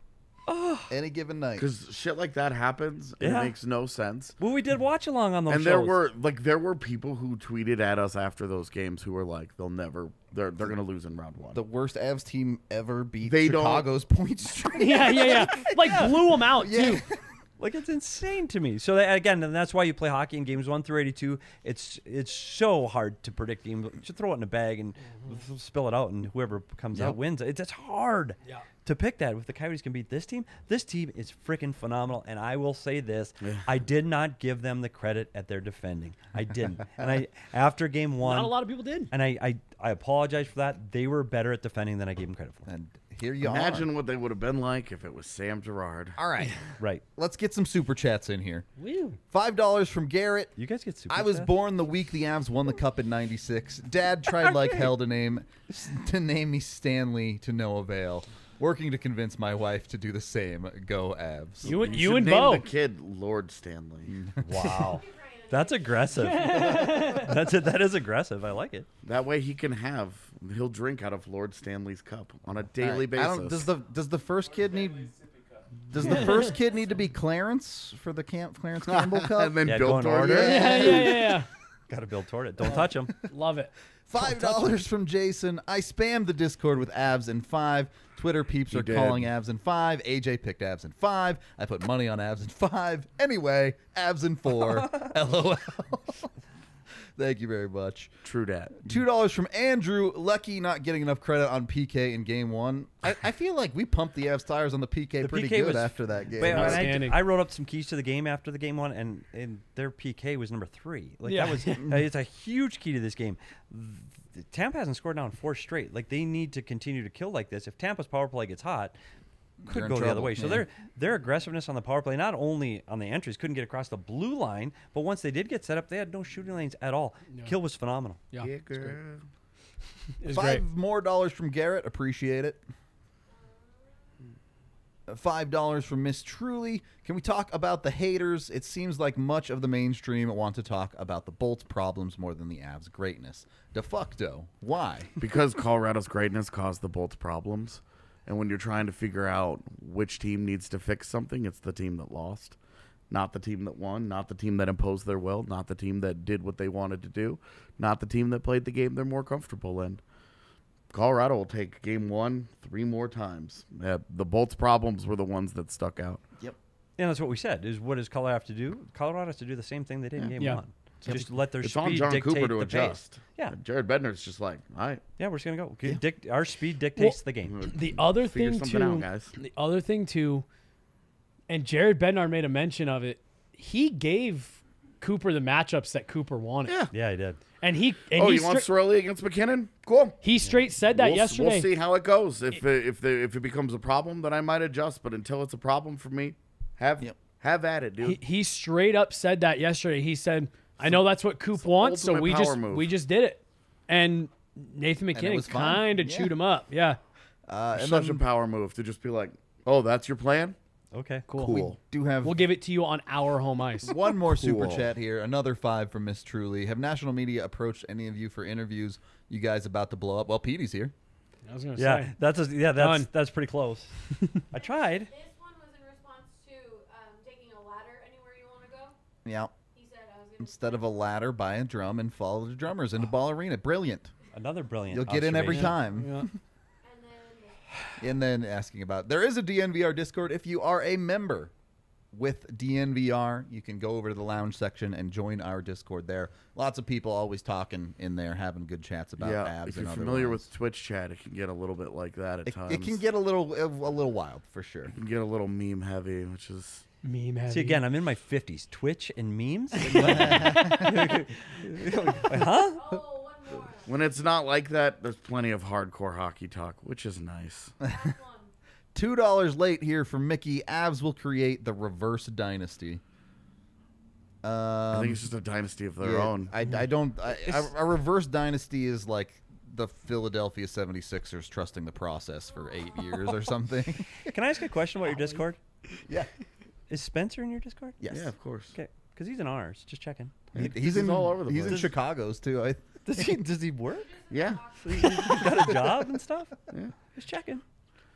Speaker 1: Any given night.
Speaker 4: because shit like that happens.
Speaker 2: Yeah.
Speaker 4: It makes no sense.
Speaker 2: Well, we did watch along on those
Speaker 4: and there
Speaker 2: shows.
Speaker 4: were like there were people who tweeted at us after those games who were like they'll never they're they're gonna lose in round one.
Speaker 1: The worst Avs team ever beat
Speaker 4: They don't-
Speaker 1: Chicago's point streak.
Speaker 3: yeah, yeah, yeah. Like blew them out too.
Speaker 2: Like it's insane to me. So that, again, and that's why you play hockey in games one through eighty-two. It's it's so hard to predict games. You should throw it in a bag and mm-hmm. f- spill it out, and whoever comes out wins. It's it's hard
Speaker 3: Yeah.
Speaker 2: to pick that. If the Coyotes can beat this team, this team is freaking phenomenal. And I will say this: I did not give them the credit at their defending. I didn't. and I after game one,
Speaker 3: Not a lot of people did.
Speaker 2: and I, I I apologize for that. They were better at defending than I gave them credit for.
Speaker 1: And here you
Speaker 4: Imagine what they would have been like if it was Sam
Speaker 1: Girard. All right.
Speaker 2: Right.
Speaker 1: Let's get some super chats in here.
Speaker 3: Woo.
Speaker 1: Five dollars from Garrett.
Speaker 2: You guys get super.
Speaker 1: I was
Speaker 2: chats?
Speaker 1: born the week the Avs won the cup in '96. Dad tried like hell to name to name me Stanley to no avail. Working to convince my wife to do the same. Go Avs.
Speaker 3: You and you,
Speaker 4: should
Speaker 3: and
Speaker 4: name
Speaker 3: Bo.
Speaker 4: the kid Lord Stanley.
Speaker 2: Wow. That's aggressive. That's it. That is aggressive. I like it.
Speaker 4: that way he can have he'll drink out of Lord Stanley's cup on a daily
Speaker 1: I
Speaker 4: basis.
Speaker 1: don't- does the does the first kid need does the first kid need to be Clarence for the Camp Clarence Campbell Cup?
Speaker 4: and then
Speaker 2: Yeah,
Speaker 4: Bill
Speaker 2: go in order.
Speaker 3: Yeah, yeah, yeah, yeah.
Speaker 2: Got to build toward it. Don't touch him.
Speaker 3: Love it.
Speaker 1: Five dollars from Jason. I spammed the Discord with Avs and five. Twitter peeps
Speaker 4: You
Speaker 1: are
Speaker 4: did.
Speaker 1: calling Avs in five. AJ picked Avs in five. I put money on Avs in five. Anyway, Avs in four. LOL. Thank you very much.
Speaker 4: True dat.
Speaker 1: Two dollars from Andrew. Lucky not getting enough credit on PK in game one. I, I feel like we pumped the Avs tires on the PK
Speaker 2: The
Speaker 1: pretty
Speaker 2: PK
Speaker 1: good
Speaker 2: was-
Speaker 1: after that game.
Speaker 2: Wait, and I, I wrote up some keys to the game after the game one, and, and their PK was number three. Like
Speaker 3: Yeah.
Speaker 2: that was uh, it's a huge key to this game. Th- Tampa hasn't scored down four straight. Like they need to continue to kill like this. If Tampa's power play gets hot, could
Speaker 1: in
Speaker 2: go the other way. So
Speaker 1: yeah.
Speaker 2: their their aggressiveness on the power play, not only on the entries, couldn't get across the blue line, but once they did get set up, they had no shooting lanes at all. Kill was phenomenal.
Speaker 3: Yeah,
Speaker 4: Yeah, girl.
Speaker 1: Five
Speaker 3: great.
Speaker 1: more dollars from Garrett. Appreciate it. Uh, Five dollars from Miss Truly. Can we talk about the haters? It seems like much of the mainstream want to talk about the Bolts problems more than the Avs' greatness. De facto, why?
Speaker 4: because Colorado's greatness caused the Bolts problems. And when you're trying to figure out which team needs to fix something, it's the team that lost. Not the team that won, not the team that imposed their will, not the team that did what they wanted to do, not the team that played the game they're more comfortable in. Colorado will take game one three more times. Uh, the Bolts problems were the ones that stuck out.
Speaker 1: Yep.
Speaker 2: And that's what we said. Is what does Colorado have to do? Colorado has to do the same thing they did in game
Speaker 3: Yeah.
Speaker 2: one. Just let their
Speaker 4: It's
Speaker 2: speed
Speaker 4: on Jon
Speaker 2: dictate
Speaker 4: Cooper to
Speaker 2: the
Speaker 4: adjust.
Speaker 2: pace. Yeah,
Speaker 4: Jared Bednar's just like, all right,
Speaker 2: yeah, we're just gonna go. Okay, dic- our speed dictates the game.
Speaker 3: The other thing
Speaker 4: something
Speaker 3: too,
Speaker 4: out, guys.
Speaker 3: the other thing too, and Jared Bednar made a mention of it. He gave Cooper the matchups that Cooper wanted.
Speaker 4: Yeah.
Speaker 2: Yeah, I did.
Speaker 3: and he and
Speaker 4: oh,
Speaker 3: he,
Speaker 4: you want Cirelli against MacKinnon? Cool.
Speaker 3: he straight said that
Speaker 4: we'll,
Speaker 3: yesterday.
Speaker 4: We'll see how it goes. If it, if the, if it becomes a problem, then I might adjust. But until it's a problem for me, have
Speaker 1: Yep.
Speaker 4: have at it, dude.
Speaker 3: He, he straight up said that yesterday. He said, "I know that's what Coop wants, so we just
Speaker 4: move.
Speaker 3: we just did it." And Nathan
Speaker 1: MacKinnon
Speaker 3: kind of
Speaker 1: Yeah.
Speaker 3: chewed him up. Yeah,
Speaker 1: Uh, and
Speaker 4: Such
Speaker 1: then
Speaker 4: a power move to just be like, oh, that's your plan.
Speaker 2: Okay,
Speaker 3: cool.
Speaker 4: Cool.
Speaker 1: do have
Speaker 3: We'll give it to you on our home ice.
Speaker 1: One more super
Speaker 4: Cool.
Speaker 1: chat here. Another five from Miss Truly. Have national media approached any of you for interviews? You guys about to blow up? Well, Petey's here.
Speaker 3: I was gonna
Speaker 2: Yeah,
Speaker 3: say.
Speaker 2: that's a, yeah, that's
Speaker 3: Done.
Speaker 2: that's pretty close. I tried.
Speaker 7: This one was in response to um, taking a ladder anywhere you want to go.
Speaker 1: Yeah.
Speaker 7: He said I was going to.
Speaker 1: Instead of a ladder, buy a drum and follow the drummers into ball arena. Brilliant.
Speaker 2: Another brilliant.
Speaker 1: You'll get in every
Speaker 2: observation.
Speaker 1: time.
Speaker 3: Yeah.
Speaker 7: And then
Speaker 1: asking about there is a DNVR Discord. If you are a member with DNVR, you can go over to the lounge section and join our Discord there. Lots of people always talking in there, having good chats about
Speaker 4: yeah,
Speaker 1: Avs
Speaker 4: if you're
Speaker 1: other
Speaker 4: familiar
Speaker 1: ones.
Speaker 4: with Twitch chat, it can get a little bit like that at
Speaker 1: it,
Speaker 4: times.
Speaker 1: it can get a little a little wild for sure.
Speaker 4: it can get a little meme heavy, which is
Speaker 3: Meme heavy.
Speaker 2: See again, I'm in my 50s. Twitch and memes. huh?
Speaker 7: Oh. One more.
Speaker 4: when it's not like that. There's plenty of hardcore hockey talk, which is nice.
Speaker 1: Two dollars late here for Mickey. Avs will create the reverse dynasty. Um,
Speaker 4: I think it's just a dynasty of their
Speaker 1: yeah,
Speaker 4: own.
Speaker 1: I, I don't. I, a, a reverse dynasty is like the Philadelphia 76ers trusting the process for eight years or something.
Speaker 2: Can I ask a question about your Discord?
Speaker 1: yeah.
Speaker 2: Is Spencer in your Discord?
Speaker 1: Yes.
Speaker 4: Yeah, of course.
Speaker 2: Okay, because he's in ours. Just checking.
Speaker 1: He- he's,
Speaker 4: He's
Speaker 1: in
Speaker 4: all over the
Speaker 1: He's in. Chicago's too. I,
Speaker 2: Does he? Does he work?
Speaker 4: Yeah.
Speaker 2: He's got a job and stuff. Yeah. Just checking.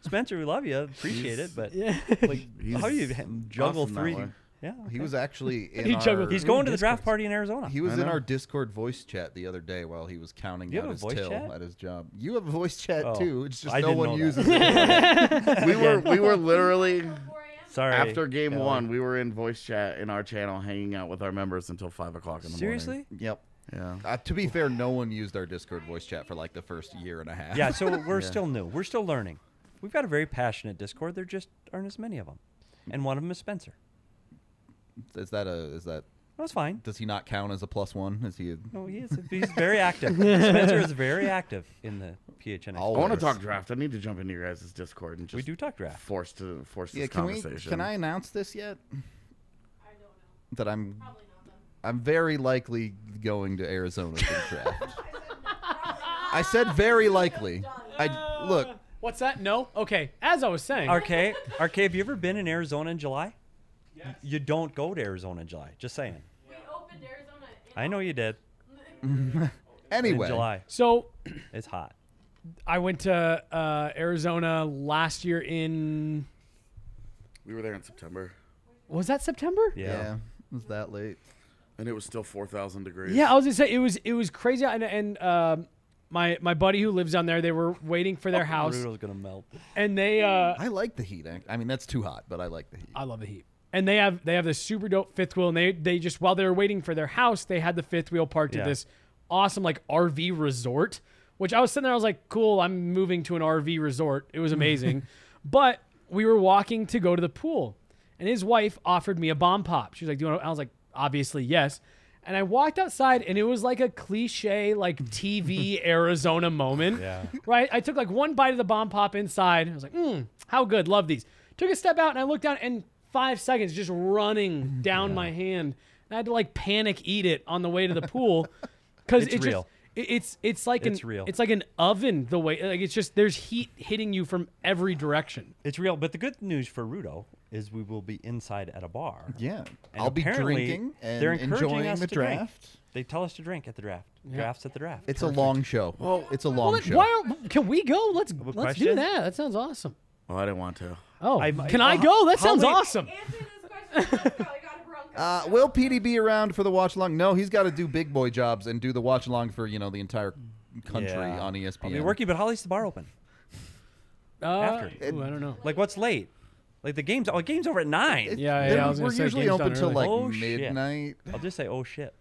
Speaker 2: Spencer, we love you. Appreciate it, but
Speaker 3: Yeah.
Speaker 2: like,
Speaker 4: He's
Speaker 2: how do you ha- juggle
Speaker 4: awesome that
Speaker 2: three?
Speaker 4: way.
Speaker 2: Yeah,
Speaker 1: he
Speaker 2: okay.
Speaker 1: was actually in
Speaker 3: He
Speaker 1: our,
Speaker 3: juggled
Speaker 2: He's going to the draft party in Arizona.
Speaker 1: He was
Speaker 4: I
Speaker 1: in
Speaker 4: know.
Speaker 1: our Discord voice chat the other day while he was counting
Speaker 2: You
Speaker 1: out
Speaker 2: a
Speaker 1: his
Speaker 2: voice
Speaker 1: till
Speaker 2: chat?
Speaker 1: at his job. You have a voice chat
Speaker 2: Oh,
Speaker 1: too. It's just
Speaker 2: I
Speaker 1: no
Speaker 2: didn't
Speaker 1: one
Speaker 2: know
Speaker 1: uses
Speaker 2: that.
Speaker 1: it.
Speaker 4: we were we were literally
Speaker 2: Sorry.
Speaker 4: after game
Speaker 2: Kelly.
Speaker 4: one. We were in voice chat in our channel, hanging out with our members until five o'clock in the morning.
Speaker 2: Seriously?
Speaker 4: morning.
Speaker 1: Yep.
Speaker 4: Yeah.
Speaker 1: Uh, to be fair, no one used our Discord voice chat for like the first year and a half.
Speaker 2: Yeah, so we're
Speaker 4: Yeah.
Speaker 2: still new. We're still learning. We've got a very passionate Discord. There just aren't as many of them, and one of them is Spencer.
Speaker 1: is that a is that
Speaker 2: That's fine.
Speaker 1: does he not count as a plus one? Is he? A,
Speaker 2: No, he is. He's very active. Spencer is very active in the PHNX.
Speaker 1: All
Speaker 4: I want to talk draft. I need to jump into your guys' Discord and just
Speaker 2: we do talk draft.
Speaker 4: force to force
Speaker 1: yeah.
Speaker 4: this
Speaker 1: Can we?
Speaker 4: conversation.
Speaker 1: Can I announce this yet?
Speaker 7: I don't know.
Speaker 1: That I'm
Speaker 7: Probably not then.
Speaker 1: I'm very likely going to Arizona for the draft. I said very likely. I look.
Speaker 3: What's that? No. Okay. As I was saying,
Speaker 2: RK, RK, have you ever been in Arizona in July? Yes. You don't go to Arizona in July. Just saying.
Speaker 7: We opened Arizona.
Speaker 2: I know you did.
Speaker 1: Anyway,
Speaker 2: In July,
Speaker 3: so
Speaker 2: it's hot.
Speaker 3: I went to uh, Arizona last year in
Speaker 4: We were there in September,
Speaker 3: was that September?
Speaker 2: Yeah.
Speaker 1: Yeah, it was that late?
Speaker 4: And it was still four thousand degrees.
Speaker 3: Yeah, I was gonna say it was it was crazy, and, and um, my my buddy who lives down there, they were waiting for their house,
Speaker 2: Brutal's gonna melt.
Speaker 3: and they uh,
Speaker 1: I like the heat. I- I mean, that's too hot, but I like the heat.
Speaker 3: I love the Heat. And they have they have this super dope fifth wheel, and they they just while they were waiting for their house, they had the fifth wheel parked
Speaker 2: Yeah.
Speaker 3: at this awesome like RV resort. Which I was sitting there, I was like, cool, I'm moving to an RV resort. It was amazing, but we were walking to go to the pool, and his wife offered me a bomb pop. She was like, "Do you want?" to-" I was like, "Obviously, yes." And I walked outside, and it was like a cliche, like TV Arizona moment.
Speaker 2: Yeah.
Speaker 3: Right? I took like one bite of the bomb pop inside. I was like, mm, how good. Love these. Took a step out and I looked down and five seconds just running down my hand. And I had to like panic eat it on the way to the pool. Cause
Speaker 2: It's
Speaker 3: it
Speaker 2: real.
Speaker 3: Just, it- it's it's like
Speaker 2: It's
Speaker 3: an
Speaker 2: real.
Speaker 3: it's like an oven the way like it's just there's heat hitting you from every direction.
Speaker 2: It's real. But the good news for Rudo is we will be inside at a bar.
Speaker 1: Yeah,
Speaker 2: And
Speaker 1: I'll be drinking and
Speaker 2: they're encouraging
Speaker 1: enjoying
Speaker 2: us
Speaker 1: the
Speaker 2: to drink.
Speaker 1: draft.
Speaker 2: They tell us to drink at the draft. Drafts at the draft.
Speaker 1: It's a long show. Well, it's a long
Speaker 3: Well,
Speaker 1: show.
Speaker 3: why can we go? Let's let's do that. That sounds awesome.
Speaker 4: Well, I didn't want to.
Speaker 3: Oh,
Speaker 2: I-
Speaker 3: can
Speaker 2: I-
Speaker 3: I go? That sounds
Speaker 2: many-
Speaker 3: awesome.
Speaker 7: Answer this question. Let's go. I got a Bronco.
Speaker 1: Uh, will PD be around for the watch along? No, he's got to do big boy jobs and do the watch along for you know the entire country
Speaker 2: Yeah.
Speaker 1: on ESPN.
Speaker 2: I'll be working, but how late's the bar open?
Speaker 3: Uh,
Speaker 2: After.
Speaker 3: ooh, I don't know.
Speaker 2: Like what's late? Like the game's oh, the game's over at nine.
Speaker 1: It-
Speaker 3: Yeah,
Speaker 1: they're-
Speaker 3: yeah, I was gonna
Speaker 1: we're
Speaker 3: say
Speaker 1: usually
Speaker 3: game's
Speaker 1: open
Speaker 3: done
Speaker 1: till
Speaker 3: early.
Speaker 1: like
Speaker 2: Oh, shit.
Speaker 1: midnight.
Speaker 2: I'll just say oh shit.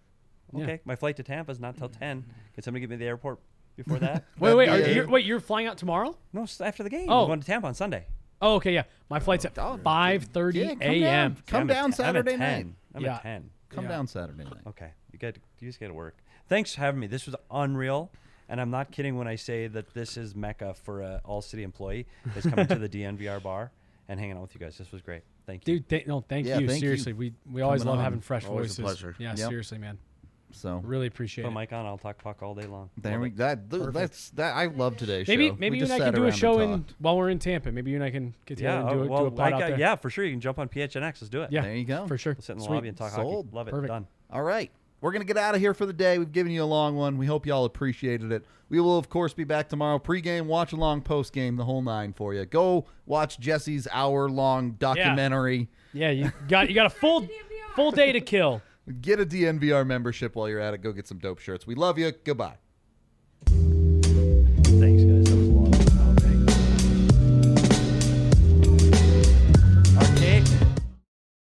Speaker 3: Yeah.
Speaker 2: Okay, my flight to Tampa is not till ten. Can somebody get me to the airport before that?
Speaker 3: Wait, wait, are,
Speaker 1: Yeah.
Speaker 3: you're, wait, you're flying out tomorrow?
Speaker 2: no, it's after the game.
Speaker 3: Oh.
Speaker 2: I'm going to Tampa on Sunday.
Speaker 3: Oh, okay, yeah. My oh, flight's at
Speaker 1: Oh,
Speaker 3: 5:30
Speaker 1: yeah, come
Speaker 3: a.m.
Speaker 1: down.
Speaker 2: See,
Speaker 1: Come
Speaker 2: I'm at
Speaker 1: down
Speaker 2: 10 I'm at
Speaker 1: Saturday
Speaker 2: 10.
Speaker 1: night.
Speaker 2: I'm
Speaker 3: Yeah.
Speaker 2: at ten.
Speaker 1: Come
Speaker 3: Yeah.
Speaker 1: down Saturday night.
Speaker 2: Okay, you got you just got to work. Thanks for having me. This was unreal, and I'm not kidding when I say that this is mecca for a all city employee that's coming to the DNVR bar and hanging out with you guys. This was great. Thank you.
Speaker 3: Dude, th- no, thank
Speaker 1: Yeah,
Speaker 3: you.
Speaker 1: thank you
Speaker 3: seriously, we we always love
Speaker 1: on.
Speaker 3: having fresh
Speaker 4: Always a
Speaker 3: voices.
Speaker 4: pleasure.
Speaker 3: Yeah,
Speaker 1: Yep.
Speaker 3: seriously, man.
Speaker 1: So
Speaker 3: Really appreciate
Speaker 2: Put
Speaker 3: it.
Speaker 2: a mic on. I'll talk puck all day long.
Speaker 1: there
Speaker 2: Love
Speaker 1: we
Speaker 2: it.
Speaker 1: that dude, that's that I love today's
Speaker 3: Maybe
Speaker 1: show.
Speaker 3: maybe
Speaker 1: We
Speaker 3: you and I can do a show in while we're in Tampa. Maybe you and I can get together
Speaker 2: Yeah,
Speaker 3: and do,
Speaker 2: uh,
Speaker 3: a,
Speaker 2: well,
Speaker 3: do a pod
Speaker 2: like,
Speaker 3: out there.
Speaker 2: yeah, for sure. You can jump on PHNX. Let's do it.
Speaker 3: yeah,
Speaker 1: There you go.
Speaker 3: for sure.
Speaker 2: We'll sit in the
Speaker 3: Sweet.
Speaker 2: lobby and talk
Speaker 1: Sold.
Speaker 2: hockey. Love it.
Speaker 3: Perfect.
Speaker 2: Done.
Speaker 1: All right. We're going to get out of here for the day. We've given you a long one. We hope y'all appreciated it. We will, of course, be back tomorrow. Pre-game, watch along, post-game, the whole nine for you. Go watch Jesse's hour-long documentary.
Speaker 3: Yeah, you got you got a full full day to kill.
Speaker 1: Get a DNVR membership while you're at it. Go get some dope shirts. We love you. Goodbye.